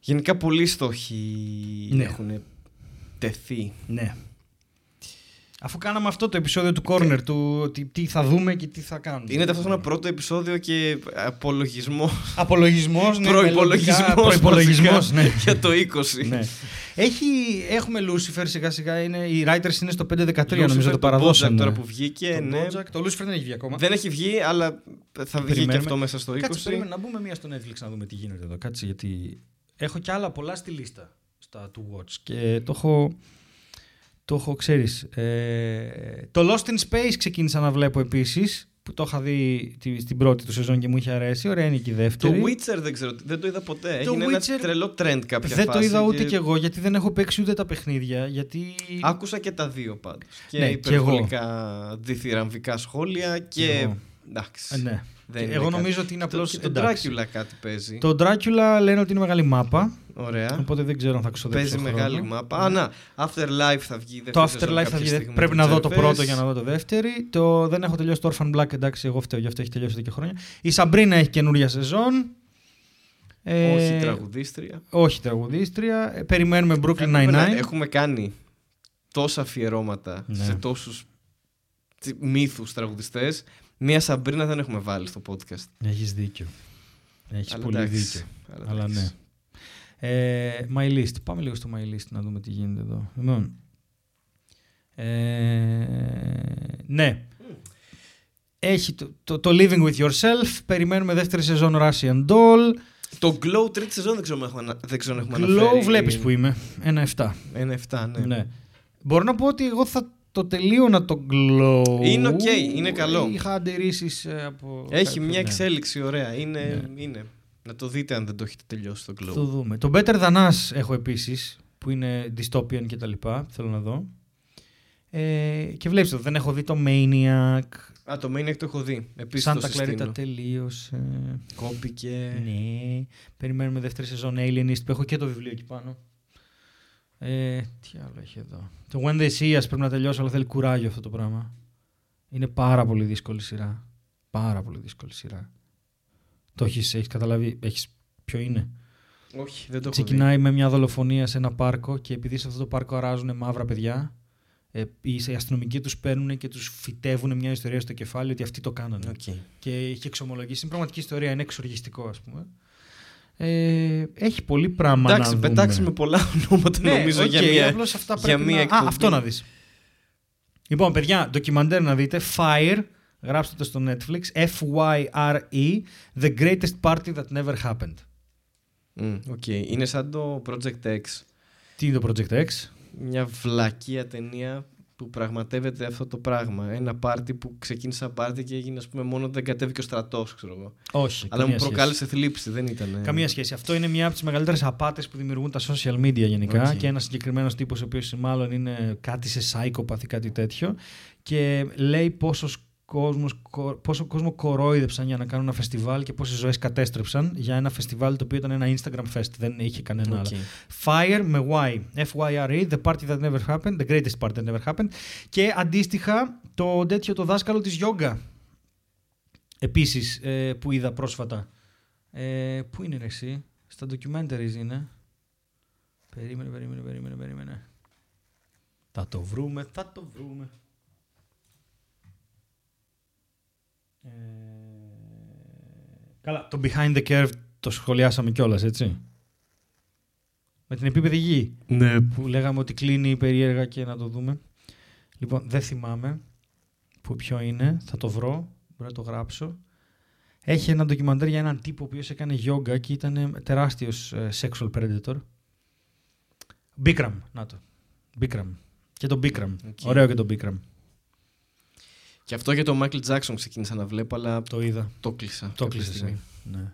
Γενικά πολλοί στόχοι Ναι. έχουν τεθεί. Ναι. Αφού κάναμε αυτό το επεισόδιο του Corner, του τι, τι θα δούμε και τι θα κάνουμε. Είναι ταυτόχρονα πρώτο επεισόδιο και απολογισμός. Απολογισμός, ναι. Προϋπολογισμός, Προπολογισμό, βασικά, ναι. για το 20. ναι. Έχει, έχουμε Lucifer σιγά σιγά. Είναι, οι writers είναι στο 5-13, Lucifer, νομίζω το παραδώσανε. Bojack τώρα που βγήκε, το ναι. Bojack, το Lucifer δεν έχει βγει ακόμα. Δεν έχει βγει, αλλά θα βγει και Περιμένουμε. αυτό μέσα στο 20. Κάτσε, περίμενε, να μπούμε μία στο Netflix να δούμε τι γίνεται εδώ. Κάτσε, γιατί έχω κι άλλα πολλά στη λίστα στα to watch και το έχω, το έχω ξέρεις. Ε, το Lost in Space ξεκίνησα να βλέπω επίσης, που το είχα δει τη- στην πρώτη του σεζόν και μου είχε αρέσει. Ωραία είναι και η Το δεύτερη. Witcher δεν ξέρω, δεν το είδα ποτέ. Το Έγινε Witcher ένα τρελό trend κάποια δεν το φάση είδα ούτε και κι εγώ, γιατί δεν έχω παίξει ούτε τα παιχνίδια. Γιατί... Άκουσα και τα δύο πάντως. Και Ναι, κι εγώ. υπερβολικά διθυραμβικά σχόλια Κι και... εγώ. Εντάξει. Ε, ναι. Δεν Και είναι εγώ κάτι. νομίζω ότι είναι Το- απλώς και το εντάξει. Dracula κάτι παίζει. Το Dracula λένε ότι είναι μεγάλη μάπα, Ωραία. οπότε δεν ξέρω αν θα ξοδέψω Παίζει χρόνο. μεγάλη μάπα. Α, να, Afterlife θα βγει. η Το δεύτερη σεζόν Afterlife κάποια θα βγει. στιγμή Πρέπει του να δω το Gervais. πρώτο για να δω το δεύτερο. Το, δεν έχω τελειώσει το Orphan Black, εντάξει, εγώ φταίω, γι' αυτό έχει τελειώσει εδώ και χρόνια. Η Σαμπρίνα έχει καινούρια σεζόν. Ε, Όχι τραγουδίστρια. Όχι τραγουδίστρια. Ε, περιμένουμε Brooklyn Έπρεπε να- Nine-Nine. Έχουμε κάνει τόσα αφιερώματα Ναι. σε τόσους τσι- μύθους τραγουδιστές. Μία Σαμπρίνα δεν έχουμε βάλει στο podcast. Έχεις δίκιο. Έχεις Αλλά πολύ εντάξει. δίκιο. Αλλά Αλλά εντάξει. ναι. Ε, my list. Πάμε λίγο στο my list να δούμε τι γίνεται εδώ. Λοιπόν. Ε, ναι. Έχει το, το, το Living with Yourself. Περιμένουμε δεύτερη σεζόν Russian Doll. Το Glow τρίτη σεζόν δεν ξέρω αν έχουμε, ανα- δεν ξέρω αν έχουμε Glow αναφέρει. βλέπεις που είμαι. Ένα 7. Ένα 7, ναι. Ναι. Μπορώ να πω ότι εγώ θα το τελείωνα το Glow. Είναι οκ, είναι καλό. Είχα αντιρρήσεις ε, από... Έχει κάτι- μια ναι. εξέλιξη ωραία. Είναι, είναι. Να το δείτε αν δεν το έχετε τελειώσει το Glow. Το δούμε. Το Better Than Us έχω επίσης, που είναι dystopian και τα λοιπά, θέλω να δω. Ε, και βλέπεις το, δεν έχω δει το Maniac, Α, το Maniac το έχω δει. Επίσης Santa το Clarita συστήνω. τελείωσε. Κόπηκε. Ναι. Περιμένουμε δεύτερη σεζόν Alienist που έχω και το βιβλίο εκεί πάνω. Ε, τι άλλο έχει εδώ. Το When They See Us πρέπει να τελειώσει, αλλά θέλει κουράγιο αυτό το πράγμα. Είναι πάρα πολύ δύσκολη σειρά. Πάρα πολύ δύσκολη σειρά. Το έχεις, έχεις καταλάβει, έχεις ποιο είναι; Όχι, δεν το έχω Ξεκινάει με μια δολοφονία σε ένα πάρκο και επειδή σε αυτό το πάρκο αράζουν μαύρα παιδιά, ε, οι οι αστυνομικοί τους παίρνουν και τους φυτεύουν μια ιστορία στο κεφάλι ότι αυτοί το κάνανε δει. Οκ. και έχει εξομολογήσει. Είναι πραγματική ιστορία, είναι εξοργιστικό, ας πούμε. Ε, έχει πολύ πράγμα Εντάξει, να δούμε. πετάξαμε πολλά ονόματα Ναι, νομίζω οκ, για μια. απλώς αυτά για πρέπει μία να... Α, εκπομπή. αυτό να δεις. Λοιπόν, παιδιά, ντοκιμαντέρ να δείτε. Fire, γράψτε το στο Netflix. F-Y-R-E, The Greatest Party That Never Happened. Μμ, οκ. Είναι σαν το Project X. Τι είναι το Project X? Μια βλακεία ταινία που πραγματεύεται αυτό το πράγμα. Ένα πάρτι που ξεκίνησε σαν πάρτι και έγινε, ας πούμε, μόνο ότι δεν κατέβηκε ο στρατός, ξέρω εγώ. Όχι, Αλλά μου καμία σχέση. προκάλεσε θλίψη, δεν ήταν. Καμία σχέση. Αυτό είναι μια από τις μεγαλύτερες απάτες που δημιουργούν τα social media γενικά. Οκ. Και ένας συγκεκριμένος τύπος, ο οποίος μάλλον είναι κάτι σε psychopath ή κάτι τέτοιο. Και λέει πόσο κόσμος, κο- πόσο κόσμο κορόιδεψαν για να κάνουν ένα φεστιβάλ και πόσες ζωές κατέστρεψαν για ένα φεστιβάλ το οποίο ήταν ένα Instagram fest. Δεν είχε κανένα Οκ. άλλο. Fire με Y. F-Y-R-E, the party that never happened, the greatest party that never happened. Και αντίστοιχα το τέτοιο το δάσκαλο της γιόγκα. Επίσης ε, που είδα πρόσφατα. Ε, πού είναι ρε εσύ, στα documentaries είναι. Περίμενε, περίμενε, περίμενε, περίμενε. Θα το βρούμε, θα το βρούμε. Ε, καλά, το behind the curve το σχολιάσαμε κιόλας, έτσι. Με την επίπεδη γη Ναι. που λέγαμε ότι κλείνει περίεργα και να το δούμε. Λοιπόν, δεν θυμάμαι που ποιο είναι, θα το βρω, μπορώ να το γράψω. Έχει ένα ντοκιμαντέρ για έναν τύπο ο οποίος έκανε γιόγκα και ήταν τεράστιος ε, sexual predator. Bikram, να το. Bikram. Και το Bikram. OK. Ωραίο και το Bikram. Και αυτό για τον Michael Jackson ξεκίνησα να βλέπω, αλλά Το είδα. το κλείσα. Το κάποια κλείσες. στιγμή. ε. Ναι.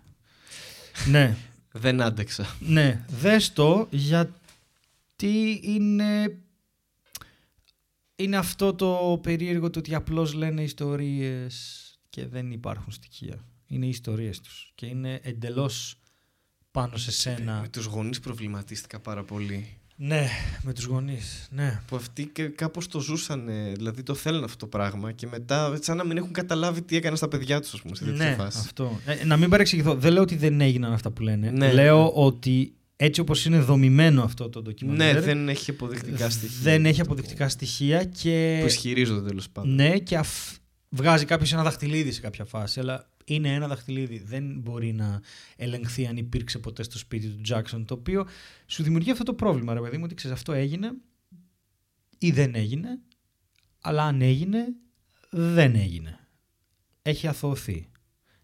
ναι. Δεν άντεξα. Ναι, δες το γιατί είναι, είναι αυτό το περίεργο το ότι απλώς λένε ιστορίες και δεν υπάρχουν στοιχεία. Είναι οι ιστορίες τους και είναι εντελώς πάνω σε σένα. Με τους γονείς προβληματίστηκα πάρα πολύ. Ναι, με τους γονείς, ναι. Που αυτοί και κάπως το ζούσαν, δηλαδή το θέλουν αυτό το πράγμα και μετά σαν να μην έχουν καταλάβει τι έκαναν στα παιδιά τους, ας πούμε, σε τέτοια Ναι, φάση. αυτό. Ε, να μην παρεξηγηθώ, δεν λέω ότι δεν έγιναν αυτά που λένε. Ναι. Λέω ότι έτσι όπως είναι δομημένο αυτό το ντοκιμαντέρ, Ναι, δεν έχει αποδεικτικά στοιχεία. δεν έχει αποδεικτικά στοιχεία και... Που ισχυρίζονται τέλος πάντων. Ναι, και αφ... βγάζει κάποιος ένα δαχτυλίδι σε κάποια φάση, αλλά είναι ένα δαχτυλίδι. Δεν μπορεί να ελεγχθεί αν υπήρξε ποτέ στο σπίτι του Τζάξον, το οποίο σου δημιουργεί αυτό το πρόβλημα, ρε παιδί μου, ότι ξέρεις αυτό έγινε ή δεν έγινε, αλλά αν έγινε, δεν έγινε. Έχει αθωωθεί.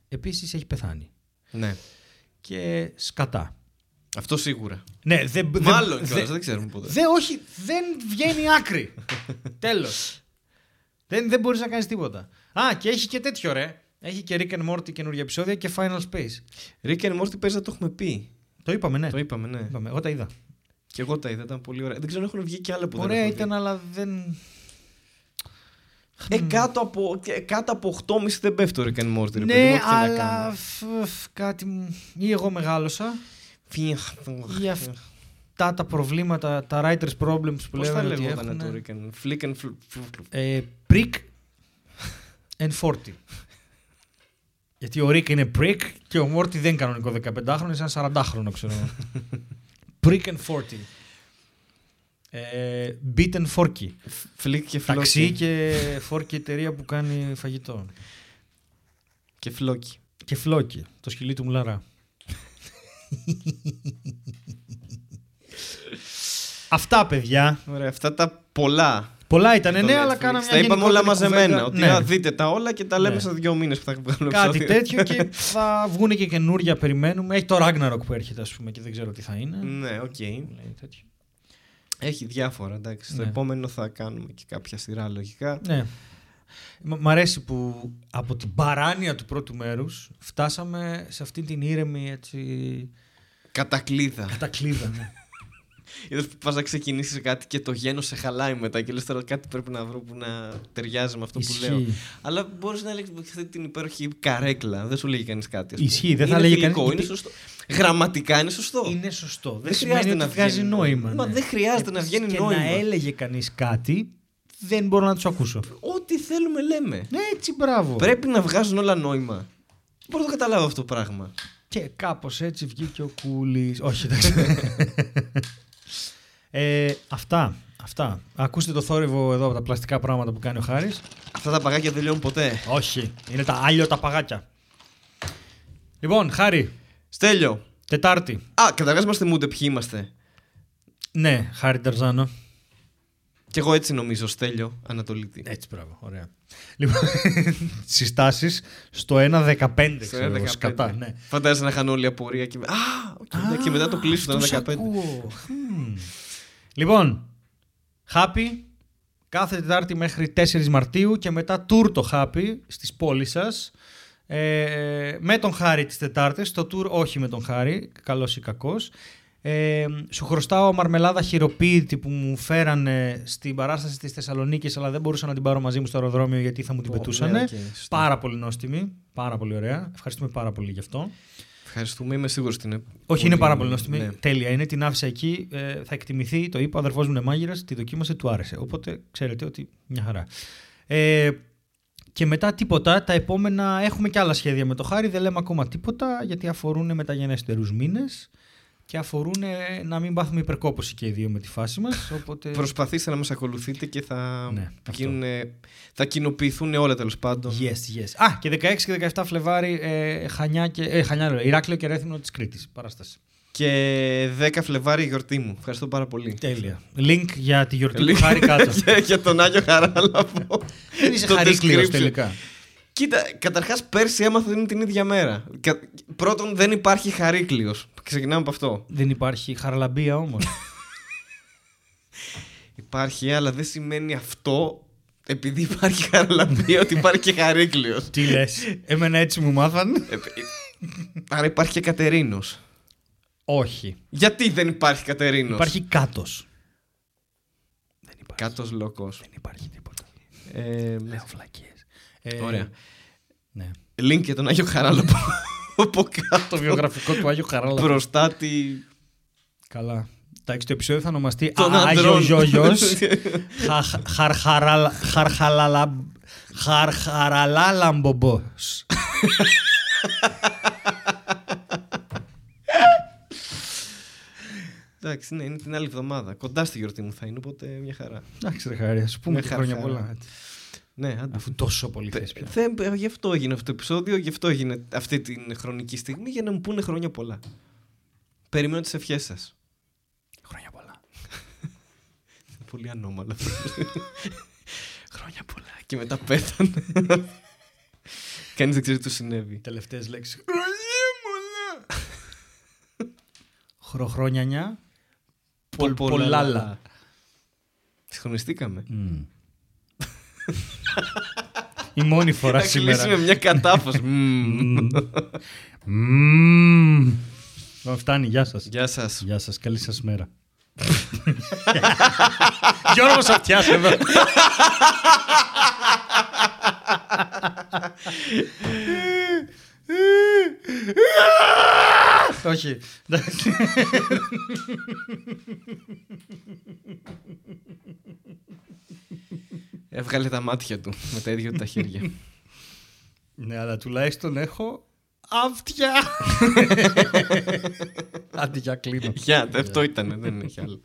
Επίσης έχει πεθάνει. Ναι. Και σκατά. Αυτό σίγουρα. Ναι, δεν, δεν- Μάλλον δεν- κιόλας, δεν ξέρουμε ποτέ. δεν, όχι, δεν βγαίνει άκρη. Τέλος. Δεν, δεν μπορείς να κάνεις τίποτα. Α, και έχει και τέτοιο ρε. Έχει και Rick and Morty καινούργια επεισόδια και Final Space. Rick and Morty παίζει να το έχουμε πει. Το είπαμε, ναι. Το είπαμε, ναι. είπαμε. Εγώ τα είδα. Και εγώ τα είδα, ήταν πολύ ωραία. Δεν ξέρω αν έχουν βγει και άλλα που δεν Ωραία έχω ήταν, δει. αλλά δεν... Ε, κάτω από, και- κάτω από 8,5 δεν πέφτει το Rick and Morty. ρε παιδί μου, Ναι, ό,τι και να αλλά κάνω. φ- φ- κάτι μου... Ή εγώ μεγάλωσα, Φιχ, ή αυτά τα προβλήματα, τα writer's problems που Πώς θα λέγανε ότι λεγόταν έχουν... το Rick and Flick and fl- fl- Ε, prick and 40. Γιατί ο Rick είναι prick και ο Morty δεν είναι κανονικό 15χρονο, είναι σαν 40χρονο, ξέρω. εγώ. prick and 40. Ε, beat and forky. Flick και Ταξί Flocky. και forky εταιρεία που κάνει φαγητό. Και Flocky. Και φλόκι, το σκυλί του μουλαρά. Αυτά, παιδιά. Ωραία, αυτά τα πολλά. Πολλά ήταν, το ναι, αλλά Netflix. κάναμε μια Τα είπαμε όλα γενικότερη μαζεμένα. κουβέντα. Ότι Ναι. να δείτε τα όλα και τα λέμε Ναι. σε δύο μήνες που θα βγάλουμε Κάτι επεισόδιο. τέτοιο και θα βγουν και καινούρια, περιμένουμε. Έχει το Ragnarok που έρχεται, ας πούμε, και δεν ξέρω τι θα είναι. Ναι, οκ. Λέει τέτοιο. Έχει διάφορα, εντάξει. Στο Ναι. επόμενο θα κάνουμε και κάποια σειρά λογικά. Ναι. Μ' μ' αρέσει που από την παράνοια του πρώτου μέρους φτάσαμε σε αυτή την ήρεμη έτσι, Κατακλείδα. κατακλείδα. Ναι. Είδες που πας να ξεκινήσεις κάτι και το γένος σε χαλάει μετά και λες τώρα κάτι πρέπει να βρω που να ταιριάζει με αυτό που Ισχύει. λέω. Αλλά μπορείς να λέξεις αυτή την υπέροχη καρέκλα. Δεν σου λέγει κανείς κάτι. ας πούμε. Ισχύει, δεν θα είναι λέγει φιλικό, κανείς- Είναι σωστό. Γραμματικά είναι σωστό. Είναι σωστό. Δεν, Δεν σημαίνει χρειάζεται ότι να βγάζει βγαίνει νόημα. Μα ναι. δεν χρειάζεται να Επίσης βγαίνει και νόημα. να έλεγε κανείς κάτι, δεν μπορώ να τους ακούσω. Ό,τι θέλουμε λέμε. Ναι, έτσι, μπράβο. Πρέπει να βγάζουν όλα νόημα. Δεν μπορώ να το καταλάβω αυτό το πράγμα. Και κάπως έτσι βγήκε ο Κούλης. Όχι, εντάξει. ε, αυτά. Αυτά. Ακούστε το θόρυβο εδώ από τα πλαστικά πράγματα που κάνει ο Χάρης. Αυτά τα παγάκια δεν λιώνουν ποτέ. Όχι. Είναι τα άλλο τα παγάκια. Λοιπόν, Χάρη, Στέλιο. Τετάρτη. Α, καταρχάς είμαστε μούντε ποιοι είμαστε. Ναι, Χάρη Τερζάνο. Κι εγώ έτσι νομίζω, Στέλιο, Ανατολίτη. Έτσι, μπράβο. Ωραία. Λοιπόν, συστάσεις στο 1.15. Στο ξέρω εγώ, 1.15. Σκατά, ναι. Φαντάζεσαι να είχαν όλη η απορία και. Α, οκ, ναι, και μετά το κλείσουν το αυτούς 1.15. ακούω. Χμ. Λοιπόν, Happy κάθε Τετάρτη μέχρι 4 Μαρτίου και μετά tour το Happy στις πόλεις σας. Ε, με τον Χάρη τις Τετάρτες, το tour όχι με τον Χάρη, καλός ή κακός. Ε, σου χρωστάω μαρμελάδα χειροποίητη που μου φέρανε στην παράσταση της Θεσσαλονίκης αλλά δεν μπορούσα να την πάρω μαζί μου στο αεροδρόμιο γιατί θα μου την Πω, πετούσανε. ναι, οκ, σωστά. πάρα πολύ νόστιμη, πάρα πολύ ωραία. Ευχαριστούμε πάρα πολύ γι' αυτό. Ευχαριστούμε, είμαι σίγουρος ότι είναι. Όχι, είναι πάρα πολύ νόστιμη. Ναι. Τέλεια. Είναι, την άφησα εκεί. Ε, θα εκτιμηθεί. Το είπα. Ο αδερφός μου είναι μάγειρας. Τη δοκίμασε, του άρεσε. Οπότε ξέρετε ότι μια χαρά. Ε, και μετά τίποτα. Τα επόμενα έχουμε και άλλα σχέδια με το χάρη. Δεν λέμε ακόμα τίποτα γιατί αφορούν μεταγενέστερους μήνες και αφορούν ε, να μην πάθουμε υπερκόπωση και οι δύο με τη φάση μας. Οπότε. Προσπαθήστε να μας ακολουθείτε και θα, Ναι, αυτό. γίνουν, θα κοινοποιηθούν όλα τέλος πάντων. Yes, yes. Α, και 16 και 17 Φλεβάρι, ε, Χανιά και. Ε, Χανιά, λέω, Ηράκλειο και Ρέθυμνο της Κρήτης. Παράσταση. Και 10 Φλεβάρι η γιορτή μου. Ευχαριστώ πάρα πολύ. Τέλεια. Link για τη γιορτή του Link Χάρη κάτω. για, για τον Άγιο Χαράλαμπο. Δεν είσαι Στο χαρίκλειος description. τελικά. Κοίτα, καταρχάς πέρσι έμαθα ότι είναι την ίδια μέρα. Κα- Πρώτον, δεν υπάρχει Χαρίκλειο. Ξεκινάμε από αυτό. Δεν υπάρχει χαραλαμπία όμως. Υπάρχει, αλλά δεν σημαίνει αυτό επειδή υπάρχει Χαραλαμπία ότι υπάρχει και Χαρίκλειο. Τι λες; Εμένα έτσι μου μάθαν. Άρα υπάρχει και Κατερίνος. Όχι. Γιατί δεν υπάρχει Κατερίνος; Υπάρχει κάτω. Δεν υπάρχει. Κάτος λοκός. Δεν υπάρχει τίποτα. Ε, Λέω φλακίες. Ε, Ωραία. Ναι. Link για τον Άγιο Χαράλαμπο. Από Το κάτω. βιογραφικό του Άγιο Χαράλαμπο. Μπροστά τη... Καλά. Εντάξει, το επεισόδιο θα ονομαστεί Των Α- Άγιος ανδρών. Γιώγιος Χαρχαραλάμπομπος. Εντάξει, ναι, είναι την άλλη εβδομάδα. Κοντά στη γιορτή μου θα είναι, οπότε μια χαρά. Εντάξει ρε Χάρη, ας πούμε Με και χρόνια χαρά. πολλά. Ναι, άντε. Αφού τόσο πολύ θες πια. Δεν, ε, γι' αυτό έγινε αυτό το επεισόδιο, γι' αυτό έγινε αυτή την χρονική στιγμή, για να μου πούνε χρόνια πολλά. Περιμένω τις ευχές σας. Χρόνια πολλά. Είναι πολύ ανώμαλο αυτό. χρόνια πολλά. Και μετά πέθανε. Κανείς δεν ξέρει τι του συνέβη. Τελευταίες λέξεις. Χροχρόνιανιά. Πολ, πολλάλα. Συγχρονιστήκαμε. Η μόνη φορά Θα κλείσουμε σήμερα. μια κατάφαση. Μμμ. Μμμ. Λοιπόν, Φτάνει, γεια σας. Γεια σας. Γεια σας, καλή σας μέρα. Γιώργος Αυτιάς εδώ. Όχι. εντάξει. Έβγαλε τα μάτια του με τα ίδια του τα χέρια. Ναι, αλλά τουλάχιστον έχω αυτιά. Άντε για κλείνω. Γεια, αυτό ήταν, δεν έχει άλλο.